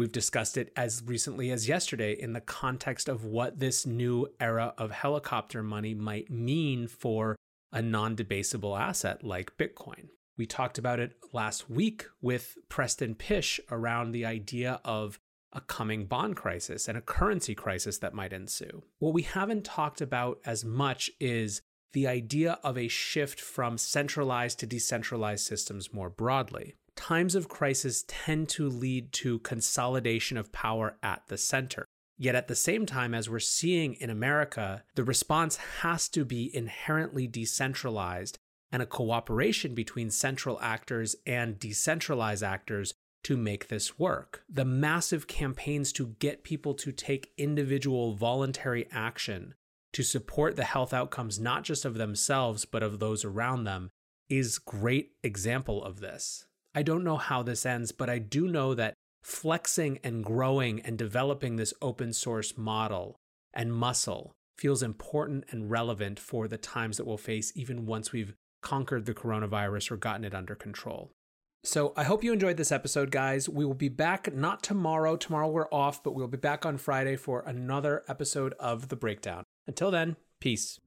We've discussed it as recently as yesterday in the context of what this new era of helicopter money might mean for a non debasable asset like Bitcoin. We talked about it last week with Preston Pysh around the idea of a coming bond crisis and a currency crisis that might ensue. What we haven't talked about as much is the idea of a shift from centralized to decentralized systems more broadly. Times of crisis tend to lead to consolidation of power at the center. Yet at the same time, as we're seeing in America, the response has to be inherently decentralized and a cooperation between central actors and decentralized actors to make this work. The massive campaigns to get people to take individual voluntary action to support the health outcomes not just of themselves but of those around them is great example of this. I don't know how this ends, but I do know that flexing and growing and developing this open source model and muscle feels important and relevant for the times that we'll face even once we've conquered the coronavirus or gotten it under control. So I hope you enjoyed this episode, guys. We will be back not tomorrow. Tomorrow we're off, but we'll be back on Friday for another episode of The Breakdown. Until then, peace.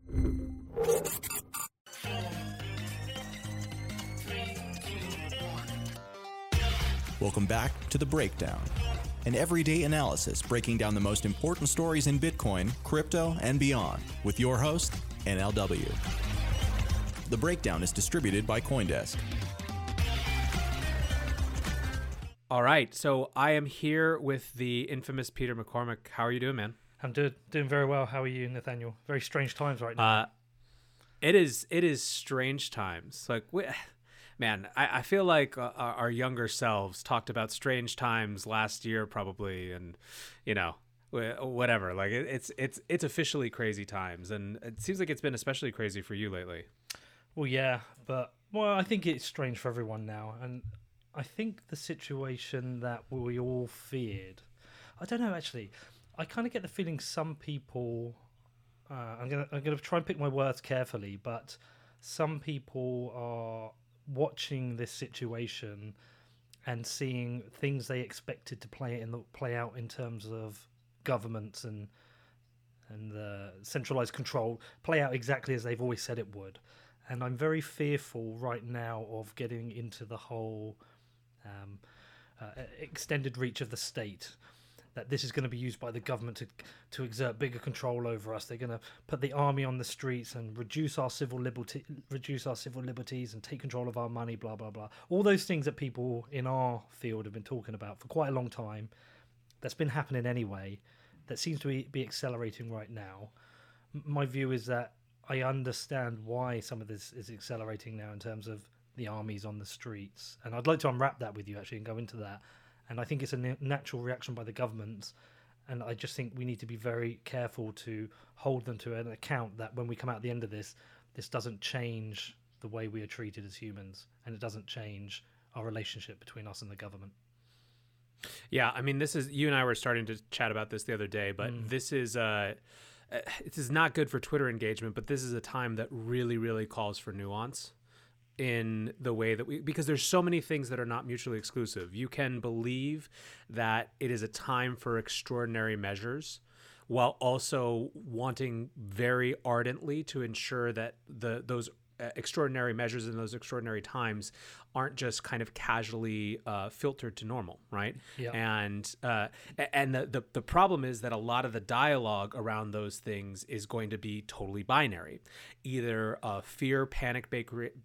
Welcome back to The Breakdown, an everyday analysis breaking down the most important stories in Bitcoin, crypto, and beyond with your host, NLW. The Breakdown is distributed by Coindesk. All right, so I am here with the infamous Peter McCormack. How are you doing, man? I'm doing doing very well. How are you, Nathaniel? Very strange times right now. Uh, it is it is strange times. Like, we, man, I, I feel like uh, our younger selves talked about strange times last year, probably, and you know, whatever. Like, it, it's it's it's officially crazy times, and it seems like it's been especially crazy for you lately. Well, yeah, but well, I think it's strange for everyone now, and I think the situation that we all feared. I don't know actually. I kind of get the feeling some people. Uh, I'm gonna I'm gonna try and pick my words carefully, but some people are watching this situation and seeing things they expected to play in the play out in terms of governments and and the centralized control play out exactly as they've always said it would. And I'm very fearful right now of getting into the whole um, uh, extended reach of the state. That this is going to be used by the government to to exert bigger control over us. They're going to put the army on the streets and reduce our civil liberty, reduce our civil liberties, and take control of our money. Blah blah blah. All those things that people in our field have been talking about for quite a long time. That's been happening anyway. That seems to be, be accelerating right now. My view is that I understand why some of this is accelerating now in terms of the armies on the streets. And I'd like to unwrap that with you actually and go into that. And I think it's a natural reaction by the governments. And I just think we need to be very careful to hold them to an account that when we come out at the end of this, this doesn't change the way we are treated as humans and it doesn't change our relationship between us and the government. Yeah, I mean, this is you and I were starting to chat about this the other day, but mm. this is uh, uh this is not good for Twitter engagement. But this is a time that really, really calls for nuance in the way that we because there's so many things that are not mutually exclusive. You can believe that it is a time for extraordinary measures while also wanting very ardently to ensure that the those extraordinary measures in those extraordinary times aren't just kind of casually uh, filtered to normal, right? Yeah. And uh, and the, the the problem is that a lot of the dialogue around those things is going to be totally binary, either a fear, panic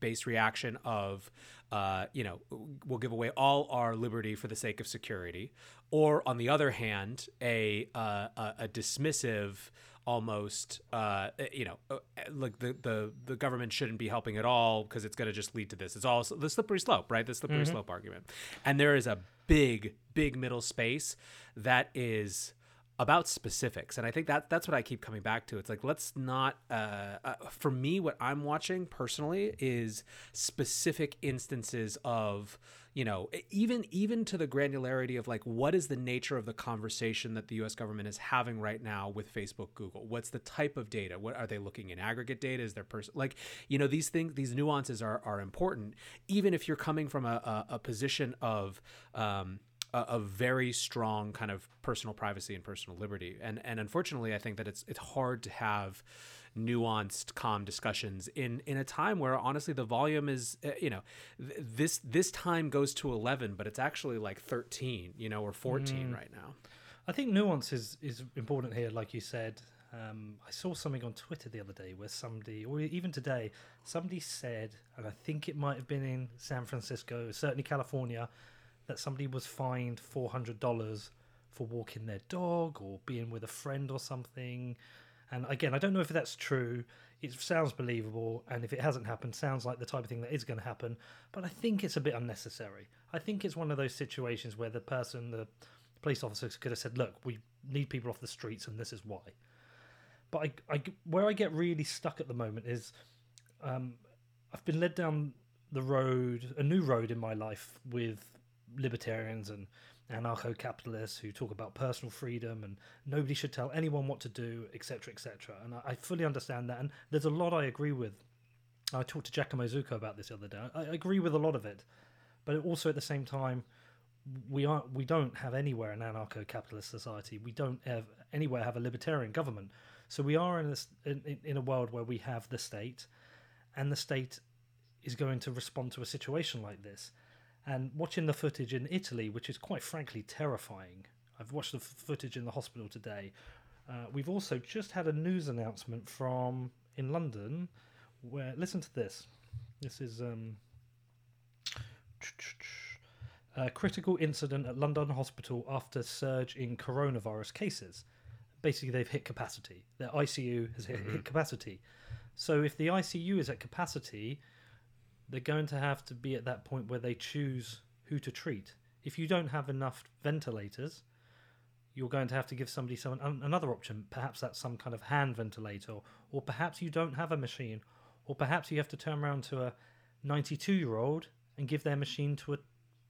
based reaction of, uh, you know, we'll give away all our liberty for the sake of security, or on the other hand, a uh, a, a dismissive almost uh, you know uh, like the, the the government shouldn't be helping at all because it's going to just lead to this. It's all the slippery slope right? The slippery mm-hmm. slope argument. And there is a big big middle space that is about specifics. And i think that that's what i keep coming back to. It's like let's not uh, uh, for me what i'm watching personally is specific instances of you know even even to the granularity of like what is the nature of the conversation that the US government is having right now with Facebook Google? What's the type of data? What are they looking in aggregate data? Is there person like you know these things these nuances are are important. Even if you're coming from a, a, a position of um, a, a, very strong kind of personal privacy and personal liberty. And and unfortunately, I think that it's it's hard to have nuanced calm discussions in in a time where honestly the volume is uh, you know th- this this time goes to 11 but it's actually like 13 you know or 14 mm. right now i think nuance is is important here like you said um, I saw something on Twitter the other day where somebody, or even today, somebody said, and I think it might have been in San Francisco, certainly California, that somebody was fined four hundred dollars for walking their dog or being with a friend or something. And again, I don't know if that's true. It sounds believable, and if it hasn't happened, sounds like the type of thing that is going to happen. But I think it's a bit unnecessary. I think it's one of those situations where the person, the police officers, could have said, "Look, we need people off the streets, and this is why." But I, I where I get really stuck at the moment is, um, I've been led down the road, a new road in my life with libertarians and anarcho-capitalists who talk about personal freedom and nobody should tell anyone what to do, etc., etc. And I, fully understand that, and there's a lot I agree with. I talked to Giacomo Zucco about this the other day. I, I agree with a lot of it, but also at the same time, we aren't we don't have anywhere an anarcho-capitalist society. We don't have anywhere have a libertarian government. So we are in a, in, in a world where we have the state, and the state is going to respond to a situation like this and watching the footage in Italy, which is quite frankly terrifying. I've watched the f- footage in the hospital today. Uh, we've also just had a news announcement from in London, where listen to this. This is um, a critical incident at London Hospital after surge in coronavirus cases. Basically, they've hit capacity. Their ICU has hit, mm-hmm. hit capacity. So, if the ICU is at capacity, they're going to have to be at that point where they choose who to treat. If you don't have enough ventilators, you're going to have to give somebody some another option. Perhaps that's some kind of hand ventilator, or perhaps you don't have a machine, or perhaps you have to turn around to a 92 year old and give their machine to a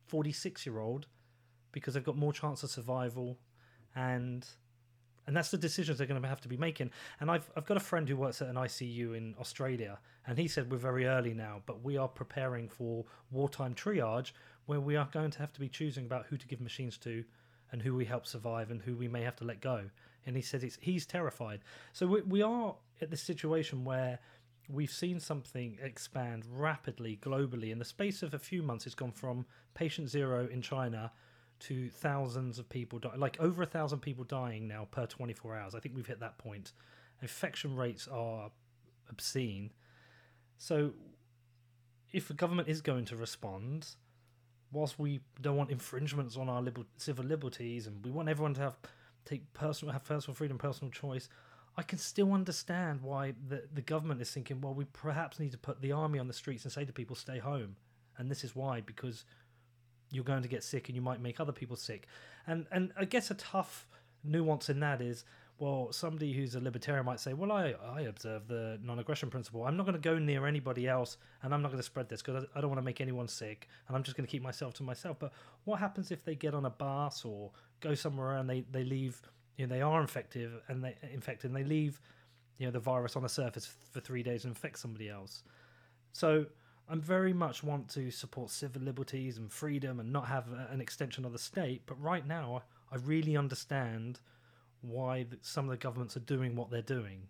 46 year old because they've got more chance of survival and and that's the decisions they're going to have to be making. And I've I've got a friend who works at an ICU in Australia, and he said we're very early now, but we are preparing for wartime triage, where we are going to have to be choosing about who to give machines to, and who we help survive, and who we may have to let go. And he said he's terrified. So we, we are at this situation where we've seen something expand rapidly globally in the space of a few months. It's gone from patient zero in China to thousands of people die, like over a thousand people dying now per 24 hours. I think we've hit that point. Infection rates are obscene. So, if the government is going to respond, whilst we don't want infringements on our liber- civil liberties and we want everyone to have take personal have personal freedom, personal choice, I can still understand why the the government is thinking, well, we perhaps need to put the army on the streets and say to people, stay home. And this is why, because you're going to get sick and you might make other people sick. And and I guess a tough nuance in that is well, somebody who's a libertarian might say, well, I, I observe the non aggression principle. I'm not going to go near anybody else and I'm not going to spread this because I, don't want to make anyone sick and I'm just going to keep myself to myself. But what happens if they get on a bus or go somewhere and they, they leave, you know, they are infected and they infected and they leave, you know, the virus on the surface for three days and infect somebody else? So I'm very much want to support civil liberties and freedom and not have an extension of the state. But right now, I really understand why some of the governments are doing what they're doing.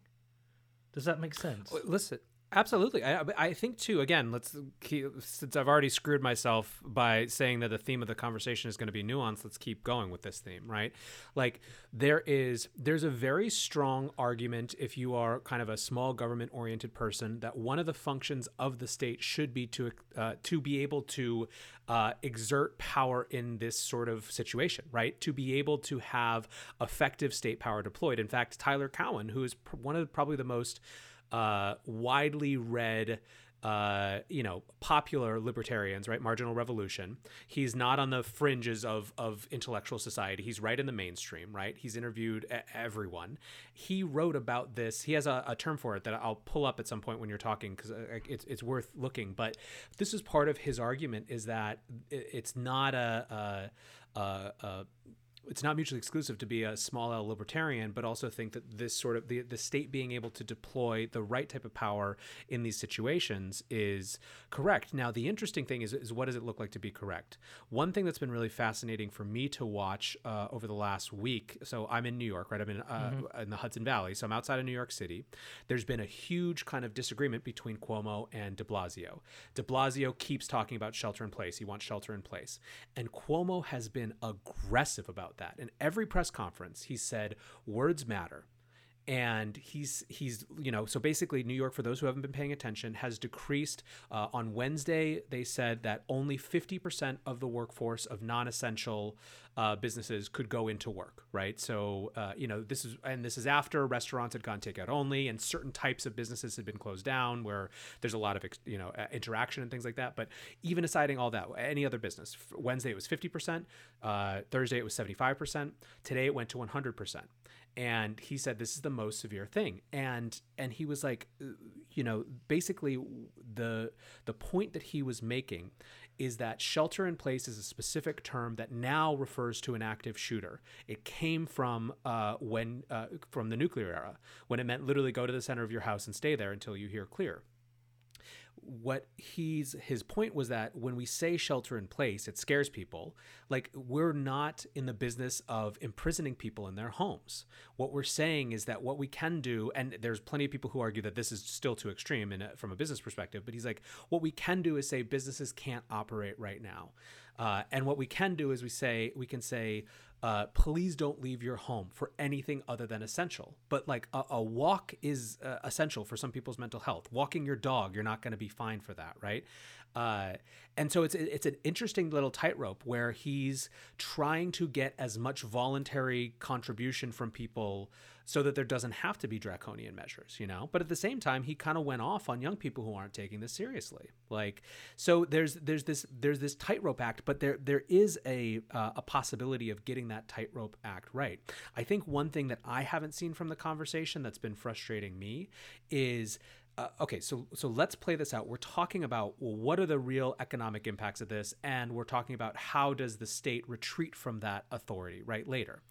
Does that make sense? Listen, Absolutely. I, I think too. Again, let's keep, since I've already screwed myself by saying that the theme of the conversation is going to be nuance. Let's keep going with this theme, right? Like there is there's a very strong argument if you are kind of a small government oriented person that one of the functions of the state should be to uh, to be able to uh, exert power in this sort of situation, right? To be able to have effective state power deployed. In fact, Tyler Cowen, who is pr- one of probably the most uh, widely read uh, you know, popular libertarians, right? Marginal revolution. He's not on the fringes of of intellectual society. He's right in the mainstream, right? He's interviewed everyone. He wrote about this. He has a, a, term for it that I'll pull up at some point when you're talking because uh, it's it's worth looking. But this is part of his argument: is that it's not a, a, a, a it's not mutually exclusive to be a small L libertarian, but also think that this sort of the, the state being able to deploy the right type of power in these situations is correct. Now, the interesting thing is, is what does it look like to be correct? One thing that's been really fascinating for me to watch uh, over the last week. So I'm in New York, right? I'm in, uh, mm-hmm. in the Hudson Valley. So I'm outside of New York City. There's been a huge kind of disagreement between Cuomo and de Blasio. De Blasio keeps talking about shelter in place. He wants shelter in place. And Cuomo has been aggressive about that. In every press conference, he said, words matter. And he's he's you know so basically New York for those who haven't been paying attention has decreased uh, on Wednesday they said that only 50% of the workforce of non-essential uh, businesses could go into work, right? So, uh, you know, this is, and this is after restaurants had gone takeout only and certain types of businesses had been closed down where there's a lot of, you know, interaction and things like that. But even deciding all that, any other business, Wednesday it was 50%, uh, Thursday it was 75%, today it went to 100% and he said this is the most severe thing and and he was like uh, you know basically the the point that he was making is that shelter in place is a specific term that now refers to an active shooter. It came from uh, when uh, from the nuclear era, when it meant literally go to the center of your house and stay there until you hear clear what he's his point was that when we say shelter in place, it scares people. Like we're not in the business of imprisoning people in their homes. What we're saying is that what we can do, and there's plenty of people who argue that this is still too extreme in a, from a business perspective, but he's like, what we can do is say businesses can't operate right now. Uh, and what we can do is we say we can say uh, please don't leave your home for anything other than essential. But like a, a walk is uh, essential for some people's mental health. Walking your dog, you're not going to be fine for that, right? Uh, and so it's it's an interesting little tightrope where he's trying to get as much voluntary contribution from people so that there doesn't have to be draconian measures, you know. But at the same time, he kind of went off on young people who aren't taking this seriously. Like, so there's there's this there's this tightrope act, but there there is a uh, a possibility of getting that tightrope act right. I think one thing that I haven't seen from the conversation that's been frustrating me is uh, okay, so so let's play this out. We're talking about well, what are the real economic impacts of this, and we're talking about how does the state retreat from that authority right later.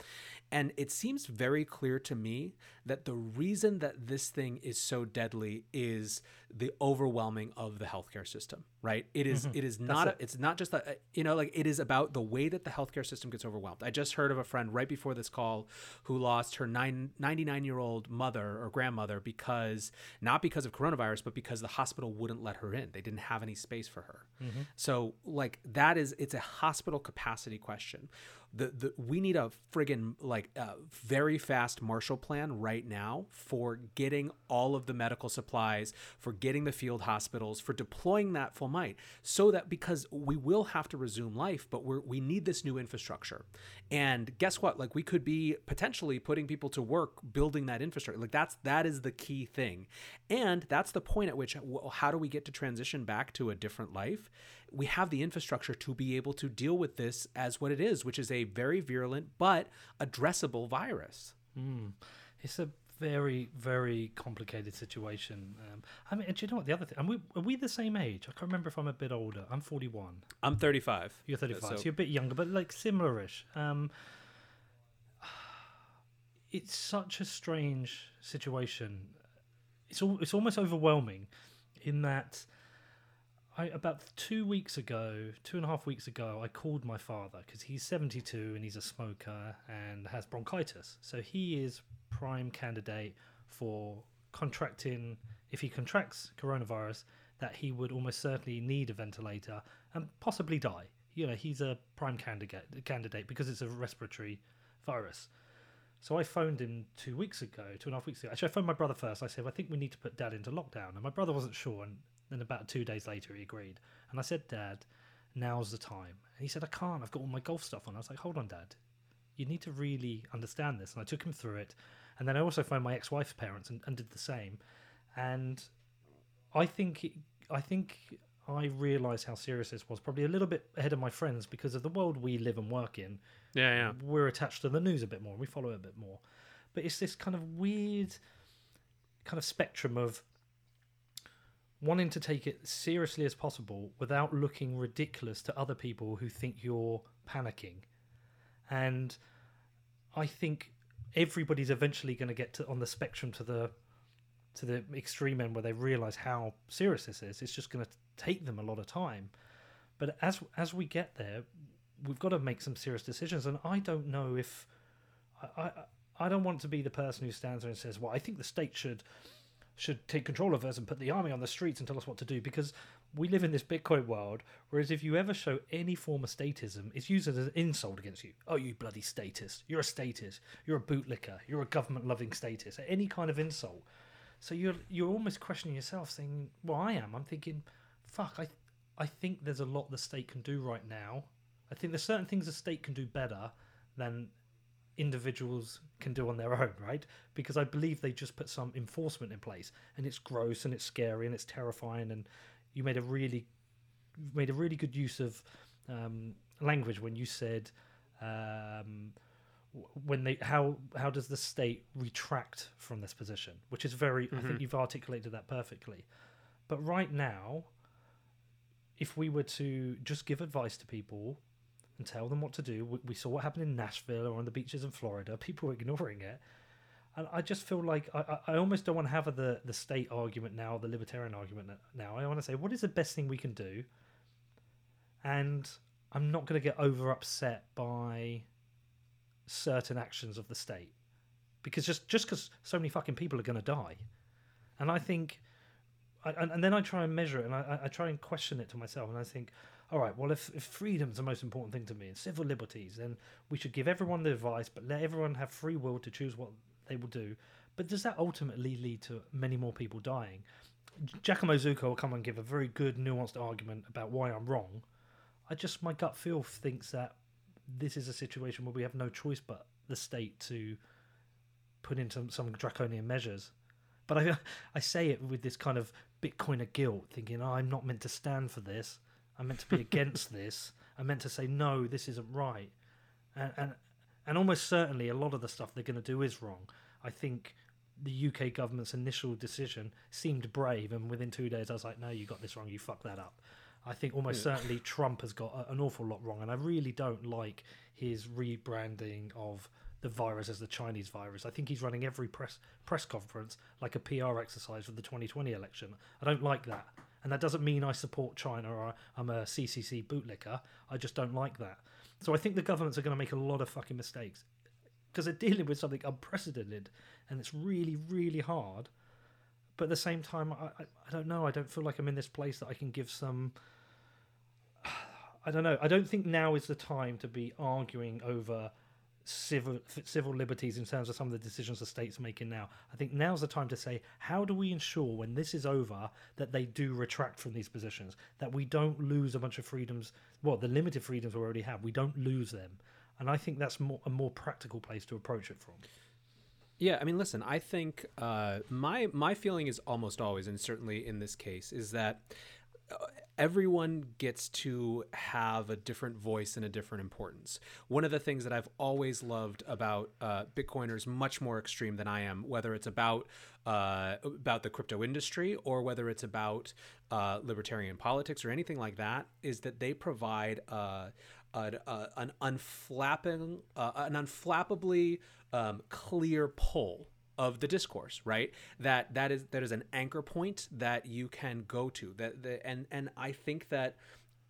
And it seems very clear to me that the reason that this thing is so deadly is the overwhelming of the healthcare system, right? It is, mm-hmm. it is not, it. it's not just that, you know, like it is about the way that the healthcare system gets overwhelmed. I just heard of a friend right before this call who lost her nine, 99 year old mother or grandmother because, not because of coronavirus, but because the hospital wouldn't let her in. They didn't have any space for her. Mm-hmm. So, like, that is, it's a hospital capacity question the, the we need a friggin' like uh, very fast Marshall Plan right now for getting all of the medical supplies, for getting the field hospitals, for deploying that full might, so that because we will have to resume life, but we we need this new infrastructure. And guess what? Like we could be potentially putting people to work building that infrastructure. Like that's that is the key thing, and that's the point at which well, how do we get to transition back to a different life? We have the infrastructure to be able to deal with this as what it is, which is a very virulent but addressable virus. Mm. It's a very, very complicated situation. Um, I mean, do you know what the other thing? Are we, are we the same age? I can't remember if I'm a bit older. I'm 41. I'm 35. You're 35. So, so you're a bit younger, but like similarish. Um, it's such a strange situation. It's all, it's almost overwhelming in that I, about two weeks ago, two and a half weeks ago, I called my father because he's 72 and he's a smoker and has bronchitis. So he is prime candidate for contracting, if he contracts coronavirus, that he would almost certainly need a ventilator and possibly die. You know, he's a prime candidate candidate because it's a respiratory virus. So I phoned him two weeks ago, two and a half weeks ago. Actually, I phoned my brother first. I said, well, I think we need to put dad into lockdown. And my brother wasn't sure. And then about two days later, he agreed. And I said, Dad, now's the time. And he said, I can't. I've got all my golf stuff on. I was like, hold on, Dad. You need to really understand this. And I took him through it. And then I also phoned my ex-wife's parents and, and did the same. And I think I think I realised how serious this was probably a little bit ahead of my friends because of the world we live and work in. Yeah, yeah. We're attached to the news a bit more. We follow it a bit more. But it's this kind of weird kind of spectrum of wanting to take it seriously as possible without looking ridiculous to other people who think you're panicking. And I think everybody's eventually going to get to on the spectrum to the to the extreme end where they realize how serious this is. It's just going to take them a lot of time. But as as we get there, we've got to make some serious decisions. And I don't know if I I, I don't want to be the person who stands there and says, "Well, I think the state should." Should take control of us and put the army on the streets and tell us what to do because we live in this Bitcoin world. Whereas if you ever show any form of statism, it's used as an insult against you. Oh, you bloody statist! You're a statist. You're a bootlicker. You're a government-loving statist. Any kind of insult. So you're you're almost questioning yourself, saying, "Well, I am." I'm thinking, "Fuck, I I think there's a lot the state can do right now. I think there's certain things the state can do better than individuals can do on their own, right? Because I believe they just put some enforcement in place, and it's gross and it's scary and it's terrifying. And you made a really made a really good use of um, language when you said um, when they how how does the state retract from this position, which is very mm-hmm. I think you've articulated that perfectly. But right now, if we were to just give advice to people and tell them what to do. We, we saw what happened in Nashville or on the beaches in Florida. People were ignoring it. And I just feel like I, I almost don't want to have the, the state argument now, the libertarian argument now. I want to say, what is the best thing we can do? And I'm not going to get over upset by certain actions of the state because just just because so many fucking people are going to die, and I think, I, and, and, then I try and measure it and I, I try and question it to myself, and I think, all right, well, if, if freedom's the most important thing to me and civil liberties, then we should give everyone the advice, but let everyone have free will to choose what they will do. But does that ultimately lead to many more people dying? Giacomo Zucco will come and give a very good, nuanced argument about why I'm wrong. I just, my gut feel thinks that this is a situation where we have no choice but the state to put in some, some draconian measures. But I, I say it with this kind of Bitcoiner guilt, thinking, oh, I'm not meant to stand for this. I'm meant to be against this. I'm meant to say no, this isn't right, and and and almost certainly a lot of the stuff they're going to do is wrong. I think the UK government's initial decision seemed brave, and within two days I was like, no, you got this wrong. You fucked that up. I think almost yeah. certainly Trump has got an awful lot wrong, and I really don't like his rebranding of the virus as the Chinese virus. I think he's running every press press conference like a PR exercise for the 2020 election. I don't like that. And that doesn't mean I support China or I'm a CCP bootlicker. I just don't like that. So I think the governments are going to make a lot of fucking mistakes because they're dealing with something unprecedented and it's really, really hard. But at the same time, I, I, I don't know. I don't feel like I'm in this place that I can give some. I don't know. I don't think now is the time to be arguing over civil civil liberties in terms of some of the decisions the state's making now. I think now's the time to say how do we ensure when this is over that they do retract from these positions, that we don't lose a bunch of freedoms, well, the limited freedoms we already have, we don't lose them. And I think that's more, a more practical place to approach it from. Yeah, I mean, listen. I think uh, my my feeling is almost always, and certainly in this case, is that everyone gets to have a different voice and a different importance. One of the things that I've always loved about uh, Bitcoiners, much more extreme than I am, whether it's about uh, about the crypto industry or whether it's about uh, libertarian politics or anything like that, is that they provide uh, an, uh, an unflapping, uh, an unflappably um, clear pull of the discourse, right? That that is that is an anchor point that you can go to. That the and and I think that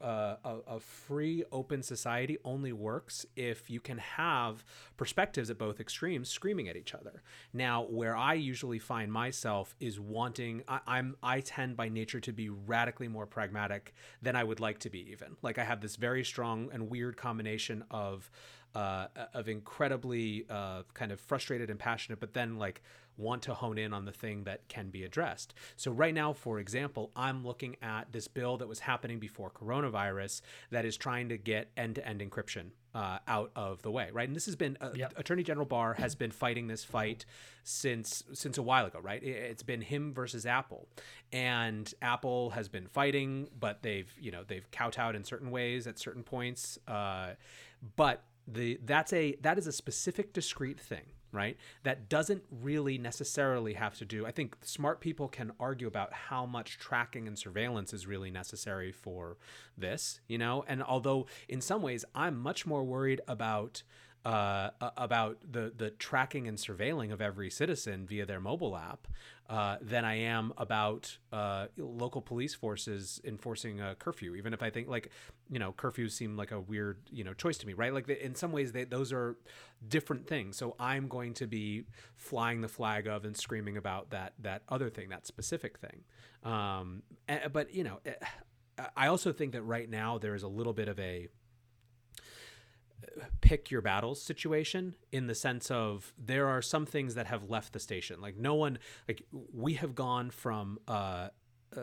uh, a, a, free open society only works if you can have perspectives at both extremes screaming at each other now where i usually find myself is wanting I, i'm i tend by nature to be radically more pragmatic than i would like to be even like i have this very strong and weird combination of uh, of incredibly uh, kind of frustrated and passionate, but then like want to hone in on the thing that can be addressed. So right now, for example, I'm looking at this bill that was happening before coronavirus that is trying to get end-to-end encryption uh, out of the way, right? And this has been uh, yep. Attorney General Barr has been fighting this fight since since a while ago, right? It's been him versus Apple, and Apple has been fighting, but they've you know they've kowtowed in certain ways at certain points, uh, but the that's a that is a specific discrete thing right? That doesn't really necessarily have to do i think smart people can argue about how much tracking and surveillance is really necessary for this you know? And although in some ways i'm much more worried about uh, about the the tracking and surveilling of every citizen via their mobile app uh, than I am about uh, local police forces enforcing a curfew. Even if I think like you know curfews seem like a weird you know choice to me, right? Like in some ways they, those are different things. So I'm going to be flying the flag of and screaming about that that other thing, that specific thing. Um, but you know, eh, I also think that right now there is a little bit of a pick your battles situation in the sense of there are some things that have left the station. Like no one like we have gone from uh, uh,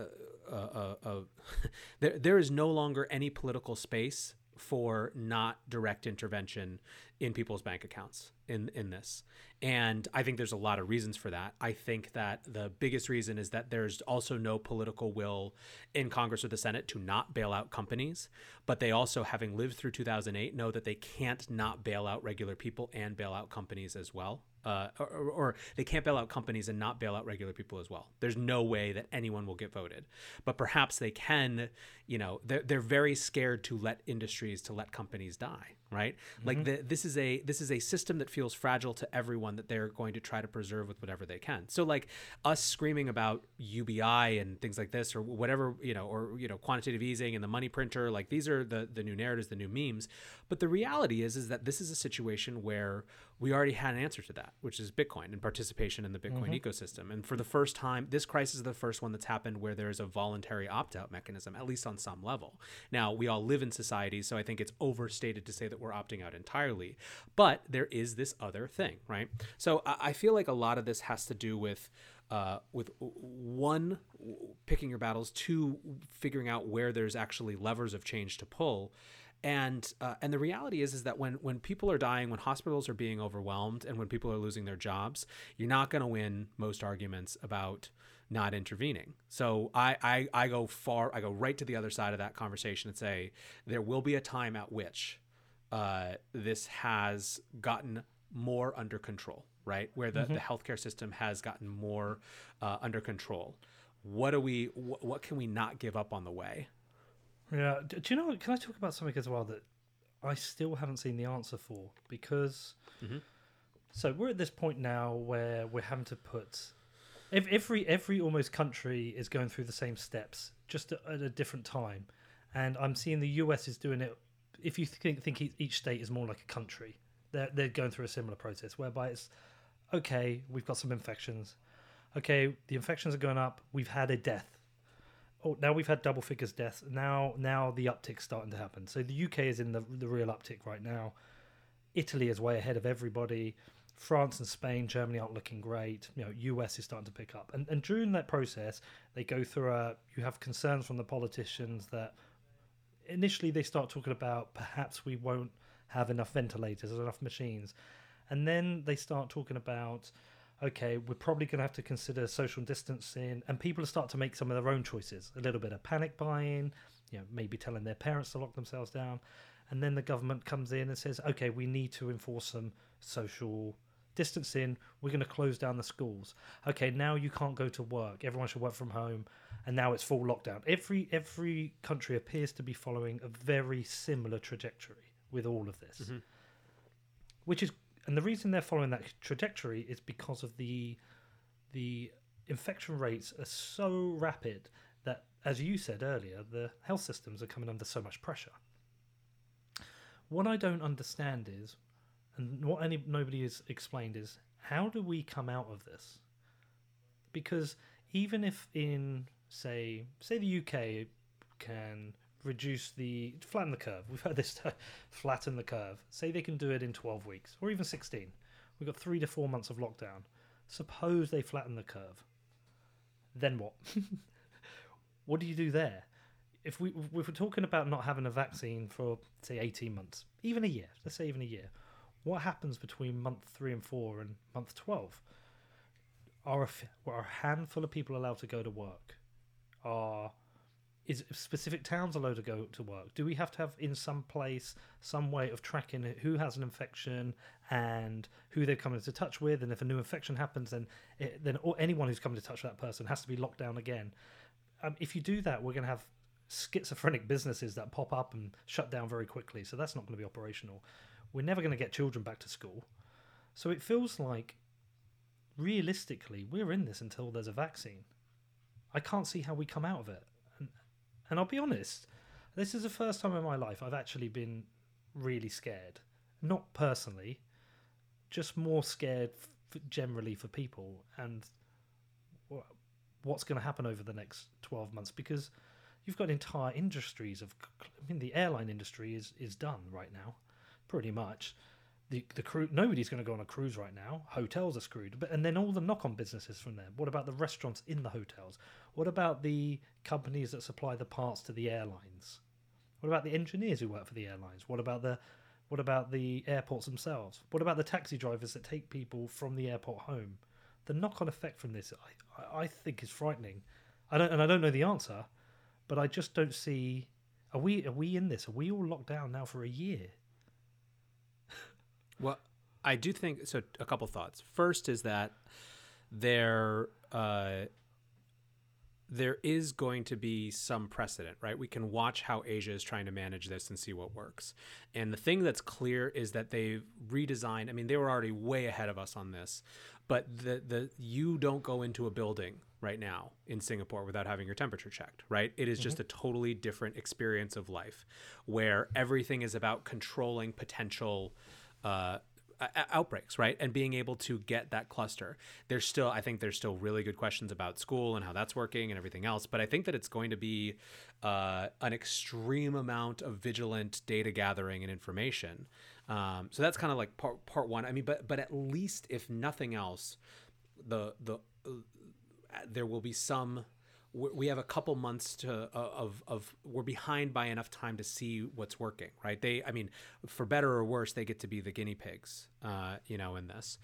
uh, uh, uh there there is no longer any political space for not direct intervention in people's bank accounts in in this and i think there's a lot of reasons for that i think that the biggest reason is that there's also no political will in congress or the senate to not bail out companies but they also having lived through 2008 know that they can't not bail out regular people and bail out companies as well uh, or, or, they can't bail out companies and not bail out regular people as well. There's no way that anyone will get voted, but perhaps they can. You know, they're they're very scared to let industries to let companies die right? Mm-hmm. like the, this is a this is a system that feels fragile to everyone that they're going to try to preserve with whatever they can. So like us screaming about ubi and things like this or whatever you know or you know quantitative easing and the money printer like these are the the new narratives the new memes. But the reality is is that this is a situation where we already had an answer to that which is bitcoin and participation in the bitcoin mm-hmm. ecosystem. And for the first time this crisis is the first one that's happened where there is a voluntary opt-out mechanism at least on some level. Now we all live in society so i think it's overstated to say that we're opting out entirely. But there is this other thing, right? So I, feel like a lot of this has to do with uh, with one picking your battles, two figuring out where there's actually levers of change to pull. And uh, and the reality is is that when when people are dying, when hospitals are being overwhelmed, and when people are losing their jobs, you're not going to win most arguments about not intervening. So I, I I go far I go right to the other side of that conversation and say there will be a time at which uh, this has gotten more under control, right? Where the, mm-hmm. the healthcare system has gotten more uh, under control. What do we? Wh- what can we not give up on the way? Yeah. Do you know? Can I talk about something as well that I still haven't seen the answer for? Because mm-hmm. so we're at this point now where we're having to put every every almost country is going through the same steps, just at a different time. And I'm seeing the US is doing it if you think, think each state is more like a country, they're, they're going through a similar process whereby it's okay, we've got some infections. Okay, the infections are going up. We've had a death. Oh, now we've had double figures deaths. Now, now the uptick's starting to happen. So the UK is in the the real uptick right now. Italy is way ahead of everybody. France and Spain, Germany aren't looking great. You know, US is starting to pick up. And and during that process, they go through a. You have concerns from the politicians that initially they start talking about perhaps we won't have enough ventilators or enough machines. And then they start talking about, okay, we're probably going to have to consider social distancing, and people start to make some of their own choices. A little bit of panic buying, you know, maybe telling their parents to lock themselves down, and then the government comes in and says, okay, we need to enforce some social distancing. We're going to close down the schools. Okay, now you can't go to work. Everyone should work from home and now it's full lockdown. Every every country appears to be following a very similar trajectory with all of this, mm-hmm. which is and the reason they're following that trajectory is because of the the infection rates are so rapid that, as you said earlier, the health systems are coming under so much pressure. What I don't understand is, and what any nobody has explained is, how do we come out of this? Because even if in say say the UK can reduce the flatten the curve. We've heard this flatten the curve. Say they can do it in 12 weeks or even 16. We've got 3 to 4 months of lockdown. Suppose they flatten the curve. Then what? what do you do there? If we if we're talking about not having a vaccine for say 18 months, even a year, let's say even a year, what happens between month 3 and 4 and month 12? Are a, are a handful of people allowed to go to work? Are is specific towns allowed to go to work? Do we have to have in some place some way of tracking who has an infection and who they've come into touch with? And if a new infection happens, then it, then anyone who's come into touch with that person has to be locked down again. Um, if you do that, we're going to have schizophrenic businesses that pop up and shut down very quickly. So that's not going to be operational. We're never going to get children back to school. So it feels like realistically we're in this until there's a vaccine. I can't see how we come out of it. And I'll be honest, this is the first time in my life I've actually been really scared. Not personally, just more scared generally for people and what's going to happen over the next 12 months because you've got entire industries of I mean the airline industry is is done right now pretty much the the crew nobody's going to go on a cruise right now hotels are screwed but and then all the knock on businesses from there what about the restaurants in the hotels what about the companies that supply the parts to the airlines? What about the engineers who work for the airlines? What about the what about the airports themselves? What about the taxi drivers that take people from the airport home? The knock-on effect from this, I, I think, is frightening. I don't, and I don't know the answer, but I just don't see. Are we are we in this? Are we all locked down now for a year? Well, I do think so. A couple thoughts. First is that there. Uh, there is going to be some precedent, right? We can watch how Asia is trying to manage this and see what works. And the thing that's clear is that they've redesigned. I mean, they were already way ahead of us on this, but the the you don't go into a building right now in Singapore without having your temperature checked, right? It is just mm-hmm. a totally different experience of life where everything is about controlling potential uh, outbreaks, right? And being able to get that cluster. There's still, I think, there's still really good questions about school and how that's working and everything else. But I think that it's going to be uh, an extreme amount of vigilant data gathering and information. Um, so that's kind of like part part one. I mean, but but at least if nothing else, the the uh, there will be some we have a couple months to uh, of of we're behind by enough time to see what's working right they i mean for better or worse they get to be the guinea pigs uh, you know in this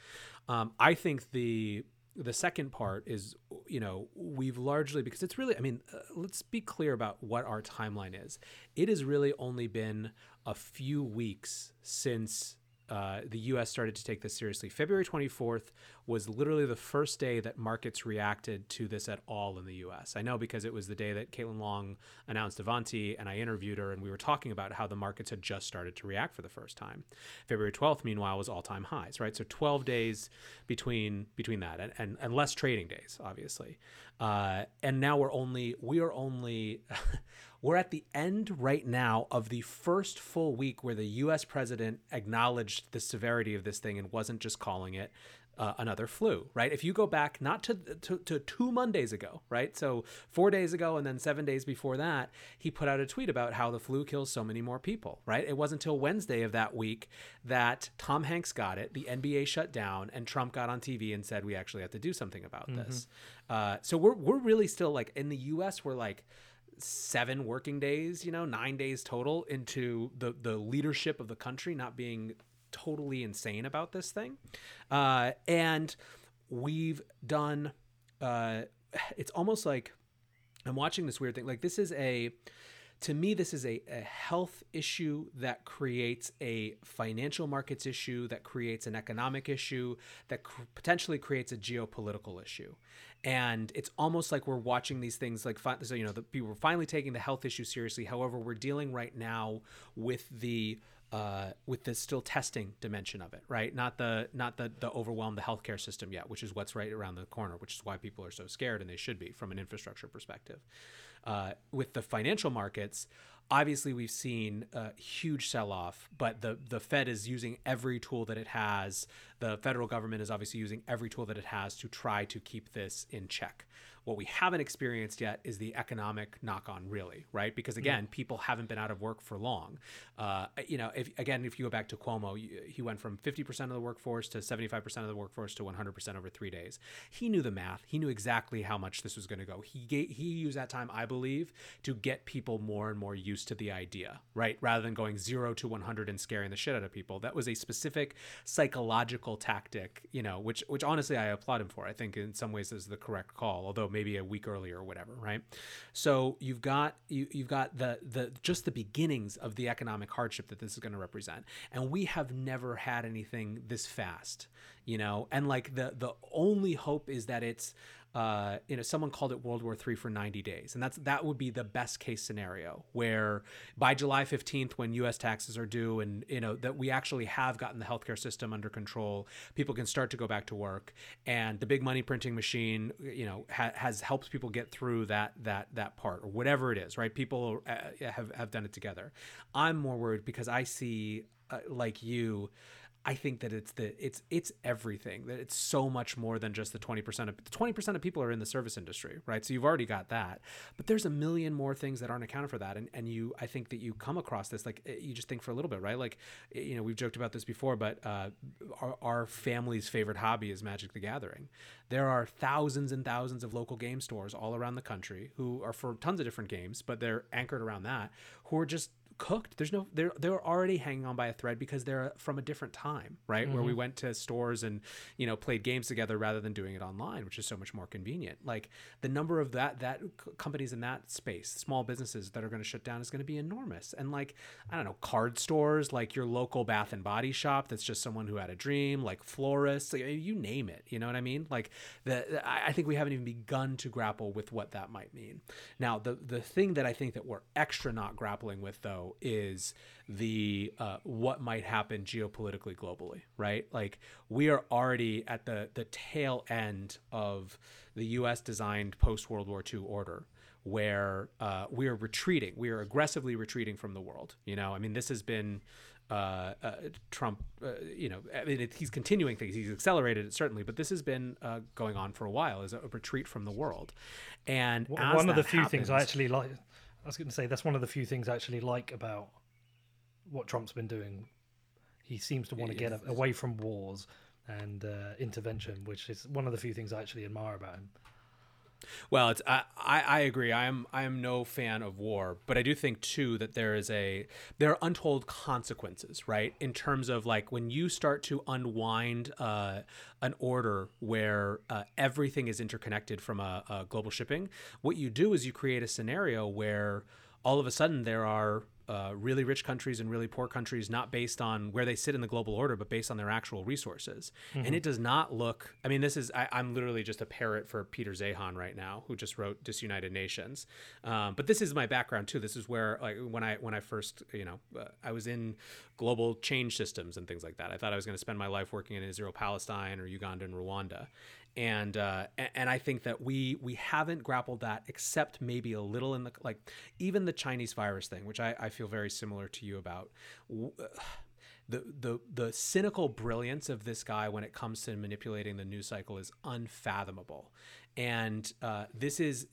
um, i think the the second part is you know we've largely because it's really i mean uh, let's be clear about what our timeline is it has really only been a few weeks since uh, the U.S. started to take this seriously. February 24th was literally the first day that markets reacted to this at all in the U.S. I know because it was the day that Caitlin Long announced Avanti, and I interviewed her, and we were talking about how the markets had just started to react for the first time. February 12th, meanwhile, was all-time highs, right? So 12 days between between that, and and, and less trading days, obviously. Uh, and now we're only we are only We're at the end right now of the first full week where the US president acknowledged the severity of this thing and wasn't just calling it uh, another flu, right? If you go back not to, to, to two Mondays ago, right? So four days ago and then seven days before that, he put out a tweet about how the flu kills so many more people, right? It wasn't until Wednesday of that week that Tom Hanks got it, the NBA shut down, and Trump got on TV and said we actually have to do something about mm-hmm. this. Uh, so we're we're really still like in the U.S. We're like seven working days, you know, nine days total into the the leadership of the country not being totally insane about this thing, uh, and we've done. Uh, it's almost like I'm watching this weird thing. Like this is a to me, this is a, a health issue that creates a financial markets issue, that creates an economic issue, that cr- potentially creates a geopolitical issue. And it's almost like we're watching these things like, fi- so, you know, the people are finally taking the health issue seriously. However, we're dealing right now with the uh, with the still testing dimension of it, right? Not the not the the overwhelm the healthcare system yet, which is what's right around the corner, which is why people are so scared, and they should be from an infrastructure perspective. Uh, with the financial markets, obviously we've seen a huge sell-off, but the the Fed is using every tool that it has. The federal government is obviously using every tool that it has to try to keep this in check. What we haven't experienced yet is the economic knock on, really, right? Because again, mm. people haven't been out of work for long. Uh, you know, if again, if you go back to Cuomo, he went from 50% of the workforce to 75% of the workforce to 100% over three days. He knew the math. He knew exactly how much this was going to go. He gave, he used that time, I believe, to get people more and more used to the idea, right? Rather than going zero to 100 and scaring the shit out of people. That was a specific psychological tactic, you know, which which honestly I applaud him for. I think in some ways is the correct call, although maybe a week earlier or whatever, right? So you've got you, you've got the the just the beginnings of the economic hardship that this is going to represent, and we have never had anything this fast, you know. And like the the only hope is that it's uh, you know, someone called it World War III for 90 days, and that's that would be the best case scenario, where by July 15th, when U.S. taxes are due, and you know that we actually have gotten the healthcare system under control, people can start to go back to work, and the big money printing machine, you know, ha- has helped people get through that that that part or whatever it is, right? People uh, have have done it together. I'm more worried because I see, uh, like you I think that it's the it's it's everything that it's so much more than just the 20% of the 20% of people are in the service industry right? So you've already got that. But there's a million more things that aren't accounted for that and and you I think that you come across this like eh, you just think for a little bit right? Like eh, you know we've joked about this before but uh, our, our family's favorite hobby is Magic the Gathering. There are thousands and thousands of local game stores all around the country who are for tons of different games but they're anchored around that who are just cooked. There's no they're they're already hanging on by a thread because they're from a different time, right? Mm-hmm. Where we mm-hmm. went to stores and you know played games together rather than doing it online, which is so much more convenient. Like the number of that that companies in that space, small businesses that are going to shut down is going to be enormous. And like I don't know, card stores, like your local Bath and Body shop that's just someone who had a dream, like florists, like, you name it. You know what I mean? Like the I think we haven't even begun to grapple with what that might mean. Now the the thing that I think that we're extra not grappling with though is the uh, what might happen geopolitically globally, right? Like we are already at the the tail end of the U.S. designed post World War II order, where uh, we are retreating, we are aggressively retreating from the world. You know, I mean, this has been. Uh, uh, Trump, uh, you know, I mean, it, he's continuing things. He's accelerated it certainly, but this has been uh, going on for a while as a retreat from the world. And one of the few happens, things I actually like, I was going to say that's one of the few things I actually like about what Trump's been doing. He seems to want to get away from wars and uh, intervention, which is one of the few things I actually admire about him. Well, it's I, I agree. I am I am no fan of war, but I do think too that there is a there are untold consequences, right? In terms of like when you start to unwind uh, an order where uh, everything is interconnected from a, a global shipping, what you do is you create a scenario where all of a sudden there are uh, really rich countries and really poor countries, not based on where they sit in the global order, but based on their actual resources. Mm-hmm. And it does not look. I mean, this is. I, am literally just a parrot for Peter Zeihan right now, who just wrote Disunited Nations. Um, but this is my background too. This is where, like, when I when I first, you know, uh, I was in global change systems and things like that. I thought I was going to spend my life working in Israel, Palestine, or Uganda and Rwanda and uh, and I think that we we haven't grappled that except maybe a little in the like even the Chinese virus thing, which I, I feel very similar to you about. The, the the cynical brilliance of this guy when it comes to manipulating the news cycle is unfathomable, and uh, this is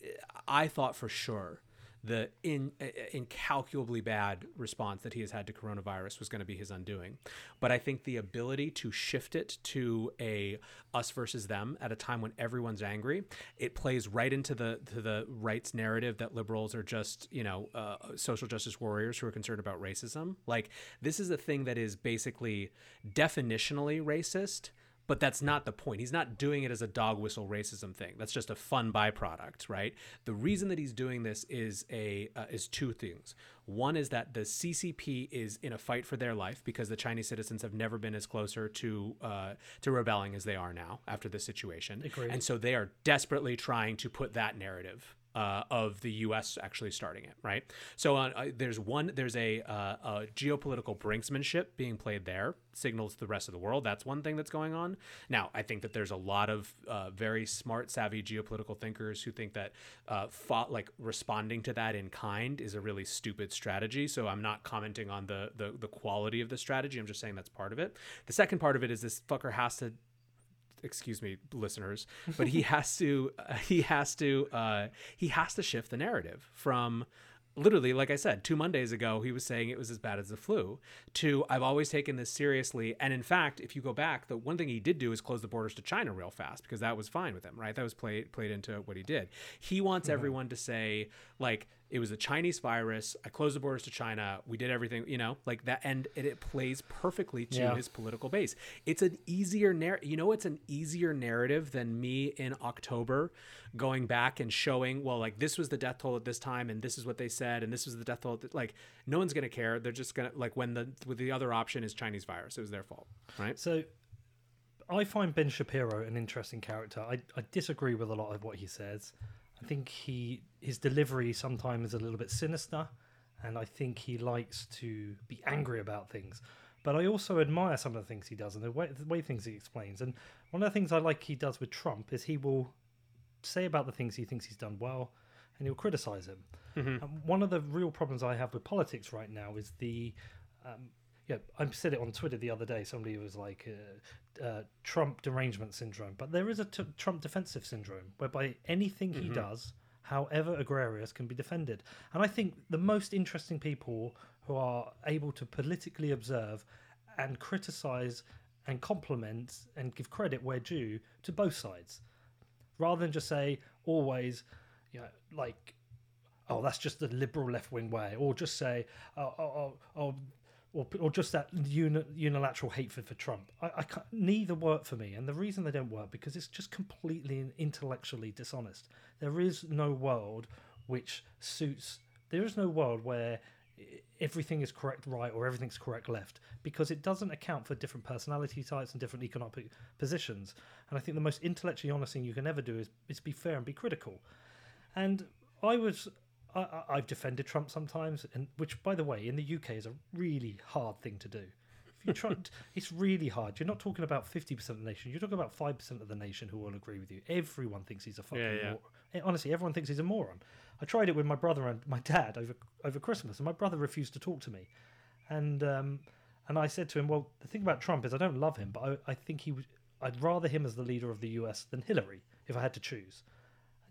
I thought for sure the in, incalculably bad response that he has had to coronavirus was going to be his undoing. But I think the ability to shift it to a us versus them at a time when everyone's angry, it plays right into the to the rights narrative that liberals are just you know uh, social justice warriors who are concerned about racism. Like this is a thing that is basically definitionally racist but that's not the point. He's not doing it as a dog whistle racism thing. That's just a fun byproduct, right? The reason that he's doing this is a uh, is two things. One is that the CCP is in a fight for their life because the Chinese citizens have never been as closer to uh, to rebelling as they are now after this situation, Agreed. and so they are desperately trying to put that narrative uh, of the U.S. actually starting it, right? So uh, there's one, there's a, uh, a, geopolitical brinksmanship being played there, signals to the rest of the world. That's one thing that's going on. Now, I think that there's a lot of uh, very smart, savvy geopolitical thinkers who think that uh, fought, like responding to that in kind is a really stupid strategy. So I'm not commenting on the, the the quality of the strategy. I'm just saying that's part of it. The second part of it is this fucker has to excuse me listeners but he has to uh, he has to uh, he has to shift the narrative from literally like i said two mondays ago he was saying it was as bad as the flu to i've always taken this seriously. And in fact if you go back the one thing he did do is close the borders to china real fast because that was fine with him right? That was played played into what he did. He wants mm-hmm. everyone to say like it was a Chinese virus. I closed the borders to China. We did everything, you know, like that. And it, it plays perfectly to yeah. his political base. It's an easier narrative. You know, it's an easier narrative than me in October going back and showing, well, like this was the death toll at this time, and this is what they said, and this was the death toll. like, no one's gonna care. They're just gonna like when the with the other option is Chinese virus. It was their fault, right? So. I find Ben Shapiro an interesting character. I, I disagree with a lot of what he says. I think he his delivery sometimes is a little bit sinister, and I think he likes to be angry about things. But I also admire some of the things he does and the way, the way things he explains. And one of the things I like he does with Trump is he will say about the things he thinks he's done well, and he'll criticize him. Mm-hmm. And one of the real problems I have with politics right now is the um, yeah, I said it on Twitter the other day. Somebody was like, uh, uh, Trump derangement syndrome. But there is a t- Trump defensive syndrome whereby anything he mm-hmm. does, however egregious, can be defended. And I think the most interesting people who are able to politically observe and criticize and compliment and give credit where due to both sides, rather than just say always, you know, like oh, that's just the liberal left wing way, or just say, oh, oh, oh, oh or, or just that uni, unilateral hatred for Trump. I, I neither work for me, and the reason they don't work because it's just completely intellectually dishonest. There is no world which suits. There is no world where everything is correct right or everything's correct left because it doesn't account for different personality types and different economic positions. And I think the most intellectually honest thing you can ever do is, is be fair and be critical. And I was I, have defended Trump sometimes, and which, by the way, in the UK is a really hard thing to do. If you try, it's really hard. You're not talking about fifty percent of the nation. You're talking about five percent of the nation who will agree with you. Everyone thinks he's a fucking. Yeah, yeah. Honestly, everyone thinks he's a moron. I tried it with my brother and my dad over over Christmas, and my brother refused to talk to me, and um, and I said to him, "Well, the thing about Trump is I don't love him, but I, I think he. would. I'd rather him as the leader of the U.S. than Hillary if I had to choose."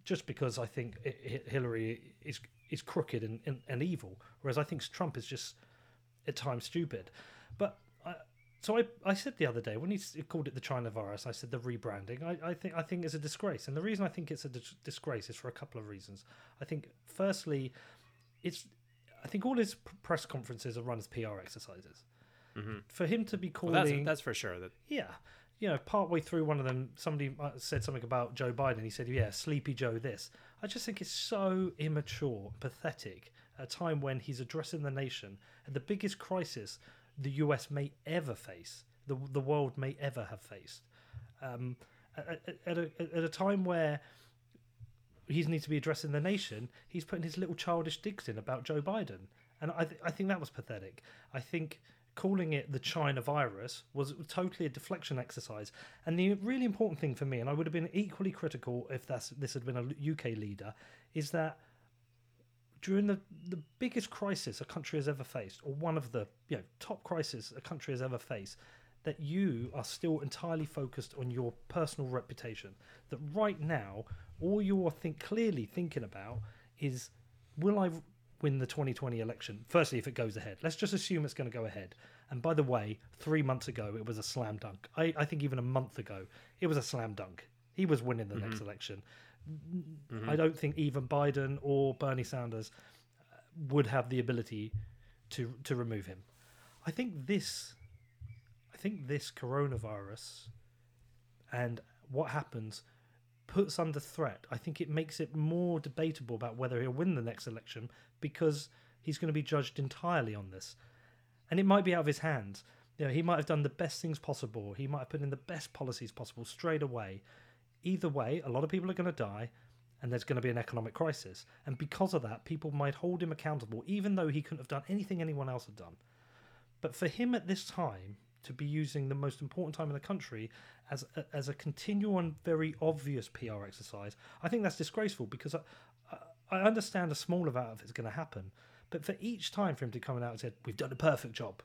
Just because I think Hillary is is crooked and, and, and, evil, whereas I think Trump is just at times stupid. But I, so I, I said the other day when he called it the China virus, I said the rebranding. I, I think I think is a disgrace, and the reason I think it's a dis- disgrace is for a couple of reasons. I think firstly, it's I think all his press conferences are run as PR exercises. Mm-hmm. For him to be calling, well, that's, that's for sure. That yeah, you know, partway through one of them, somebody uh, said something about Joe Biden. He said, "Yeah, Sleepy Joe." This, I just think it's so immature, pathetic. At a time when he's addressing the nation at the biggest crisis the U.S. may ever face, the the world may ever have faced, um, at, at, a, at a time where he needs to be addressing the nation, he's putting his little childish digs in about Joe Biden, and I th- I think that was pathetic. I think calling it the China virus was totally a deflection exercise. And the really important thing for me, and I would have been equally critical if that's this had been a UK leader, is that during the, the biggest crisis a country has ever faced, or one of the you know top crises a country has ever faced, that you are still entirely focused on your personal reputation. That right now, all you're think clearly thinking about is will I win the 2020 election. Firstly, if it goes ahead, let's just assume it's going to go ahead. And by the way, three months ago, it was a slam dunk. I, I think even a month ago, it was a slam dunk. He was winning the mm-hmm. next election. Mm-hmm. I don't think even Biden or Bernie Sanders uh, would have the ability to to remove him. I think this, I think this coronavirus, and what happens puts under threat. I think it makes it more debatable about whether he'll win the next election because he's going to be judged entirely on this. And it might be out of his hands. You know, he might have done the best things possible. He might have put in the best policies possible straight away. Either way, a lot of people are going to die, and there's going to be an economic crisis. And because of that, people might hold him accountable, even though he couldn't have done anything anyone else had done. But for him at this time to be using the most important time in the country as a, as a continual and very obvious PR exercise, I think that's disgraceful because I, I understand a small amount of it's going to happen. But for each time for him to come out and say, "We've done a perfect job,"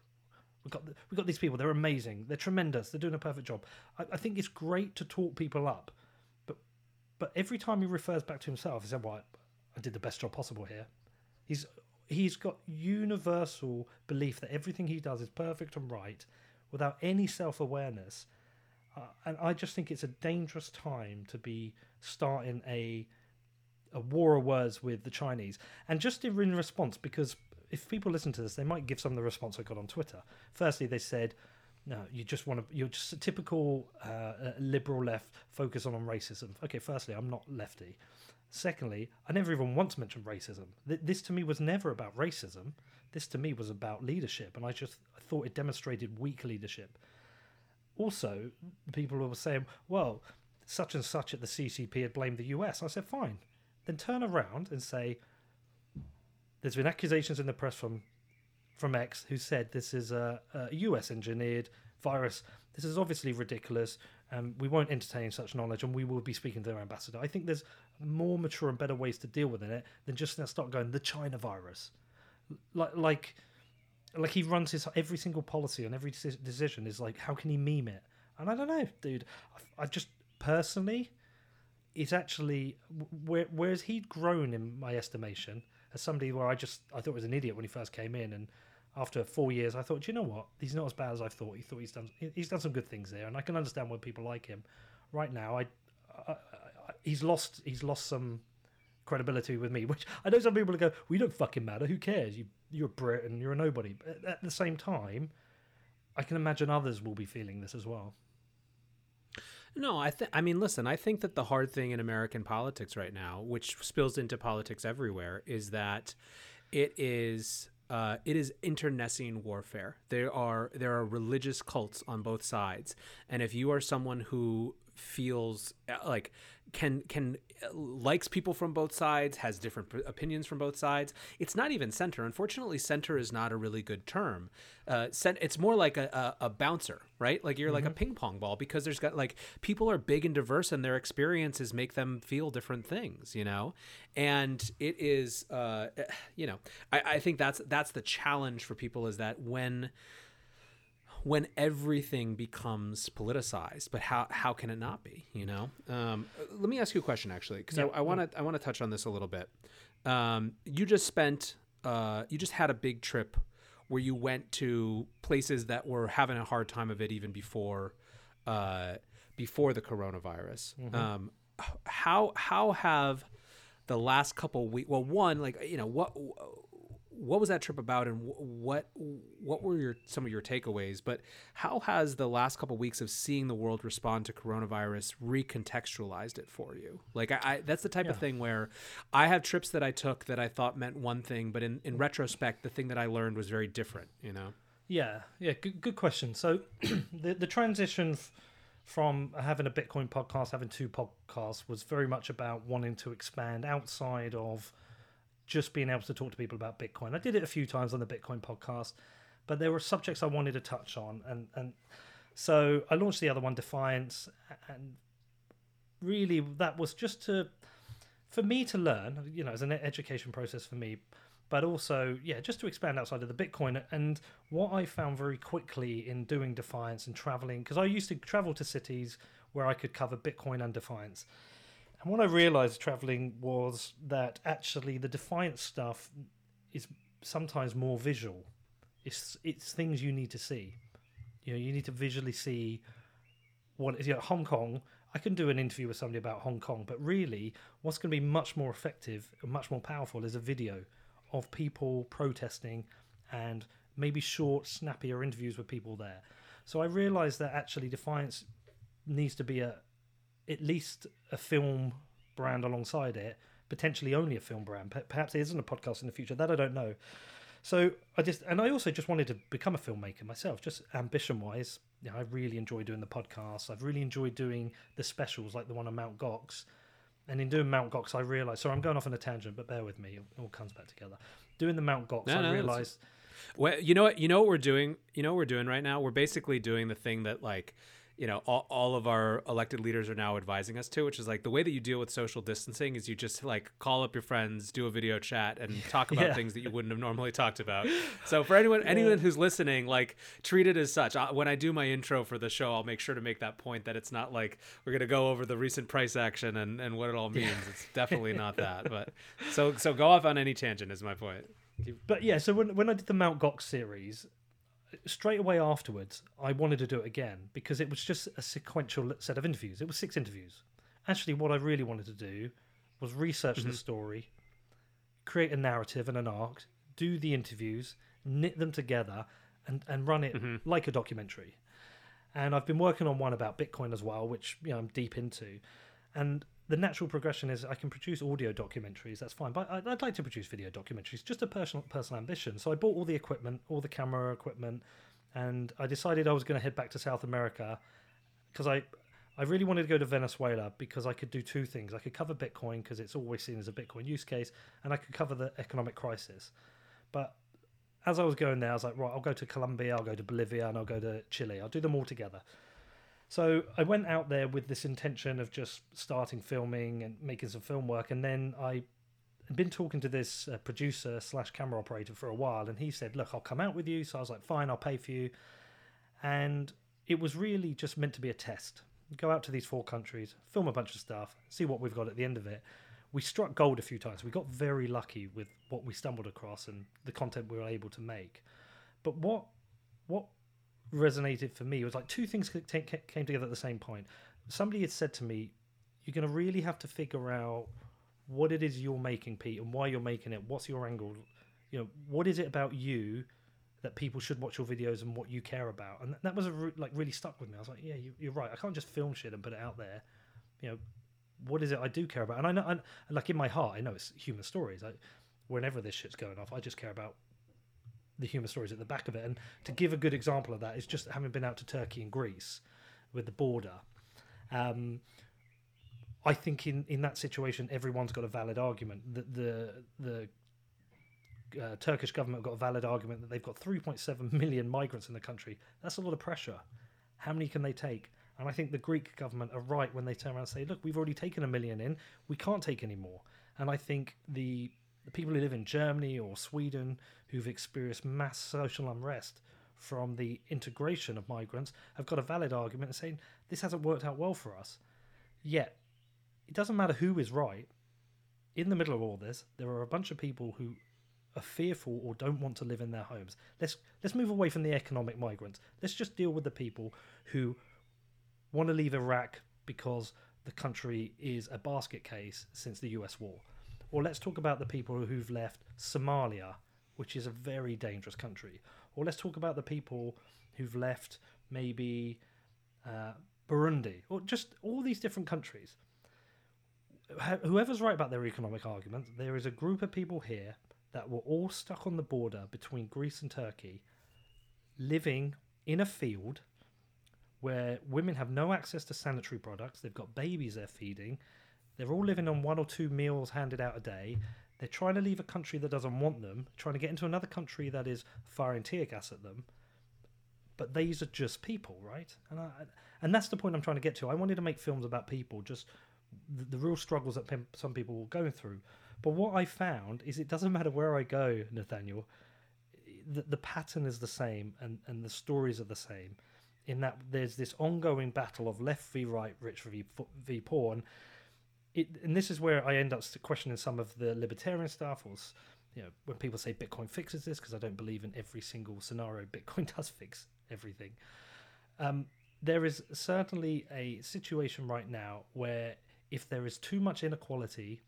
We've got we've got these people. They're amazing. They're tremendous. They're doing a perfect job. I, I, think it's great to talk people up, but but every time he refers back to himself, he said, "Well, I did the best job possible here." He's he's got universal belief that everything he does is perfect and right, without any self awareness. Uh, and I just think it's a dangerous time to be starting a a war of words with the Chinese. And just in response, because if people listen to this, they might give some of the response I got on Twitter. Firstly, they said, "No, you just want to. You're just a typical uh, liberal left focus on, on racism." Okay, firstly, I'm not lefty. Secondly, I never even once mentioned racism. This to me was never about racism. This to me was about leadership, and I just thought it demonstrated weak leadership. Also, people were saying, "Well, such and such at the CCP had blamed the US." I said, "Fine." Then turn around and say, there's been accusations in the press from from X who said this is a, a US engineered virus. This is obviously ridiculous. and we won't entertain such knowledge, and we will be speaking to their ambassador. I think there's more mature and better ways to deal with it than just now start going the China virus, like like like he runs his every single policy and every decision is like how can he meme it? And I don't know, dude. I, just personally, it's actually where whereas he'd grown in my estimation as somebody where I just I thought was an idiot when he first came in, and after four years, I thought, you know what, he's not as bad as I thought. He thought he's done he's done some good things there, and I can understand why people like him. Right now, I, I, I he's lost he's lost some credibility with me, which I know some people go, we don't fucking matter. Who cares? You you're a Brit and you're a nobody. But at the same time, I can imagine others will be feeling this as well. No, I think. I mean, listen. I think that the hard thing in American politics right now, which spills into politics everywhere, is that it is uh, it is internecine warfare. There are there are religious cults on both sides, and if you are someone who feels uh, like can can likes people from both sides, has different opinions from both sides. It's not even center. Unfortunately, center is not a really good term. Uh, it's more like a, a, a bouncer, right? Like you're mm-hmm. like a mm-hmm. ping pong ball because there's got like people are big and diverse and their experiences make them feel different things, you know. And it is, uh, you know, I, I think that's that's the challenge for people is that when when everything becomes politicized. But how how can it not be? You know. Um, let me ask you a question actually, because yeah. I want to I want to touch on this a little bit. Um, you just spent uh, you just had a big trip where you went to places that were having a hard time of it even before uh, before the coronavirus. Mm-hmm. Um, how how have the last couple weeks? Well, one like you know what what was that trip about and what what were your some of your takeaways? But how has the last couple of weeks of seeing the world respond to coronavirus recontextualized it for you? Like i, I that's the type yeah. of thing where i have trips that i took that i thought meant one thing but in, in retrospect the thing that i learned was very different you know? Yeah yeah good, good question. So the, the transition f- from having a bitcoin podcast having two podcasts was very much about wanting to expand outside of just being able to talk to people about Bitcoin. I did it a few times on the Bitcoin podcast, but there were subjects I wanted to touch on, and and so I launched the other one, Defiance, and really that was just to for me to learn, you know, as an education process for me, but also yeah, just to expand outside of the Bitcoin. And what I found very quickly in doing Defiance and traveling, because I used to travel to cities where I could cover Bitcoin and Defiance and what I realized traveling was that actually the Defiance stuff is sometimes more visual. It's it's things you need to see. You know, you need to visually see what is you know, Hong Kong. I can do an interview with somebody about Hong Kong, but really, what's going to be much more effective and much more powerful is a video of people protesting and maybe short, snappier interviews with people there. So I realized that actually Defiance needs to be a, at least a film brand alongside it, potentially only a film brand. Perhaps there isn't a podcast in the future. That I don't know. So I just and I also just wanted to become a filmmaker myself, just ambition wise. You know, I really enjoy doing the podcasts. I've really enjoyed doing the specials like the one on Mount Gox. And in doing Mount Gox, I realized. So I'm going off on a tangent, but bear with me; it all comes back together. Doing the Mount Gox, No, I no, realized. Well, you know what? You know what we're doing. You know what we're doing right now. We're basically doing the thing that like, you know, all, all of our elected leaders are now advising us to, which is like the way that you deal with social distancing is you just like call up your friends, do a video chat, and talk about Yeah. things that you wouldn't have normally talked about. So for anyone anyone who's listening, like treat it as such. I, when I do my intro for the show, I'll make sure to make that point that it's not like we're gonna go over the recent price action and and what it all means. It's definitely not that. But so so go off on any tangent is my point. But yeah, so when when I did the Mount Gox series, straight away afterwards, I wanted to do it again because it was just a sequential set of interviews. It was six interviews. Actually, what I really wanted to do was research the mm-hmm. story, create a narrative and an arc, do the interviews, knit them together, and and run it mm-hmm. like a documentary. And I've been working on one about Bitcoin as well, which you know I'm deep into. And the natural progression is I can produce audio documentaries. That's fine, but I'd, I'd like to produce video documentaries. Just a personal personal ambition. So I bought all the equipment, all the camera equipment, and I decided I was going to head back to South America because I I really wanted to go to Venezuela because I could do two things. I could cover Bitcoin because it's always seen as a Bitcoin use case, and I could cover the economic crisis. But as I was going there, I was like, right, I'll go to Colombia, I'll go to Bolivia, and I'll go to Chile. I'll do them all together. So I went out there with this intention of just starting filming and making some film work, and then I had been talking to this uh, producer slash camera operator for a while, and he said, "Look, I'll come out with you." So I was like, "Fine, I'll pay for you." And it was really just meant to be a test. Go out to these four countries, film a bunch of stuff, see what we've got at the end of it. We struck gold a few times. We got very lucky with what we stumbled across and the content we were able to make. But what what resonated for me was like two things ca- ca- came together at the same point. Somebody had said to me, "You're going to really have to figure out what it is you're making, Pete, and why you're making it. What's your angle? You know, what is it about you that people should watch your videos and what you care about?" And that was a re- like really stuck with me. I was like, "Yeah, you, you're right. I can't just film shit and put it out there. You know, what is it I do care about?" And I know, and like in my heart, I know it's human stories. I, whenever this shit's going off, I just care about the human stories at the back of it. And to give a good example of that is just having been out to Turkey and Greece with the border. Um, I think in, in that situation, everyone's got a valid argument. The the, the uh, Turkish government got a valid argument that they've got 3.7 million migrants in the country. That's a lot of pressure. How many can they take? And I think the Greek government are right when they turn around and say, "Look, we've already taken a million in. We can't take any more." And I think the the people who live in Germany or Sweden who've experienced mass social unrest from the integration of migrants have got a valid argument saying this hasn't worked out well for us. Yet, it doesn't matter who is right. In the middle of all this, there are a bunch of people who are fearful or don't want to live in their homes. Let's let's move away from the economic migrants. Let's just deal with the people who want to leave Iraq because the country is a basket case since the US war. Or let's talk about the people who've left Somalia, which is a very dangerous country. Or let's talk about the people who've left maybe uh, Burundi, or just all these different countries. Whoever's right about their economic argument, there is a group of people here that were all stuck on the border between Greece and Turkey, living in a field where women have no access to sanitary products. They've got babies they're feeding. They're all living on one or two meals handed out a day. They're trying to leave a country that doesn't want them, trying to get into another country that is firing tear gas at them. But these are just people, right? And I, and that's the point I'm trying to get to. I wanted to make films about people, just the, the real struggles that some people were going through. But what I found is it doesn't matter where I go, Nathaniel. The, the pattern is the same, and, and the stories are the same. In that there's this ongoing battle of left v right, rich v v poor, and it, and this is where I end up questioning some of the libertarian stuff, or you know, when people say Bitcoin fixes this, because I don't believe in every single scenario Bitcoin does fix everything. Um, there is certainly a situation right now where if there is too much inequality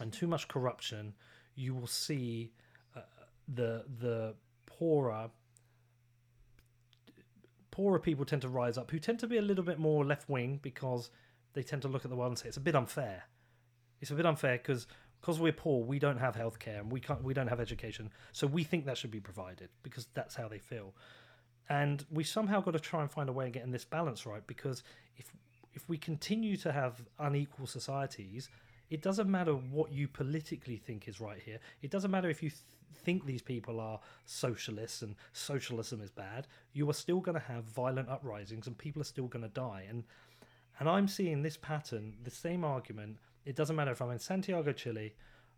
and too much corruption, you will see uh, the the poorer poorer people tend to rise up, who tend to be a little bit more left wing because they tend to look at the world and say it's a bit unfair. It's a bit unfair because because we're poor, we don't have healthcare and we can't we don't have education, so we think that should be provided because that's how they feel. And we somehow got to try and find a way of getting this balance right because if if we continue to have unequal societies, it doesn't matter what you politically think is right here. It doesn't matter if you th- think these people are socialists and socialism is bad. You are still going to have violent uprisings and people are still going to die. And and I'm seeing this pattern, the same argument. It doesn't matter if I'm in Santiago, Chile,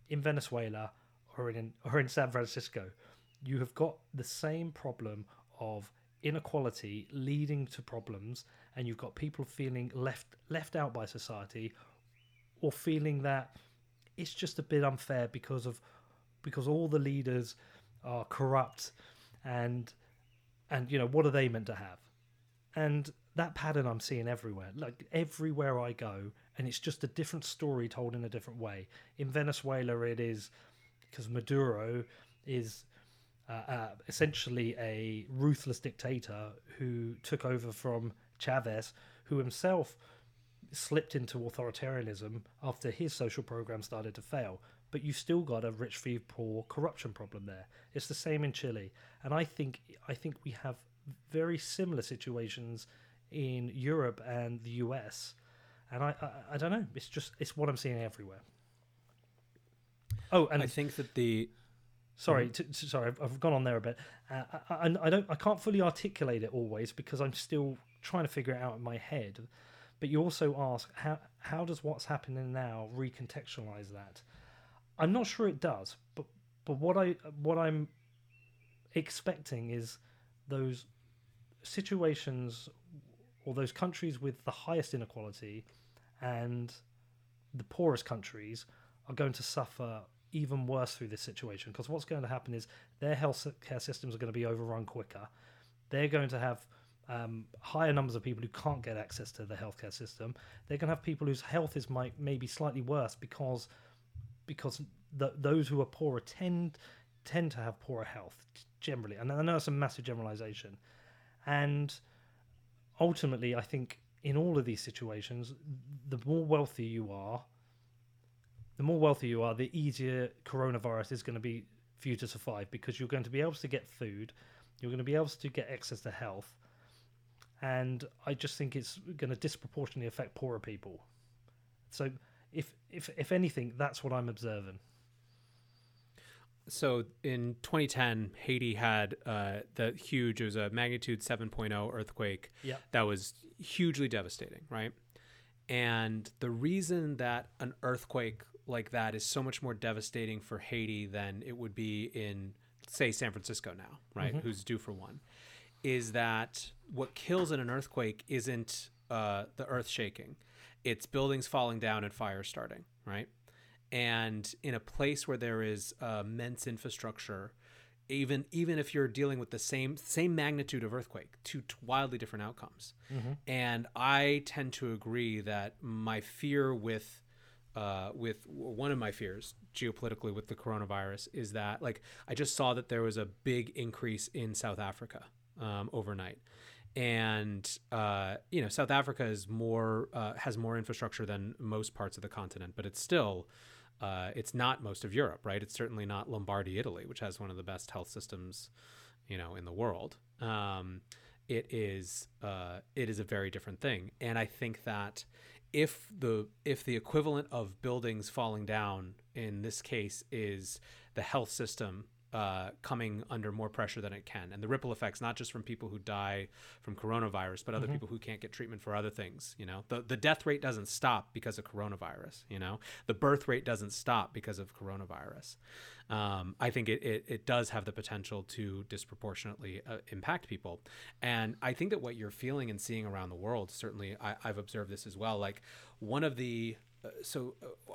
in Venezuela, or in or in San Francisco. You have got the same problem of inequality leading to problems, and you've got people feeling left left out by society, or feeling that it's just a bit unfair because of because all the leaders are corrupt, and and you know what are they meant to have, and that pattern I'm seeing everywhere, like everywhere I go, and it's just a different story told in a different way. In Venezuela, it is because Maduro is uh, uh, essentially a ruthless dictator who took over from Chavez, who himself slipped into authoritarianism after his social program started to fail. But you've still got a rich v poor corruption problem there. It's the same in Chile, and I think I think we have very similar situations in Europe and the US. And I, I, I don't know. It's just it's what I'm seeing everywhere. Oh, and I think that the sorry, t- t- sorry, I've, I've gone on there a bit. Uh, I, I, I don't, I can't fully articulate it always because I'm still trying to figure it out in my head. But you also ask how how does what's happening now recontextualize that? I'm not sure it does, but but what I what I'm expecting is those situations or those countries with the highest inequality and the poorest countries are going to suffer even worse through this situation because what's going to happen is their health care systems are going to be overrun quicker. They're going to have um, higher numbers of people who can't get access to the healthcare system. They're going to have people whose health is might maybe slightly worse because because the, those who are poorer tend tend to have poorer health generally. And I know it's a massive generalization, and ultimately, I think in all of these situations, the more wealthy you are, the more wealthy you are, the easier coronavirus is going to be for you to survive because you're going to be able to get food, you're going to be able to get access to health, and I just think it's going to disproportionately affect poorer people. So, if if if anything, that's what I'm observing. So in 2010, Haiti had uh, the huge, it was a magnitude 7.0 earthquake Yep. that was hugely devastating, right? And the reason that an earthquake like that is so much more devastating for Haiti than it would be in, say, San Francisco now, right? Who's due for one, is that what kills in an earthquake isn't uh, the earth shaking, it's buildings falling down and fires starting, right? And in a place where there is uh, immense infrastructure even even if you're dealing with the same same magnitude of earthquake two wildly different outcomes. And i tend to agree that my fear with uh, with one of my fears geopolitically with the coronavirus is that like i just saw that there was a big increase in south africa um, overnight. And uh, you know south africa is more uh, has more infrastructure than most parts of the continent but it's still uh, it's not most of Europe, right? It's certainly not Lombardy, Italy, which has one of the best health systems, you know, in the world. Um, it is uh, it is a very different thing, and I think that if the if the equivalent of buildings falling down in this case is the health system uh, coming under more pressure than it can, and the ripple effects not just from people who die from coronavirus, but other people who can't get treatment for other things. You know, the the death rate doesn't stop because of coronavirus. You know, the birth rate doesn't stop because of coronavirus. Um, I think it, it it does have the potential to disproportionately uh, impact people, and I think that what you're feeling and seeing around the world, certainly I, I've observed this as well. Like one of the so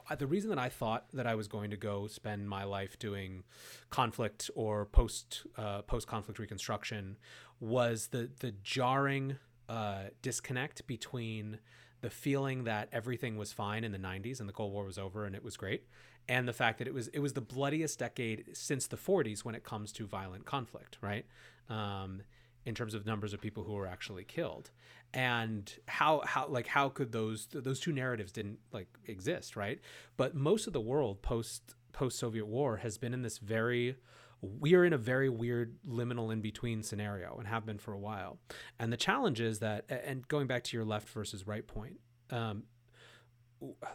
uh, the reason that I thought that I was going to go spend my life doing conflict or post uh, post conflict reconstruction was the the jarring uh, disconnect between the feeling that everything was fine in the 90s and the Cold War was over and it was great and the fact that it was it was the bloodiest decade since the 40s when it comes to violent conflict right? Um, in terms of numbers of people who were actually killed. And how how like how could those those two narratives didn't like exist right? But most of the world post post soviet war has been in this very we are in a very weird liminal in between scenario and have been for a while. And the challenge is that, and going back to your left versus right point, um,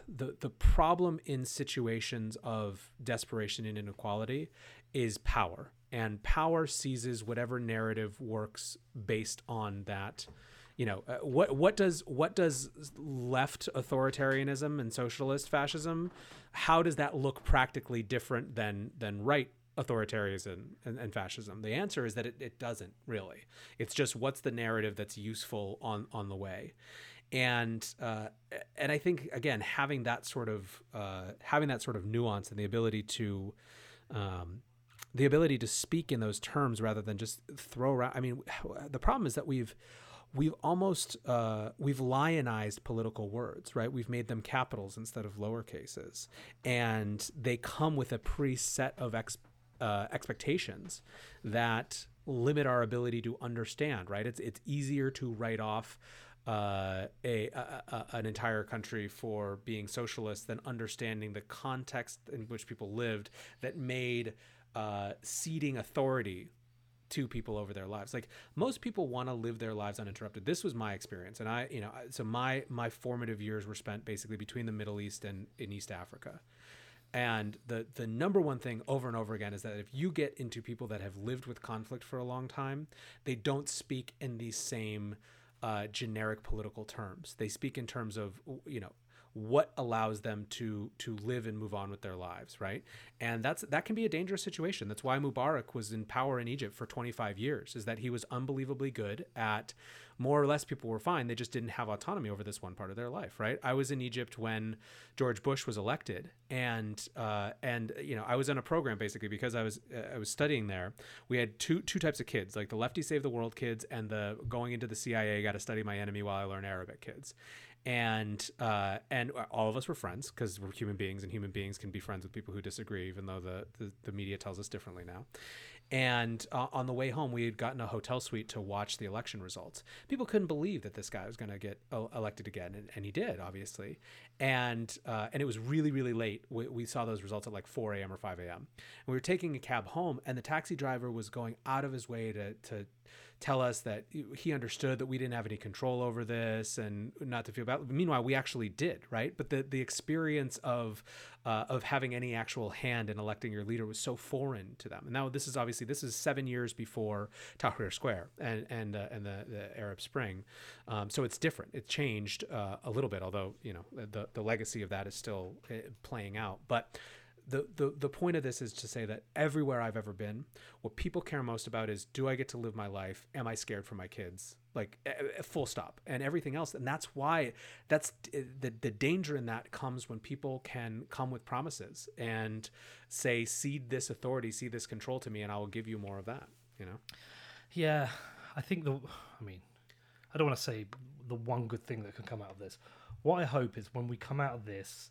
the the problem in situations of desperation and inequality is power, and power seizes whatever narrative works based on that. You know uh, what what does what does left authoritarianism and socialist fascism how does that look practically different than than right authoritarianism and, and, fascism? The answer is that it, it doesn't really. It's just what's the narrative that's useful on on the way. And uh, and I think again having that sort of uh, having that sort of nuance and the ability to um, the ability to speak in those terms rather than just throw around. I mean, the problem is that we've we've almost uh, we've lionized political words, right? We've made them capitals instead of lower cases, and they come with a preset of ex, uh, expectations that limit our ability to understand. Right? It's it's easier to write off. Uh, a, a, a, an entire country for being socialist than understanding the context in which people lived that made uh, ceding authority to people over their lives. Like most people want to live their lives uninterrupted. This was my experience, and I, you know, so my my formative years were spent basically between the Middle East and in East Africa. And the the number one thing over and over again is that if you get into people that have lived with conflict for a long time, they don't speak in these same uh, generic political terms. They speak in terms of you know what allows them to to live and move on with their lives, right? And that's that can be a dangerous situation. That's why Mubarak was in power in Egypt for 25 years. Is that he was unbelievably good at more or less people were fine. They just didn't have autonomy over this one part of their life, right? I was in Egypt when George Bush was elected, and uh, and you know I was in a program basically because I was uh, I was studying there. We had two two types of kids, like the lefty save the world kids and the going into the CIA got to study my enemy while I learn Arabic kids and uh, and all of us were friends because we're human beings and human beings can be friends with people who disagree even though the, the, the media tells us differently now. And uh, on the way home we had gotten a hotel suite to watch the election results. People couldn't believe that this guy was going to get elected again and, and, he did obviously. And uh, and it was really really late. We, we saw those results at like 4 a.m or 5 a.m and we were taking a cab home and the taxi driver was going out of his way to to tell us that he understood that we didn't have any control over this and not to feel bad. Meanwhile, we actually did, right? But the the experience of uh, of having any actual hand in electing your leader was so foreign to them. And now this is obviously this is seven years before Tahrir Square and and uh, and the, the Arab Spring, um, so it's different. It changed uh, a little bit, although you know the the legacy of that is still uh, playing out, but the, the the point of this is to say that everywhere I've ever been, what people care most about is do I get to live my life? Am I scared for my kids? Like full stop, and everything else. And that's why that's eh, the the danger in that comes when people can come with promises and say, "Cede this authority, cede this control to me, and I will give you more of that." You know? Yeah, I think the. I mean, I don't want to say the one good thing that can come out of this. What I hope is when we come out of this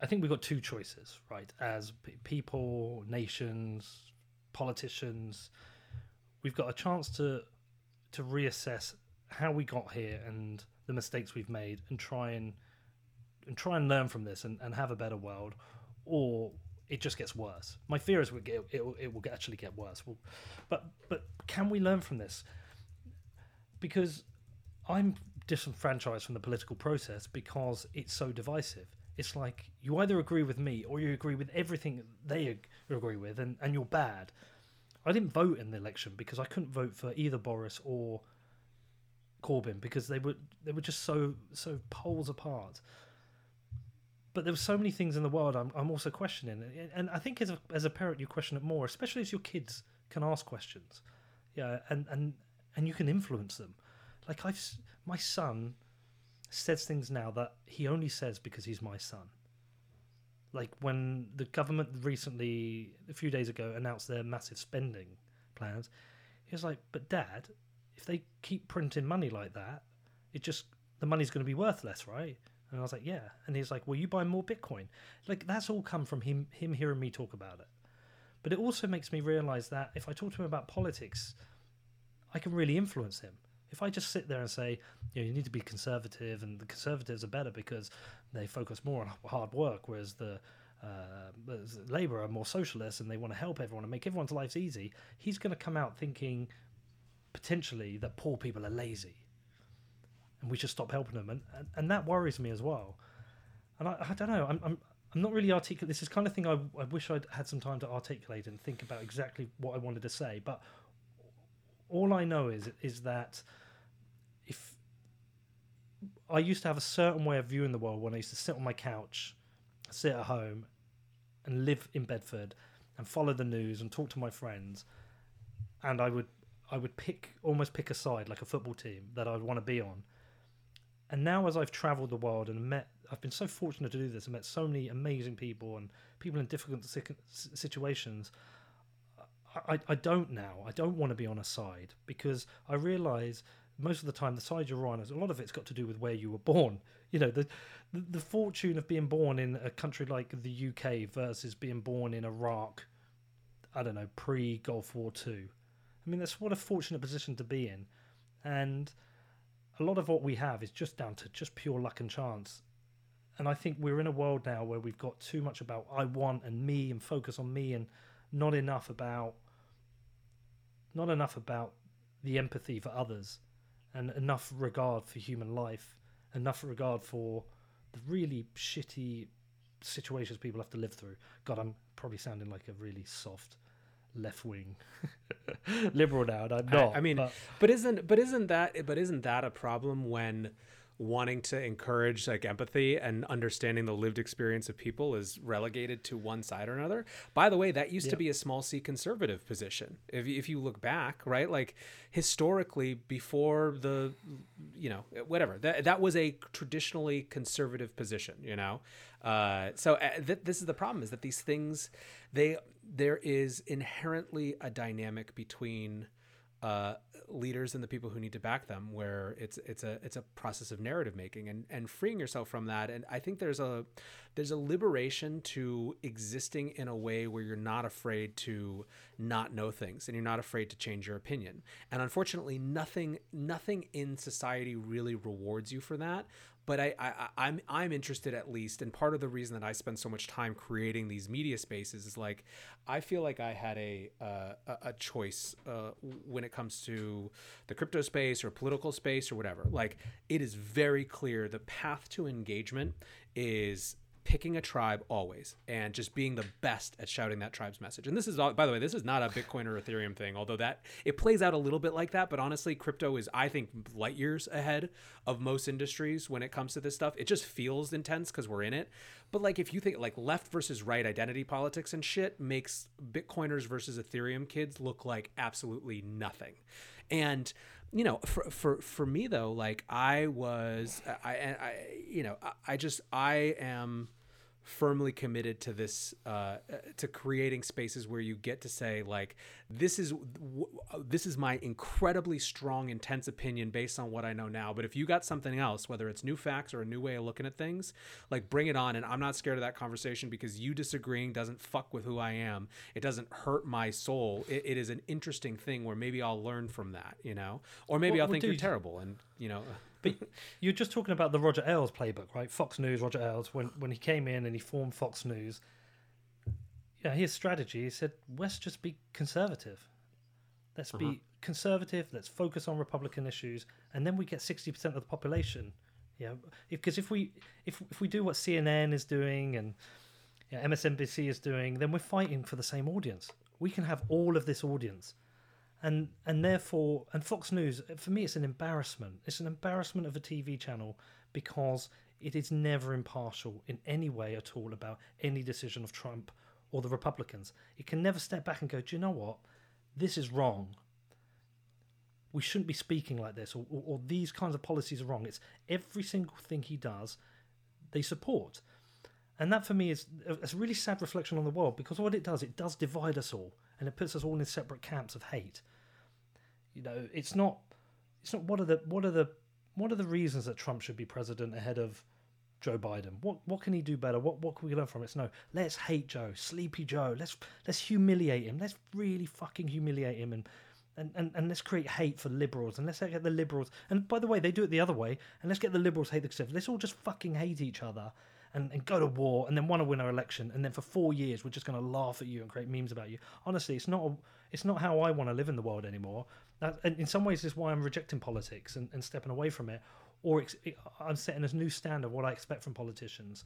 I think we've got two choices, right? As people, nations, politicians, we've got a chance to to reassess how we got here and the mistakes we've made, and try and and try and learn from this and, and have a better world, or it just gets worse. My fear is it, it, it will actually get worse. But but can we learn from this? Because I'm disenfranchised from the political process because it's so divisive it's like you either agree with me or you agree with everything they agree with, and, and you're bad. I didn't vote in the election because I couldn't vote for either Boris or Corbyn because they were they were just so so poles apart. But there were so many things in the world I'm, I'm also questioning, and I think as a as a parent you question it more, especially as your kids can ask questions, yeah, and and and you can influence them. Like I've my son says things now that he only says because he's my son. Like when the government recently, a few days ago, announced their massive spending plans, he was like, "But Dad, if they keep printing money like that, it just the money's going to be worth less, right?" And I was like, "Yeah." And he's like, "Will you buy more Bitcoin?" Like that's all come from him him hearing me talk about it. But it also makes me realize that if I talk to him about politics, I can really influence him. If I just sit there and say, you know, you need to be conservative, and the conservatives are better because they focus more on hard work, whereas the uh, Labour are more socialist and they want to help everyone and make everyone's lives easy, he's going to come out thinking potentially that poor people are lazy and we should stop helping them. And, and, and that worries me as well. And I, I don't know, I'm, I'm, I'm not really articulate. This is kind of thing I, I wish I'd had some time to articulate and think about exactly what I wanted to say. But all I know is is that if I used to have a certain way of viewing the world when I used to sit on my couch, sit at home, and live in Bedford, and follow the news and talk to my friends, and I would I would pick almost pick a side like a football team that I'd want to be on. And now, as I've travelled the world and met, I've been so fortunate to do this and met so many amazing people and people in difficult situations. I, I don't now. I don't want to be on a side because I realise most of the time the side you're on, a lot of it's got to do with where you were born. You know, the, the, the fortune of being born in a country like the UK versus being born in Iraq. I don't know, pre Gulf War Two. I mean, that's what a fortunate position to be in, and a lot of what we have is just down to just pure luck and chance. And I think we're in a world now where we've got too much about I want and me and focus on me and not enough about not enough about the empathy for others and enough regard for human life, enough regard for the really shitty situations people have to live through. God, I'm probably sounding like a really soft left wing liberal now, and I'm not. I, I mean, but, but isn't but isn't that but isn't that a problem when wanting to encourage like empathy and understanding the lived experience of people is relegated to one side or another. By the way, that used to be a small c conservative position. If, if you look back, right, like historically before the, you know, whatever that that was a traditionally conservative position. You know, uh, so uh, th- this is the problem: is that these things they there is inherently a dynamic between uh, leaders and the people who need to back them where it's it's a it's a process of narrative making and and freeing yourself from that. And I think there's a there's a liberation to existing in a way where you're not afraid to not know things and you're not afraid to change your opinion. And unfortunately nothing nothing in society really rewards you for that but I, I I'm I'm interested at least, and part of the reason that I spend so much time creating these media spaces is like I feel like I had a uh, a choice uh, when it comes to the crypto space or political space or whatever. Like it is very clear the path to engagement is picking a tribe always and just being the best at shouting that tribe's message. And this is all, by the way, this is not a Bitcoin or Ethereum thing, although that it plays out a little bit like that. But honestly, crypto is, I think, light years ahead of most industries when it comes to this stuff. It just feels intense because we're in it. But like, if you think like left versus right identity politics and shit makes Bitcoiners versus Ethereum kids look like absolutely nothing. And you know, for for for me though, like I was, I, I, you know, I, I just I am firmly committed to this uh, to creating spaces where you get to say like this is this is my incredibly strong intense opinion based on what i know now. But if you got something else whether it's new facts or a new way of looking at things like bring it on. And i'm not scared of that conversation because you disagreeing doesn't fuck with who i am. It doesn't hurt my soul. It, it is an interesting thing where maybe i'll learn from that you know? Or maybe i'll think you're terrible and you know but you're just talking about the Roger Ailes playbook, right? Fox News, Roger Ailes, when when he came in and he formed Fox News. Yeah, his strategy. He said, "Let's just be conservative. Let's uh-huh. be conservative. Let's focus on Republican issues, and then we get sixty percent of the population. Yeah, because if, if we if if we do what CNN is doing and yeah, MSNBC is doing, then we're fighting for the same audience. We can have all of this audience and and therefore and Fox News for me it's an embarrassment. It's an embarrassment of a TV channel because it is never impartial in any way at all about any decision of Trump or the Republicans. It can never step back and go, do you know what? This is wrong. We shouldn't be speaking like this, or, or, or these kinds of policies are wrong. It's every single thing he does, they support. And that for me is a, really sad reflection on the world because what it does, it does divide us all and it puts us all in separate camps of hate. You know, it's not it's not what are the what are the what are the reasons that Trump should be president ahead of Joe Biden? What what can he do better? What what can we learn from it? No, let's hate Joe, sleepy Joe. Let's let's humiliate him. Let's really fucking humiliate him and and, and, and let's create hate for liberals and let's get the liberals and by the way they do it the other way and let's get the liberals hate the conservatives let's all just fucking hate each other and, and go to war and then want to win our election and then for four years we're just going to laugh at you and create memes about you. Honestly, it's not a, it's not how I want to live in the world anymore. That, and in some ways, is why I'm rejecting politics and, and stepping away from it, or ex- I'm setting a new standard what I expect from politicians.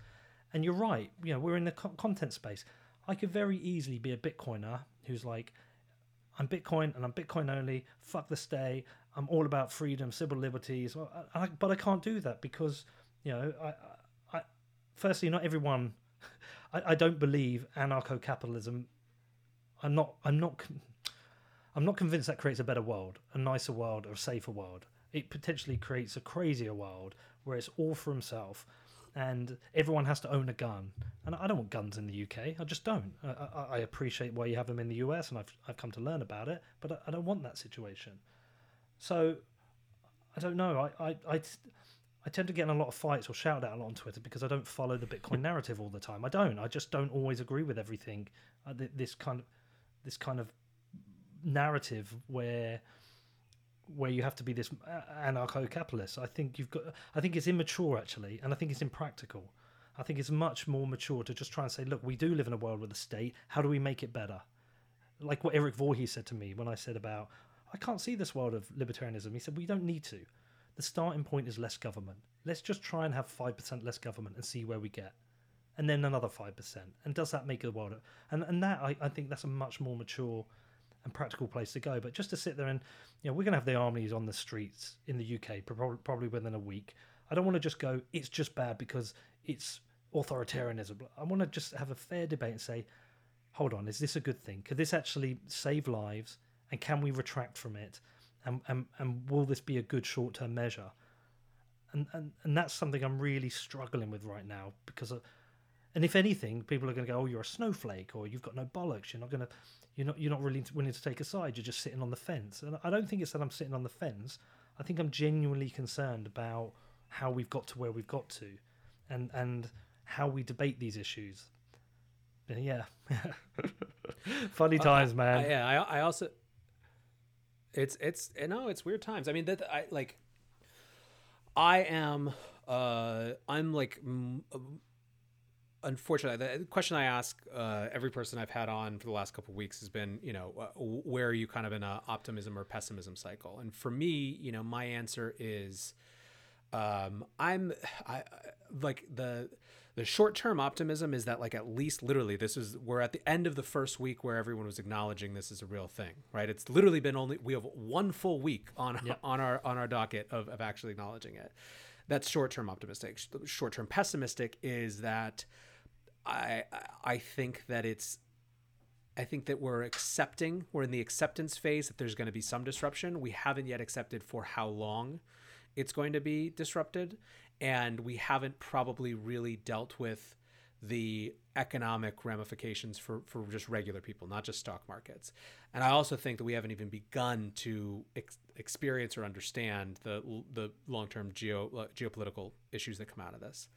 And you're right. You know, we're in the co- content space. I could very easily be a Bitcoiner who's like, I'm Bitcoin and I'm Bitcoin only. Fuck the stay. I'm all about freedom, civil liberties. But I can't do that because, you know, firstly, not everyone. I, I don't believe anarcho-capitalism. I'm not. I'm not. I'm not convinced that creates a better world, a nicer world, or a safer world. It potentially creates a crazier world where it's all for himself and everyone has to own a gun. And I don't want guns in the UK. I just don't. I, I, appreciate why you have them in the US, and I've I've come to learn about it, but I, I don't want that situation. So I don't know. I, I I I tend to get in a lot of fights or shout out a lot on Twitter because I don't follow the Bitcoin narrative all the time. I don't. I just don't always agree with everything. Uh, this kind of this kind of narrative where where you have to be this anarcho-capitalist. I think you've got. I think it's immature actually, and I think it's impractical. I think it's much more mature to just try and say, look, we do live in a world with a state. How do we make it better? Like what Eric Voorhees said to me when I said about, I can't see this world of libertarianism. He said, we don't need to. The starting point is less government. Let's just try and have 5% less government and see where we get. And then another 5%. And does that make the world? And, and that, I, I think that's a much more mature and practical place to go. But just to sit there and, you know, we're going to have the armies on the streets in the UK probably within a week. I don't want to just go, it's just bad because it's authoritarianism. I want to just have a fair debate and say, hold on, is this a good thing? Could this actually save lives? And can we retract from it? And, and, and will this be a good short term measure? And, and, and that's something I'm really struggling with right now because, of, and if anything, people are going to go, oh, you're a snowflake or you've got no bollocks. You're not going to you're not you're not really willing to take a side. You're just sitting on the fence. And I don't think it's that I'm sitting on the fence. I think I'm genuinely concerned about how we've got to where we've got to, and and how we debate these issues. Yeah, funny times, man. Uh, yeah, I, I also. It's it's no, it's weird times. I mean that I like. I am uh I'm like unfortunately, the question I ask uh, every person I've had on for the last couple of weeks has been, you know, uh, where are you kind of in a optimism or pessimism cycle? And for me, you know, my answer is, um, I'm, I like the the short term optimism is that like at least literally this is we're at the end of the first week where everyone was acknowledging this is a real thing, right? It's literally been only we have one full week on yep. on our on our docket of of actually acknowledging it. That's short term optimistic. Short term pessimistic is that I I think that it's I think that we're accepting we're in the acceptance phase that there's going to be some disruption. We haven't yet accepted for how long it's going to be disrupted and we haven't probably really dealt with the economic ramifications for, for just regular people, not just stock markets. And I also think that we haven't even begun to ex- experience or understand the the long term geo geopolitical issues that come out of this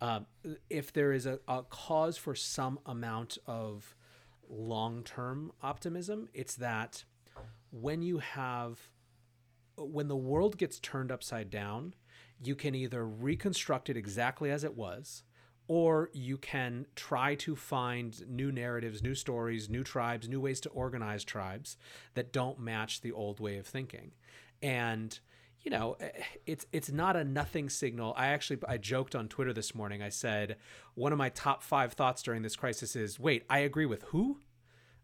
um, if there is a, a cause for some amount of long term optimism, it's that when you have, when the world gets turned upside down, you can either reconstruct it exactly as it was, or you can try to find new narratives, new stories, new tribes, new ways to organize tribes that don't match the old way of thinking. And you know, eh, it's it's not a nothing signal. I actually I joked on Twitter this morning. I said one of my top five thoughts during this crisis is, wait, I agree with who?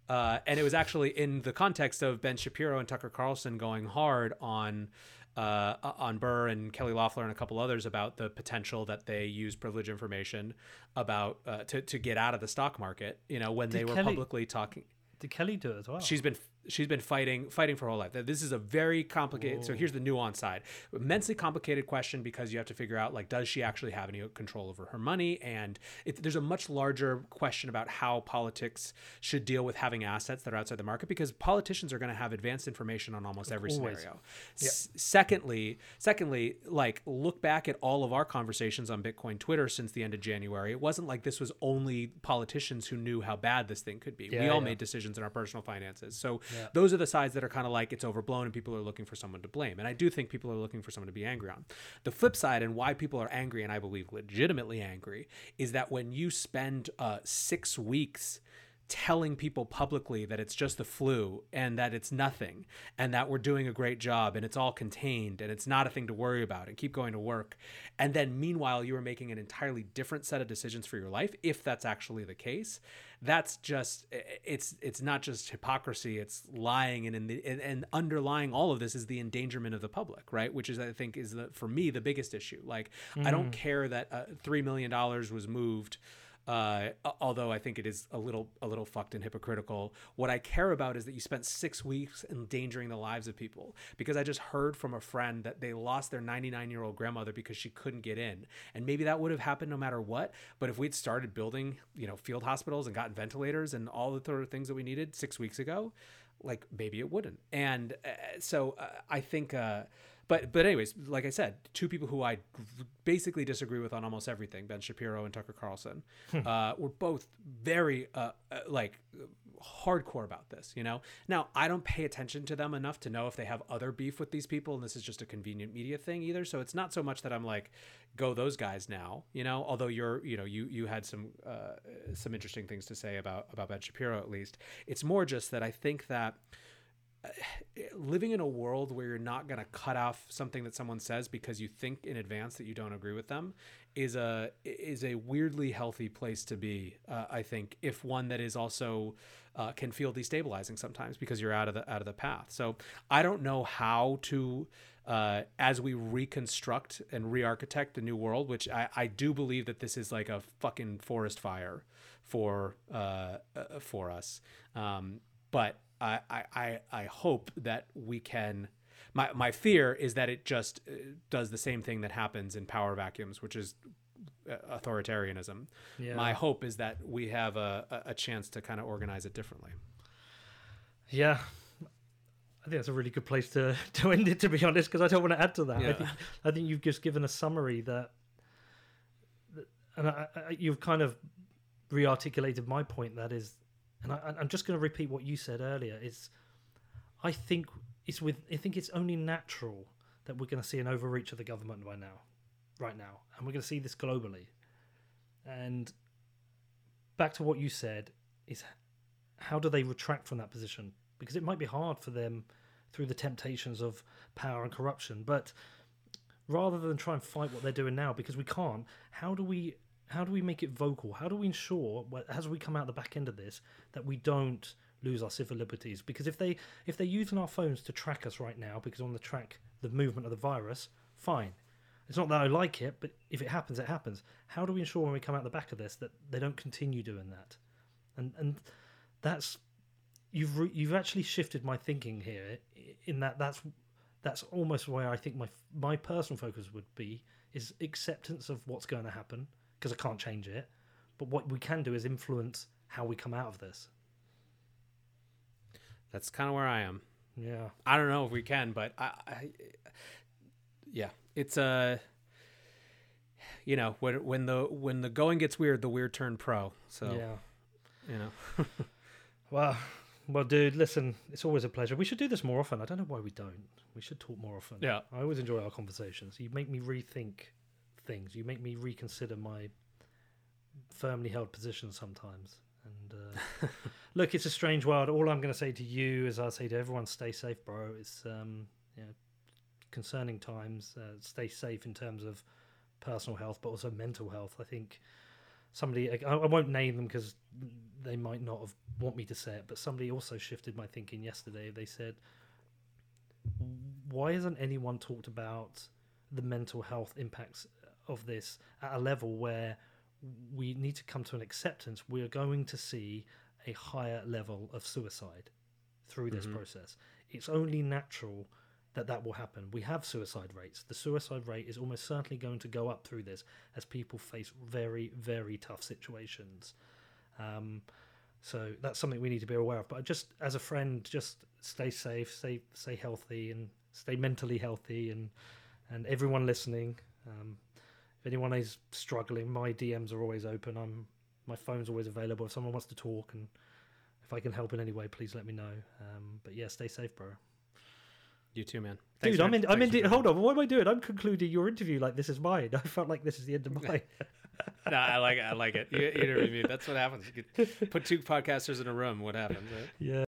Uh, and it was actually in the context of Ben Shapiro and Tucker Carlson going hard on uh, on Burr and Kelly Loeffler and a couple others about the potential that they use privilege information about uh, to to get out of the stock market. You know, when Did they were Kelly, publicly talking. Did Kelly do it as well? She's been she's been fighting fighting for her whole life. This is a very complicated. Whoa. So here's the nuance side: immensely complicated question because you have to figure out like does she actually have any control over her money? And it, there's a much larger question about how politics should deal with having assets that are outside the market because politicians are going to have advanced information on almost every Always. scenario. Yep. S- secondly, secondly, like look back at all of our conversations on Bitcoin Twitter since the end of January. It wasn't like this was only politicians who knew how bad this thing could be. Yeah, we all yeah. made decisions in our personal finances. So Those are the sides that are kind of like it's overblown and people are looking for someone to blame. And I do think people are looking for someone to be angry on. The flip side, and why people are angry, and I believe legitimately angry, is that when you spend uh, six weeks telling people publicly that it's just the flu and that it's nothing and that we're doing a great job and it's all contained and it's not a thing to worry about and keep going to work and then meanwhile you are making an entirely different set of decisions for your life if that's actually the case that's just it's it's not just hypocrisy it's lying and in the and, and underlying all of this is the endangerment of the public right which is i think is the for me the biggest issue like mm. i don't mm. care that uh, 3 million dollars was moved uh, although I think it is a little a little fucked and hypocritical. What I care about is that you spent six weeks endangering the lives of people because I just heard from a friend that they lost their 99 year old grandmother because she couldn't get in, and maybe that would have happened no matter what. But if we'd started building, you know, field hospitals and gotten ventilators and all the sort of things that we needed six weeks ago, like maybe it wouldn't. And uh, so uh, I think. But but anyways, like I said, two people who I basically disagree with on almost everything, Ben Shapiro and Tucker Carlson, hmm. uh, were both very uh, uh, like hardcore about this. You know, now I don't pay attention to them enough to know if they have other beef with these people, and this is just a convenient media thing either. So it's not so much that I'm like, go those guys now. You know, although you're you know you you had some uh, some interesting things to say about about Ben Shapiro at least. It's more just that I think that living in a world where you're not going to cut off something that someone says because you think in advance that you don't agree with them is a is a weirdly healthy place to be uh, i think if one that is also uh, can feel destabilizing sometimes because you're out of the out of the path. So i don't know how to uh, as we reconstruct and re-architect the new world which I, I do believe that this is like a fucking forest fire for uh, uh, for us um, but I, I, I hope that we can. My, my fear is that it just uh, does the same thing that happens in power vacuums, which is uh, authoritarianism. Yeah. My hope is that we have a, a chance to kind of organize it differently. Yeah, I think that's a really good place to, to end it, to be honest, because I don't want to add to that. Yeah. I, think, I think you've just given a summary that, and I, I, you've kind of re-articulated my point. That is, and I, am just going to repeat what you said earlier. Is I think it's with I think it's only natural that we're going to see an overreach of the government by now, right now, and we're going to see this globally. And back to what you said is how do they retract from that position? Because it might be hard for them through the temptations of power and corruption, but rather than try and fight what they're doing now, because we can't, how do we how do we make it vocal? How do we ensure, as we come out the back end of this, that we don't lose our civil liberties? Because if they if they're using our phones to track us right now, because on the track the movement of the virus, fine. It's not that I like it, but if it happens, it happens. How do we ensure when we come out the back of this that they don't continue doing that? And and that's you've re, you've actually shifted my thinking here in that that's that's almost where I think my my personal focus would be is acceptance of what's going to happen because I can't change it. But what we can do is influence how we come out of this. That's kind of where I am. Yeah. I don't know if we can, but I, I yeah, it's a. Uh, you know when when the when the going gets weird, the weird turn pro. So yeah, you know. well, well, dude, listen, it's always a pleasure. We should do this more often. I don't know why we don't. We should talk more often. Yeah, I always enjoy our conversations. You make me rethink things. You make me reconsider my firmly held positions sometimes. And uh, look, it's a strange world. All I'm going to say to you is I'll say to everyone, stay safe, bro. It's um, you know, concerning times. Uh, stay safe in terms of personal health, but also mental health. I think somebody I, I won't name them because they might not have want me to say it, but somebody also shifted my thinking yesterday. They said, "Why hasn't anyone talked about the mental health impacts of this at a level where we need to come to an acceptance we are going to see a higher level of suicide through this mm-hmm. process. It's only natural that that will happen. We have suicide rates. The suicide rate is almost certainly going to go up through this as people face very very tough situations. Um, so that's something we need to be aware of. But just as a friend just stay safe stay stay healthy and stay mentally healthy and and everyone listening. Um, if anyone is struggling, my DMs are always open. I'm my phone's always available if someone wants to talk, and if I can help in any way, please let me know. Um, but yeah, stay safe, bro. You too, man. Thanks Dude, I'm in. I'm in. Hold on. What am I doing? I'm concluding your interview like this is mine. I felt like this is the end of mine. no, I like it. I like it. You, you interview me. That's what happens. You could put two podcasters in a room. What happens? Right? Yeah.